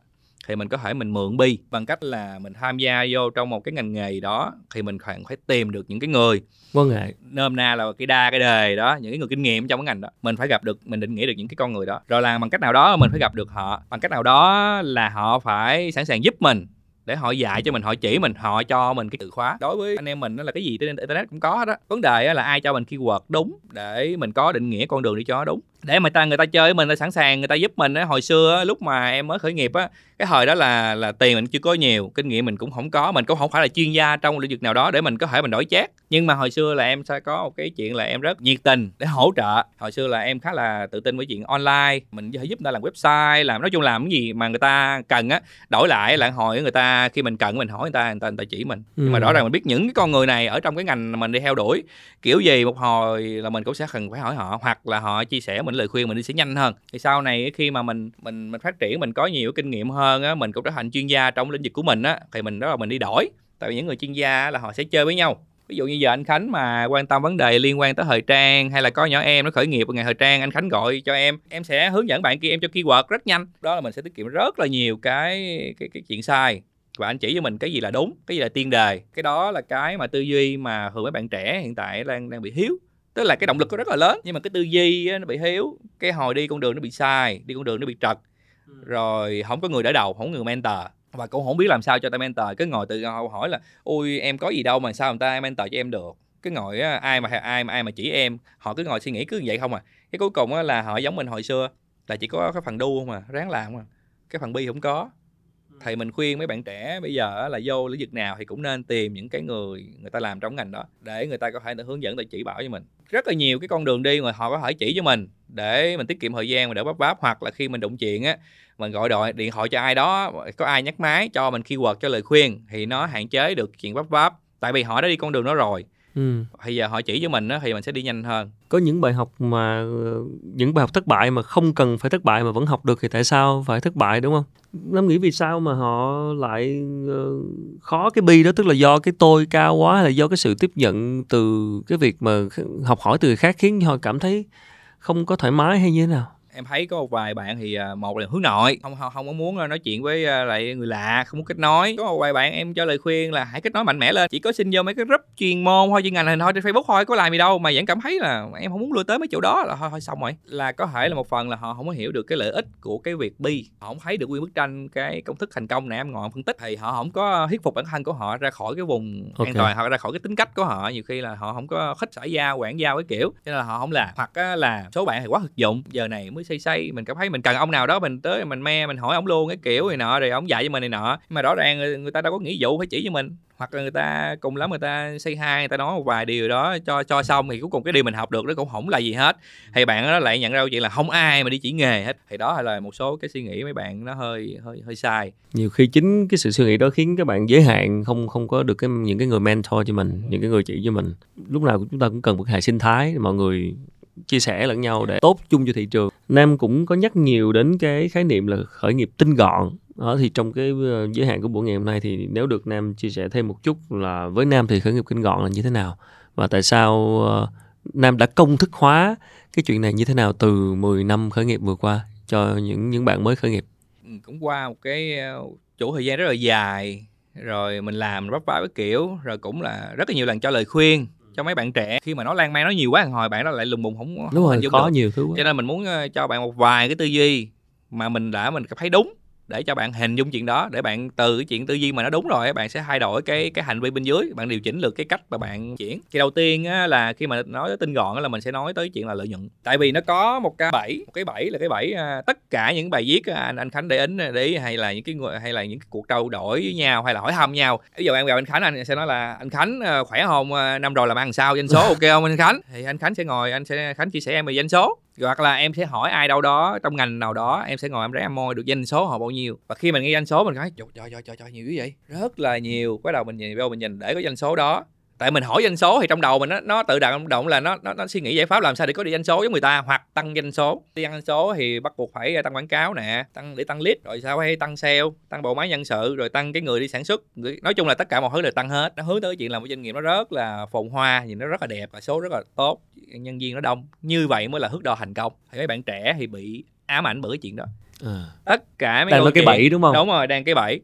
thì mình có thể mình mượn bi bằng cách là mình tham gia vô trong một cái ngành nghề đó thì mình phải phải tìm được những cái người. Quan hệ nôm na là cái đa cái đề đó những cái người kinh nghiệm trong cái ngành đó. Mình phải gặp được mình định nghĩa được những cái con người đó. Rồi là bằng cách nào đó mình phải gặp được họ. Bằng cách nào đó là họ phải sẵn sàng giúp mình để họ dạy cho mình họ chỉ mình họ cho mình cái từ khóa. Đối với anh em mình đó là cái gì trên internet cũng có đó vấn đề là ai cho mình keyword đúng để mình có định nghĩa con đường đi cho nó đúng để mà ta người ta chơi với mình ta sẵn sàng người ta giúp mình á. Hồi xưa lúc mà em mới khởi nghiệp á cái thời đó là là tiền mình chưa có nhiều kinh nghiệm mình cũng không có mình cũng không phải là chuyên gia trong lĩnh vực nào đó để mình có thể mình đổi chát nhưng mà hồi xưa là em sẽ có một cái chuyện là em rất nhiệt tình để hỗ trợ. Hồi xưa là em khá là tự tin với chuyện online mình có thể giúp người ta làm website làm nói chung làm cái gì mà người ta cần á đổi lại là hỏi người ta khi mình cần mình hỏi người ta người ta, người ta chỉ mình. Ừ. nhưng mà rõ ràng mình biết những cái con người này ở trong cái ngành mình đi theo đuổi kiểu gì một hồi là mình cũng sẽ cần phải hỏi họ hoặc là họ chia sẻ mình lời khuyên mình đi sẽ nhanh hơn. Thì sau này khi mà mình mình mình phát triển, mình có nhiều kinh nghiệm hơn á, mình cũng trở thành chuyên gia trong lĩnh vực của mình á, thì mình đó là mình đi đổi. Tại vì những người chuyên gia là họ sẽ chơi với nhau. Ví dụ như giờ anh Khánh mà quan tâm vấn đề liên quan tới thời trang hay là có nhỏ em nó khởi nghiệp ngày thời trang, anh Khánh gọi cho em em sẽ hướng dẫn bạn kia, em cho keyword rất nhanh. Đó là mình sẽ tiết kiệm rất là nhiều cái cái cái chuyện sai. Và anh chỉ cho mình cái gì là đúng, cái gì là tiên đề. Cái đó là cái mà tư duy mà thường mấy bạn trẻ hiện tại đang đang bị thiếu tức là cái động lực nó rất là lớn nhưng mà cái tư duy nó bị thiếu cái hồi đi con đường nó bị sai đi con đường nó bị trật. Ừ. rồi không có người đỡ đầu không có người mentor. Và cũng không biết làm sao cho ta mentor. Cứ ngồi tự hỏi là ôi em có gì đâu mà sao người ta mentor cho em được? Cái ngồi ai mà ai mà ai mà chỉ em họ cứ ngồi suy nghĩ cứ vậy không à. Cái cuối cùng là họ giống mình hồi xưa là chỉ có cái phần đu không à ráng làm không à. Cái phần bi không có thì mình khuyên mấy bạn trẻ bây giờ là vô lĩnh vực nào thì cũng nên tìm những cái người người ta làm trong ngành đó để người ta có thể hướng dẫn để chỉ bảo cho mình. Rất là nhiều cái con đường đi mà họ có thể chỉ cho mình để mình tiết kiệm thời gian mà đỡ bắp bắp hoặc là khi mình đụng chuyện á mình gọi đội điện thoại cho ai đó, có ai nhắc máy cho mình keyword cho lời khuyên thì nó hạn chế được chuyện bắp bắp tại vì họ đã đi con đường đó rồi ừ. bây giờ họ chỉ cho mình đó, thì mình sẽ đi nhanh hơn. Có những bài học mà những bài học thất bại mà không cần phải thất bại mà vẫn học được thì tại sao phải thất bại đúng không? Nam nghĩ vì sao mà họ lại uh, khó cái bi đó? Tức là do cái tôi cao quá hay là do cái sự tiếp nhận từ cái việc mà học hỏi từ người khác khiến họ cảm thấy không có thoải mái hay như thế nào em thấy có một vài bạn thì à, một là hướng nội không không không có muốn nói chuyện với lại người lạ không muốn kết nối. Có một vài bạn em cho lời khuyên là hãy kết nối mạnh mẽ lên chỉ có xin vô mấy cái group chuyên môn thôi chuyên ngành hình thôi trên facebook thôi có làm gì đâu. Mà vẫn cảm thấy là em không muốn lui tới mấy chỗ đó là thôi thôi xong rồi. Là có thể là một phần là họ không có hiểu được cái lợi ích của cái việc bi họ không thấy được nguyên bức tranh cái công thức thành công này em ngọn phân tích. Thì họ không có thuyết phục bản thân của họ ra khỏi cái vùng okay. an toàn hoặc ra khỏi cái tính cách của họ. Nhiều khi là họ không có khích xã giao quản giao cái kiểu cho nên là họ không làm. Hoặc là số bạn thì quá thực dụng giờ này mới xây xây mình cảm thấy mình cần ông nào đó mình tới mình me mình hỏi ông luôn cái kiểu này nọ rồi ông dạy cho mình này nọ. Nhưng mà rõ ràng người, ta đâu có nghĩa vụ phải chỉ cho mình. Hoặc là người ta cùng lắm người ta say hai người ta nói một vài điều đó cho cho xong thì cuối cùng cái điều mình học được nó cũng không là gì hết. Thì bạn đó lại nhận ra câu chuyện là không ai mà đi chỉ nghề hết. Thì đó là một số cái suy nghĩ mấy bạn nó hơi hơi hơi sai. Nhiều khi chính cái sự suy nghĩ đó khiến các bạn giới hạn không không có được cái những cái người mentor cho mình những cái người chỉ cho mình. Lúc nào chúng ta cũng cần một hệ sinh thái mọi người chia sẻ lẫn nhau để tốt chung cho thị trường. Nam cũng có nhắc nhiều đến cái khái niệm là khởi nghiệp tinh gọn. Đó, thì trong cái ờ, giới hạn của buổi ngày hôm nay thì nếu được nam chia sẻ thêm một chút là với nam thì khởi nghiệp tinh gọn là như thế nào? Và tại sao ờ, Nam đã công thức hóa cái chuyện này như thế nào từ 10 năm khởi nghiệp vừa qua cho những những bạn mới khởi nghiệp? Ừ, cũng qua một cái ờ, chỗ chủ thời gian rất là dài, rồi mình làm vấp vả cái kiểu, rồi cũng là rất là nhiều lần cho lời khuyên cho mấy bạn trẻ. Khi mà nó lan man nó nhiều quá hồi bạn nó lại lùng bùng không đúng rồi có nhiều thứ quá. cho nên mình muốn ờ, cho bạn một vài cái tư duy mà mình đã mình thấy đúng để cho bạn hình dung chuyện đó để bạn từ cái chuyện tư duy mà nó đúng rồi bạn sẽ thay đổi cái cái hành vi bên dưới bạn điều chỉnh được cái cách mà bạn chuyển. Thì đầu tiên á, là khi mà nói tới tinh gọn á, là mình sẽ nói tới chuyện là lợi nhuận. Tại vì nó có một cái bẫy một cái bẫy là cái bẫy à, tất cả những bài viết à, anh anh khánh để ý để ý hay là những cái hay là những cái cuộc trao đổi với nhau hay là hỏi thăm nhau. Ví dụ em gặp anh khánh anh sẽ nói là anh khánh à, khỏe không? Năm rồi làm ăn sao? Doanh số [LAUGHS] ok không anh khánh? Thì anh khánh sẽ ngồi anh sẽ khánh chia sẻ em về doanh số hoặc là em sẽ hỏi ai đâu đó, trong ngành nào đó, em sẽ ngồi em ráng em môi được doanh số họ bao nhiêu. Và khi mình nghe doanh số mình nói trời trời trời trời nhiều như vậy. Rất là nhiều. Bắt đầu mình nhìn vô mình nhìn để có doanh số đó tại mình hỏi doanh số thì trong đầu mình nó, nó tự động động là nó, nó nó suy nghĩ giải pháp làm sao để có được doanh số giống người ta hoặc tăng doanh số. Tăng doanh số thì bắt buộc phải tăng quảng cáo nè tăng để tăng lead rồi sao hay tăng sale tăng bộ máy nhân sự rồi tăng cái người đi sản xuất. Nói chung là tất cả mọi thứ đều tăng hết. Nó hướng tới cái chuyện là một doanh nghiệp nó rất là phồn hoa nhìn nó rất là đẹp và số rất là tốt nhân viên nó đông. Như vậy mới là thước đo thành công. Thì mấy bạn trẻ thì bị ám ảnh bởi cái chuyện đó. À. tất cả mấy đang cái bẫy đúng không? Đúng rồi đang cái bẫy.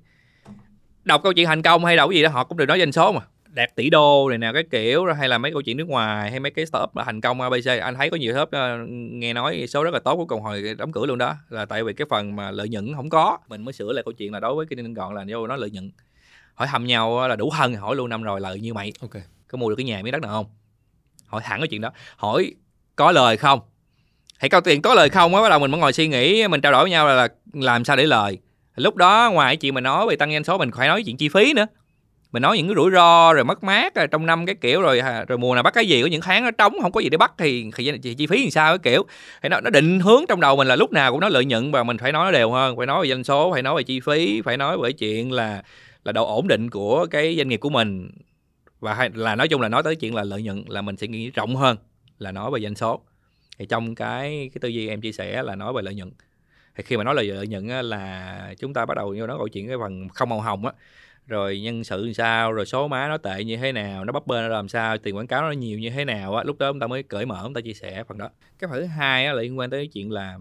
Đọc câu chuyện thành công hay đọc cái gì đó họ cũng đều nói doanh số mà đạt tỷ đô này nào cái kiểu rồi hay là mấy câu chuyện nước ngoài hay mấy cái startup là thành công ABC anh thấy có nhiều startup uh, nghe nói số rất là tốt cuối cùng hồi đóng cửa luôn đó là tại vì cái phần mà lợi nhuận không có. Mình mới sửa lại câu chuyện là đối với cái tinh gọn là vô nó lợi nhuận. Hỏi thăm nhau là đủ thân hỏi luôn năm rồi lợi như mày. Ok. Có mua được cái nhà miếng đất nào không? Hỏi thẳng cái chuyện đó. Hỏi có lời không? Hãy câu tiền có lời không á bắt đầu mình mới ngồi suy nghĩ mình trao đổi với nhau là, là làm sao để lời. Lúc đó ngoài chuyện mình nói về tăng doanh số mình phải nói chuyện chi phí nữa mình nói những cái rủi ro rồi mất mát rồi trong năm cái kiểu rồi à, rồi mùa nào bắt cái gì có những tháng nó trống không có gì để bắt thì, thì chi phí làm sao cái kiểu. Thì nó, nó định hướng trong đầu mình là lúc nào cũng nói lợi nhuận và mình phải nói nó đều hơn phải nói về doanh số phải nói về chi phí phải nói về chuyện là là độ ổn định của cái doanh nghiệp của mình. Và hay là nói chung là nói tới chuyện là lợi nhuận là mình sẽ nghĩ rộng hơn là nói về doanh số. Thì trong cái cái tư duy em chia sẻ là nói về lợi nhuận. Thì khi mà nói là lợi nhuận là chúng ta bắt đầu vô nói câu chuyện cái phần không màu hồng á rồi nhân sự làm sao, rồi số má nó tệ như thế nào, nó bấp bênh nó làm sao, tiền quảng cáo nó nhiều như thế nào á, lúc đó chúng ta mới cởi mở, chúng ta chia sẻ phần đó. Cái phần thứ hai á là liên quan tới chuyện là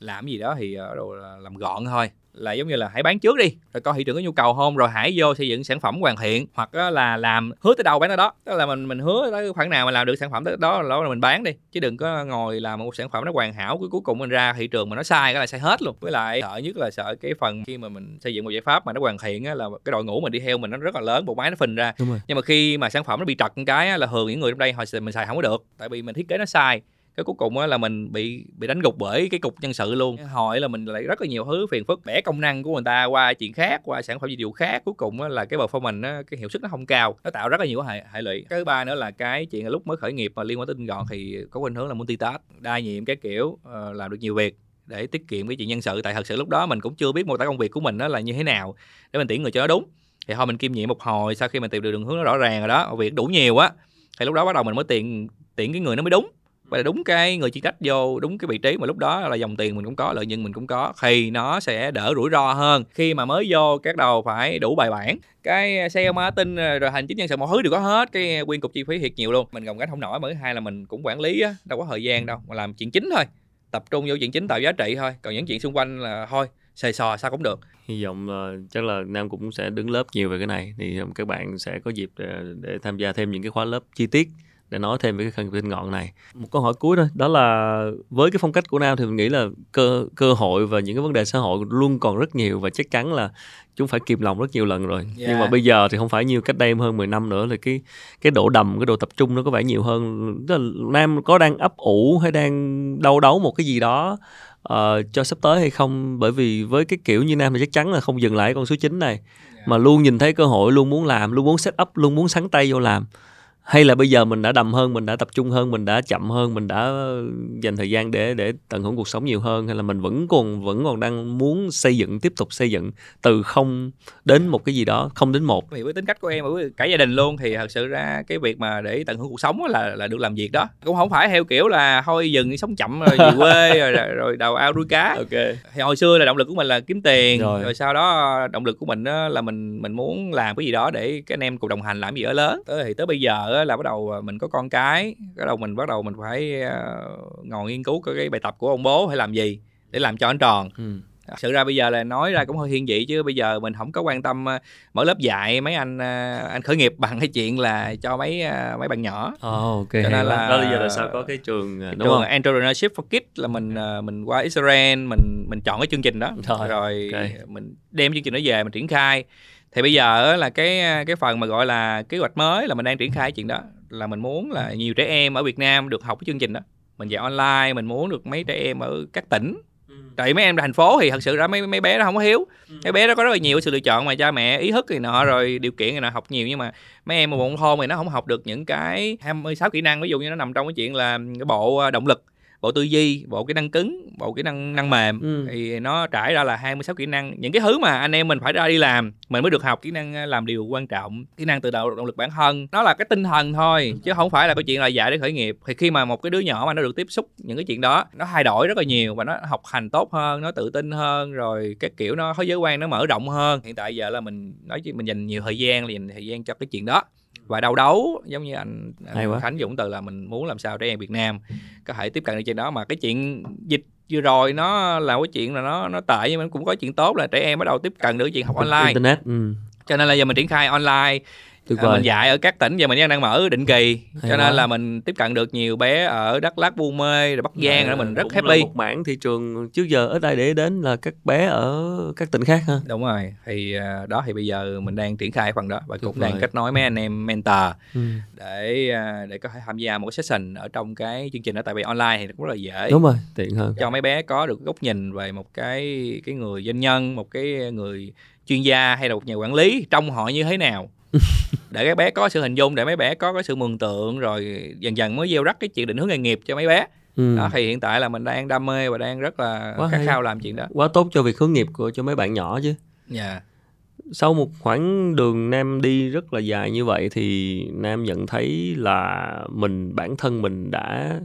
làm gì đó thì ở đồ là làm gọn thôi. Là giống như là hãy bán trước đi rồi coi thị trường có nhu cầu không rồi hãy vô xây dựng sản phẩm hoàn thiện hoặc là làm hứa tới đâu bán tới đó. Tức là mình mình hứa tới khoảng nào mà làm được sản phẩm tới đó là mình bán đi chứ đừng có ngồi làm một sản phẩm nó hoàn hảo cuối cuối cùng mình ra thị trường mà nó sai cái là sai hết luôn. Với lại sợ nhất là sợ cái phần khi mà mình xây dựng một giải pháp mà nó hoàn thiện á, là cái đội ngũ mình đi theo mình nó rất là lớn bộ máy nó phình ra. Nhưng mà khi mà sản phẩm nó bị trật một cái á, là thường những người trong đây họ mình xài không có được tại vì mình thiết kế nó sai cái cuối cùng là mình bị bị đánh gục bởi cái cục nhân sự luôn. Hỏi là mình lại rất là nhiều thứ phiền phức bẻ công năng của người ta qua chuyện khác qua sản phẩm dịch vụ khác. Cuối cùng là cái performance á, cái hiệu suất nó không cao. Nó tạo rất là nhiều hệ hệ lụy. Cái thứ ba nữa là cái chuyện lúc mới khởi nghiệp mà liên quan tới tinh gọn thì có khuynh hướng là multitask đa nhiệm cái kiểu uh, làm được nhiều việc để tiết kiệm cái chuyện nhân sự. Tại thật sự lúc đó mình cũng chưa biết mô tả công việc của mình đó là như thế nào để mình tuyển người cho nó đúng. Thì thôi mình kiêm nhiệm một hồi sau khi mình tìm được đường hướng nó rõ ràng rồi đó việc đủ nhiều á thì lúc đó bắt đầu mình mới tiền tuyển cái người nó mới đúng và là đúng cái người chuyên trách vô đúng cái vị trí mà lúc đó là dòng tiền mình cũng có lợi nhuận mình cũng có thì nó sẽ đỡ rủi ro hơn. Khi mà mới vô các đầu phải đủ bài bản. Cái sale marketing ờ, rồi hành chính nhân sự mọi thứ đều có hết cái quyên cục chi phí thiệt nhiều luôn. Mình gồng gánh không nổi mới hai là mình cũng quản lý á đâu có thời gian đâu mà làm chuyện chính thôi. Tập trung vô chuyện chính tạo giá trị thôi. Còn những chuyện xung quanh là thôi xài xò sao cũng được. Hy vọng là chắc là nam cũng sẽ đứng lớp nhiều về cái này. Thì các bạn sẽ có dịp để, để tham gia thêm những cái khóa lớp chi tiết để nói thêm về cái nghiệp tinh ngọn này. Một câu hỏi cuối thôi đó là với cái phong cách của nam thì mình nghĩ là cơ cơ hội và những cái vấn đề xã hội luôn còn rất nhiều và chắc chắn là chúng phải kìm lòng rất nhiều lần rồi. Yeah. nhưng mà bây giờ thì không phải như cách đây hơn 10 năm nữa là cái cái độ đầm cái độ tập trung nó có vẻ nhiều hơn. Tức là nam có đang ấp ủ hay đang đau đấu một cái gì đó uh, cho sắp tới hay không? Bởi vì với cái kiểu như nam thì chắc chắn là không dừng lại con số 9 này yeah. mà luôn nhìn thấy cơ hội luôn muốn làm luôn muốn set up luôn muốn sáng tay vô làm hay là bây giờ mình đã đầm hơn mình đã tập trung hơn mình đã chậm hơn mình đã dành thời gian để để tận hưởng cuộc sống nhiều hơn hay là mình vẫn còn vẫn còn đang muốn xây dựng tiếp tục xây dựng từ không đến một cái gì đó không đến một? Vì với tính cách của em với cả gia đình luôn thì thật sự ra cái việc mà để tận hưởng cuộc sống là là được làm việc đó. Cũng không phải theo kiểu là thôi dừng sống chậm rồi về [LAUGHS] quê rồi rồi đầu ao nuôi cá. Ok. Thì hồi xưa là động lực của mình là kiếm tiền rồi, rồi sau đó động lực của mình là mình mình muốn làm cái gì đó để cái anh em cùng đồng hành làm gì ở lớn. Tới thì tới bây giờ giờ là bắt đầu mình có con cái bắt đầu mình bắt đầu mình phải uh, ngồi nghiên cứu cái bài tập của ông bố hay làm gì để làm cho anh tròn. Ừ sự ra bây giờ là nói ra cũng hơi thiên vị chứ bây giờ mình không có quan tâm ờ, mở lớp dạy mấy anh ờ, anh khởi nghiệp [LAUGHS] bằng cái chuyện là cho mấy ờ, mấy bạn nhỏ. Oh, ok cho nên là đó bây giờ là sao có cái trường cái đúng trường không? Entrepreneurship for kids là mình mình qua Israel mình mình chọn cái chương trình đó. Rồi, rồi okay. mình đem chương trình đó về mình triển khai thì bây giờ là cái cái phần mà gọi là kế hoạch mới là mình đang triển khai chuyện đó là mình muốn là nhiều trẻ em ở Việt Nam được học cái chương trình đó. Mình dạy online mình muốn được mấy trẻ em ở các tỉnh. Tại mấy em thành phố thì thật sự ra mấy mấy bé nó không có hiếu. Ừ. mấy bé nó có rất là nhiều sự lựa chọn mà cha mẹ ý thức thì nọ rồi điều kiện thì nọ học nhiều. Nhưng mà mấy em mà bụng thôn thì nó không học được những cái 26 kỹ năng. Ví dụ như nó nằm trong cái chuyện là cái bộ à, động lực bộ tư duy bộ kỹ năng cứng bộ kỹ năng năng mềm. Ừ. thì nó trải ra là 26 kỹ năng. Những cái thứ mà anh em mình phải ra đi làm mình mới được học kỹ năng làm điều quan trọng kỹ năng tự động động lực bản thân. Nó là cái tinh thần thôi chứ không phải là cái chuyện là dạy để khởi nghiệp. Thì khi mà một cái đứa nhỏ mà nó được tiếp xúc những cái chuyện đó nó thay đổi rất là nhiều và nó học hành tốt hơn nó tự tin hơn rồi cái kiểu nó có giới quan nó mở rộng hơn. Hiện tại giờ là mình nói chứ mình dành nhiều thời gian là dành thời gian cho cái chuyện đó và đau đấu giống như anh, anh Khánh Dũng từ là mình muốn làm sao trẻ em Việt Nam có thể tiếp cận được trên đó. Mà cái chuyện dịch vừa rồi nó là cái chuyện là nó nó tệ nhưng mà cũng có chuyện tốt là trẻ em bắt đầu tiếp cận được chuyện học online. internet ừ. cho nên là giờ mình triển khai online Tuyệt vời. À, mình dạy ở các tỉnh giờ mình đang mở định kỳ Hay cho nên là mình tiếp cận được nhiều bé ở Đắk Lắk, Buôn Mê, rồi Bắc Giang rồi mình rất cũng happy. Là một mảng thị trường trước giờ ít ai để đến là các bé ở các tỉnh khác ha. Đúng rồi. Thì à, đó thì bây giờ mình đang triển khai phần đó và Tuyệt cũng vời. đang kết nối mấy anh em mentor ừ. để à, để có thể tham gia một cái session ở trong cái chương trình đó tại vì online thì cũng rất là dễ. Đúng rồi, tiện hơn. Cho mấy bé có được góc nhìn về một cái cái người doanh nhân, một cái người chuyên gia hay là một nhà quản lý trong họ như thế nào [LAUGHS] để các bé có sự hình dung để mấy bé có cái sự mường tượng rồi dần dần mới gieo rắc cái chuyện định hướng nghề nghiệp cho mấy bé. Ừ. đó thì hiện tại là mình đang đam mê và đang rất là quá khát khao làm chuyện đó. Quá tốt cho việc hướng nghiệp của cho mấy bạn nhỏ chứ. Dạ. Yeah. sau một khoảng đường nam đi rất là dài như vậy thì nam nhận thấy là mình bản thân mình đã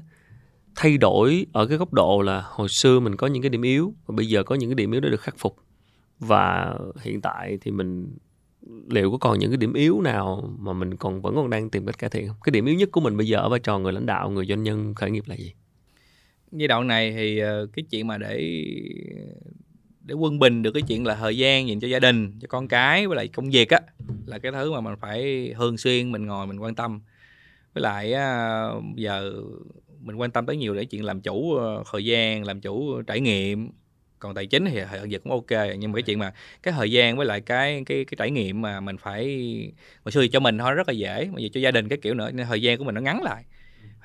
thay đổi ở cái góc độ là hồi xưa mình có những cái điểm yếu và bây giờ có những cái điểm yếu đã được khắc phục. Và hiện tại thì mình liệu có còn những cái điểm yếu nào mà mình còn vẫn còn đang tìm cách cải thiện không? Cái điểm yếu nhất của mình bây giờ ở vai trò người lãnh đạo, người doanh nhân khởi nghiệp là gì? Giai đoạn này thì ờ, cái chuyện mà để để quân bình được cái chuyện là thời gian dành cho gia đình, cho con cái với lại công việc á là cái thứ mà mình phải thường xuyên mình ngồi mình quan tâm. Với lại giờ mình quan tâm tới nhiều để chuyện làm chủ ờ, thời gian, làm chủ trải nghiệm còn tài chính thì hiện giờ cũng ok nhưng mà cái chuyện mà cái thời gian với lại cái cái cái trải nghiệm mà mình phải hồi xưa thì cho mình thôi rất là dễ. Mà giờ cho gia đình cái kiểu nữa nên thời gian của mình nó ngắn lại.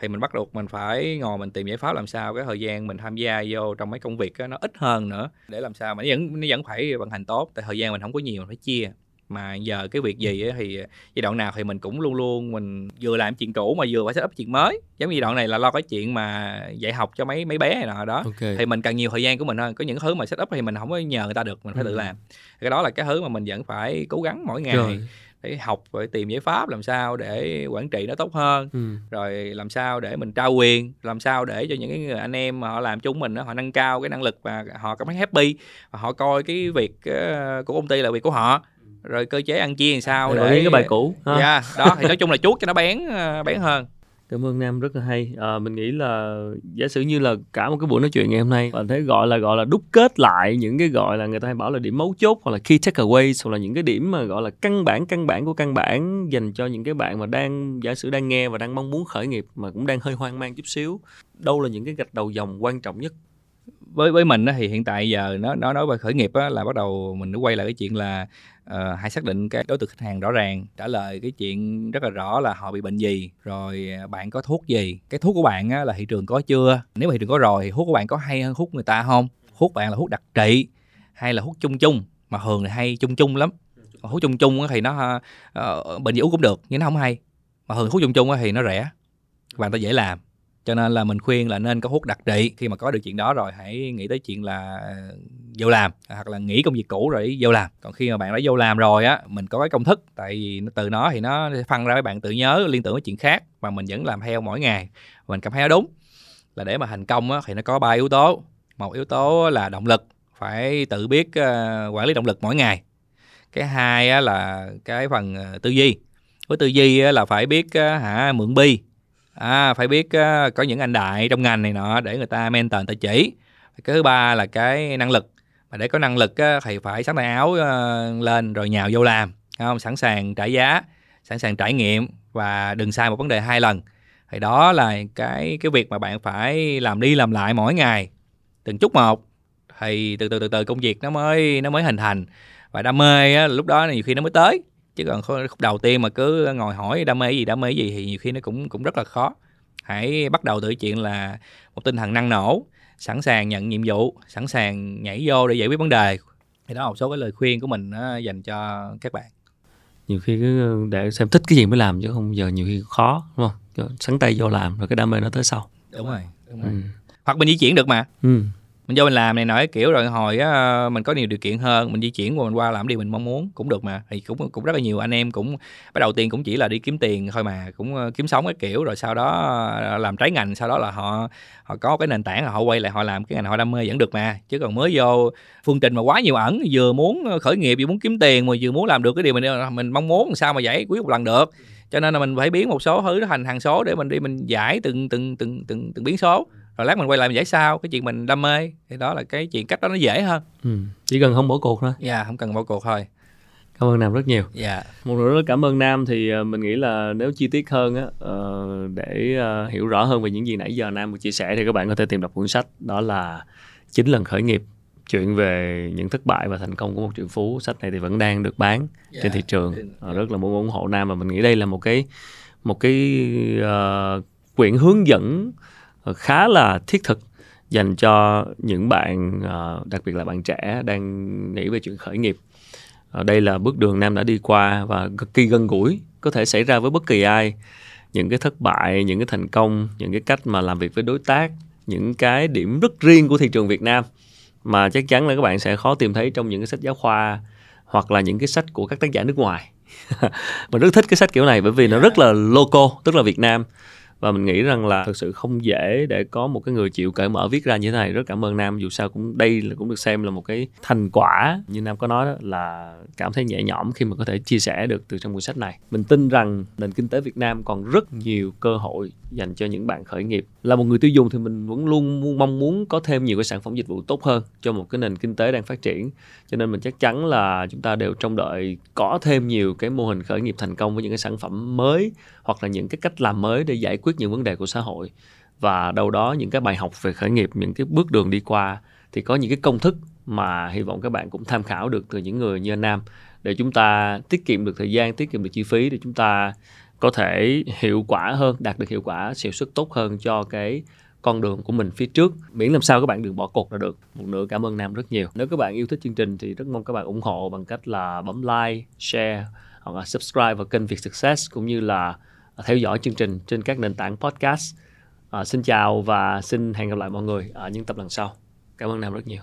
Thì mình bắt buộc mình phải ngồi mình tìm giải pháp làm sao cái thời gian mình tham gia vô trong mấy công việc đó, nó ít hơn nữa. Để làm sao mà nó vẫn nó vẫn phải vận hành tốt tại thời gian mình không có nhiều mình phải chia mà giờ cái việc gì ấy, thì giai đoạn nào thì mình cũng luôn luôn mình vừa làm chuyện cũ mà vừa phải set up chuyện mới. Giống như giai đoạn này là lo cái chuyện mà dạy học cho mấy mấy bé này nọ đó. Okay. thì mình cần nhiều thời gian của mình hơn. Có những thứ mà set up thì mình không có nhờ người ta được mình phải ừ. tự làm. Cái đó là cái thứ mà mình vẫn phải cố gắng mỗi ngày Rồi. để học và tìm giải pháp làm sao để quản trị nó tốt hơn. Ừ. rồi làm sao để mình trao quyền làm sao để cho những cái người anh em mà họ làm chung mình đó, họ nâng cao cái năng lực và họ cảm thấy happy. Và họ coi cái việc uh, của công ty là việc của họ rồi cơ chế ăn chia làm sao để, để cái bài cũ ha? Yeah, dạ, đó thì nói chung là chuốt cho nó bén ờ, bén hơn. Cảm ơn nam rất là hay. À, mình nghĩ là giả sử như là cả một cái buổi nói chuyện ngày hôm nay bạn thấy gọi là gọi là đúc kết lại những cái gọi là người ta hay bảo là điểm mấu chốt hoặc là key takeaways hoặc là những cái điểm mà gọi là căn bản căn bản của căn bản dành cho những cái bạn mà đang giả sử đang nghe và đang mong muốn khởi nghiệp mà cũng đang hơi hoang mang chút xíu. Đâu là những cái gạch đầu dòng quan trọng nhất với với mình thì hiện tại giờ nó nó nói về khởi nghiệp là bắt đầu mình nó quay lại cái chuyện là ờ, uh, hãy xác định cái đối tượng khách hàng rõ ràng trả lời cái chuyện rất là rõ là họ bị bệnh gì rồi ờ, bạn có thuốc gì cái thuốc của bạn á, là thị trường có chưa nếu mà thị trường có rồi thì thuốc của bạn có hay hơn thuốc người ta không thuốc bạn là thuốc đặc trị hay là thuốc chung chung mà thường thì hay chung chung lắm. Thuốc chung chung thì nó uh, bệnh gì uống cũng được nhưng nó không hay mà thường thuốc chung chung thì nó rẻ và người ta dễ làm cho nên là mình khuyên là nên có hút đặc trị. Khi mà có được chuyện đó rồi hãy nghĩ tới chuyện là ờ, vô làm hoặc là nghỉ công việc cũ rồi vô làm. Còn khi mà bạn đã vô làm rồi á mình có cái công thức tại vì từ nó thì nó phân ra với bạn tự nhớ liên tưởng với chuyện khác mà mình vẫn làm theo mỗi ngày. Mình cảm thấy nó đúng. Là để mà thành công á thì nó có ba yếu tố. Một yếu tố là động lực phải tự biết uh, quản lý động lực mỗi ngày. Cái hai á là cái phần uh, tư duy. Với tư duy là phải biết hả mượn bi à, phải biết ờ, có những anh đại trong ngành này nọ để người ta mentor người ta chỉ. Cái thứ ba là cái năng lực. Mà để có năng lực thì phải sáng tay áo ờ, lên rồi nhào vô làm không? Sẵn sàng trả giá sẵn sàng trải nghiệm và đừng sai một vấn đề hai lần. Thì đó là cái cái việc mà bạn phải làm đi làm lại mỗi ngày từng chút một. Thì từ từ từ từ công việc nó mới nó mới hình thành. Và đam mê á, lúc đó nhiều khi nó mới tới chứ còn khúc đầu tiên mà cứ ngồi hỏi đam mê gì đam mê gì thì nhiều khi nó cũng cũng rất là khó. Hãy bắt đầu từ chuyện là một tinh thần năng nổ sẵn sàng nhận nhiệm vụ sẵn sàng nhảy vô để giải quyết vấn đề. Thì đó là một số cái lời khuyên của mình dành cho các bạn. Nhiều khi cứ để xem thích cái gì mới làm chứ không giờ nhiều khi khó đúng không? Sẵn tay vô làm rồi cái đam mê nó tới sau. Đúng rồi, đúng rồi. Ừ. hoặc mình di chuyển được mà. Ừ mình vô mình làm này nói kiểu rồi hồi á, mình có nhiều điều kiện hơn, mình di chuyển qua, mình qua làm điều mình mong muốn, cũng được mà. Thì cũng cũng rất là nhiều anh em cũng, bắt đầu tiên cũng chỉ là đi kiếm tiền thôi mà, cũng ờ, kiếm sống cái kiểu, rồi sau đó ờ, làm trái ngành, sau đó là họ họ có cái nền tảng là họ quay lại họ làm cái ngành họ đam mê vẫn được mà. Chứ còn mới vô, phương trình mà quá nhiều ẩn, vừa muốn ờ, khởi nghiệp, vừa muốn kiếm tiền mà vừa muốn làm được cái điều mình mình mong muốn sao mà giải quyết một lần được. Cho nên là mình phải biến một số thứ thành hàng số để mình đi mình giải từng từng từng từng từng biến số rồi lát mình quay lại mình giải sao cái chuyện mình đam mê thì đó là cái chuyện cách đó nó dễ hơn ừ. chỉ cần không bỏ cuộc thôi dạ yeah, không cần bỏ cuộc thôi cảm ơn nam rất nhiều dạ yeah. một lần nữa cảm ơn nam thì uh, mình nghĩ là nếu chi tiết hơn á uh, để uh, hiểu rõ hơn về những gì nãy giờ nam vừa chia sẻ thì các bạn có thể tìm đọc cuốn sách đó là chín lần khởi nghiệp chuyện về những thất bại và thành công của một triệu phú sách này thì vẫn đang được bán yeah. trên thị trường rất là muốn ủng hộ nam và mình nghĩ đây là một cái một cái uh, quyển hướng dẫn Ờ, khá là thiết thực dành cho những bạn ờ, đặc biệt là bạn trẻ đang nghĩ về chuyện khởi nghiệp. Ờ, đây là bước đường nam đã đi qua và cực kỳ gần gũi có thể xảy ra với bất kỳ ai. Những cái thất bại những cái thành công những cái cách mà làm việc với đối tác những cái điểm rất riêng của thị trường việt nam mà chắc chắn là các bạn sẽ khó tìm thấy trong những cái sách giáo khoa hoặc là những cái sách của các tác giả nước ngoài. [LAUGHS] Mình rất thích cái sách kiểu này bởi vì nó rất là local tức là việt nam và mình nghĩ rằng là thực sự không dễ để có một cái người chịu cởi mở viết ra như thế này. Rất cảm ơn nam, dù sao cũng đây là cũng được xem là một cái thành quả như nam có nói đó, là cảm thấy nhẹ nhõm khi mà có thể chia sẻ được từ trong cuốn sách này. Mình tin rằng nền kinh tế việt nam còn rất nhiều cơ hội dành cho những bạn khởi nghiệp. Là một người tiêu dùng thì mình vẫn luôn mong muốn có thêm nhiều cái sản phẩm dịch vụ tốt hơn cho một cái nền kinh tế đang phát triển. Cho nên mình chắc chắn là chúng ta đều trông đợi có thêm nhiều cái mô hình khởi nghiệp thành công với những cái sản phẩm mới hoặc là những cái cách làm mới để giải quyết những vấn đề của xã hội. Và đâu đó những cái bài học về khởi nghiệp, những cái bước đường đi qua thì có những cái công thức mà hy vọng các bạn cũng tham khảo được từ những người như anh Nam để chúng ta tiết kiệm được thời gian, tiết kiệm được chi phí để chúng ta có thể hiệu quả hơn đạt được hiệu quả hiệu suất tốt hơn cho cái con đường của mình phía trước. Miễn làm sao các bạn đừng bỏ cuộc là được. Một nửa cảm ơn nam rất nhiều. Nếu các bạn yêu thích chương trình thì rất mong các bạn ủng hộ bằng cách là bấm like share hoặc là subscribe vào kênh Việt Success cũng như là theo dõi chương trình trên các nền tảng podcast. À, xin chào và xin hẹn gặp lại mọi người ở những tập lần sau. Cảm ơn nam rất nhiều.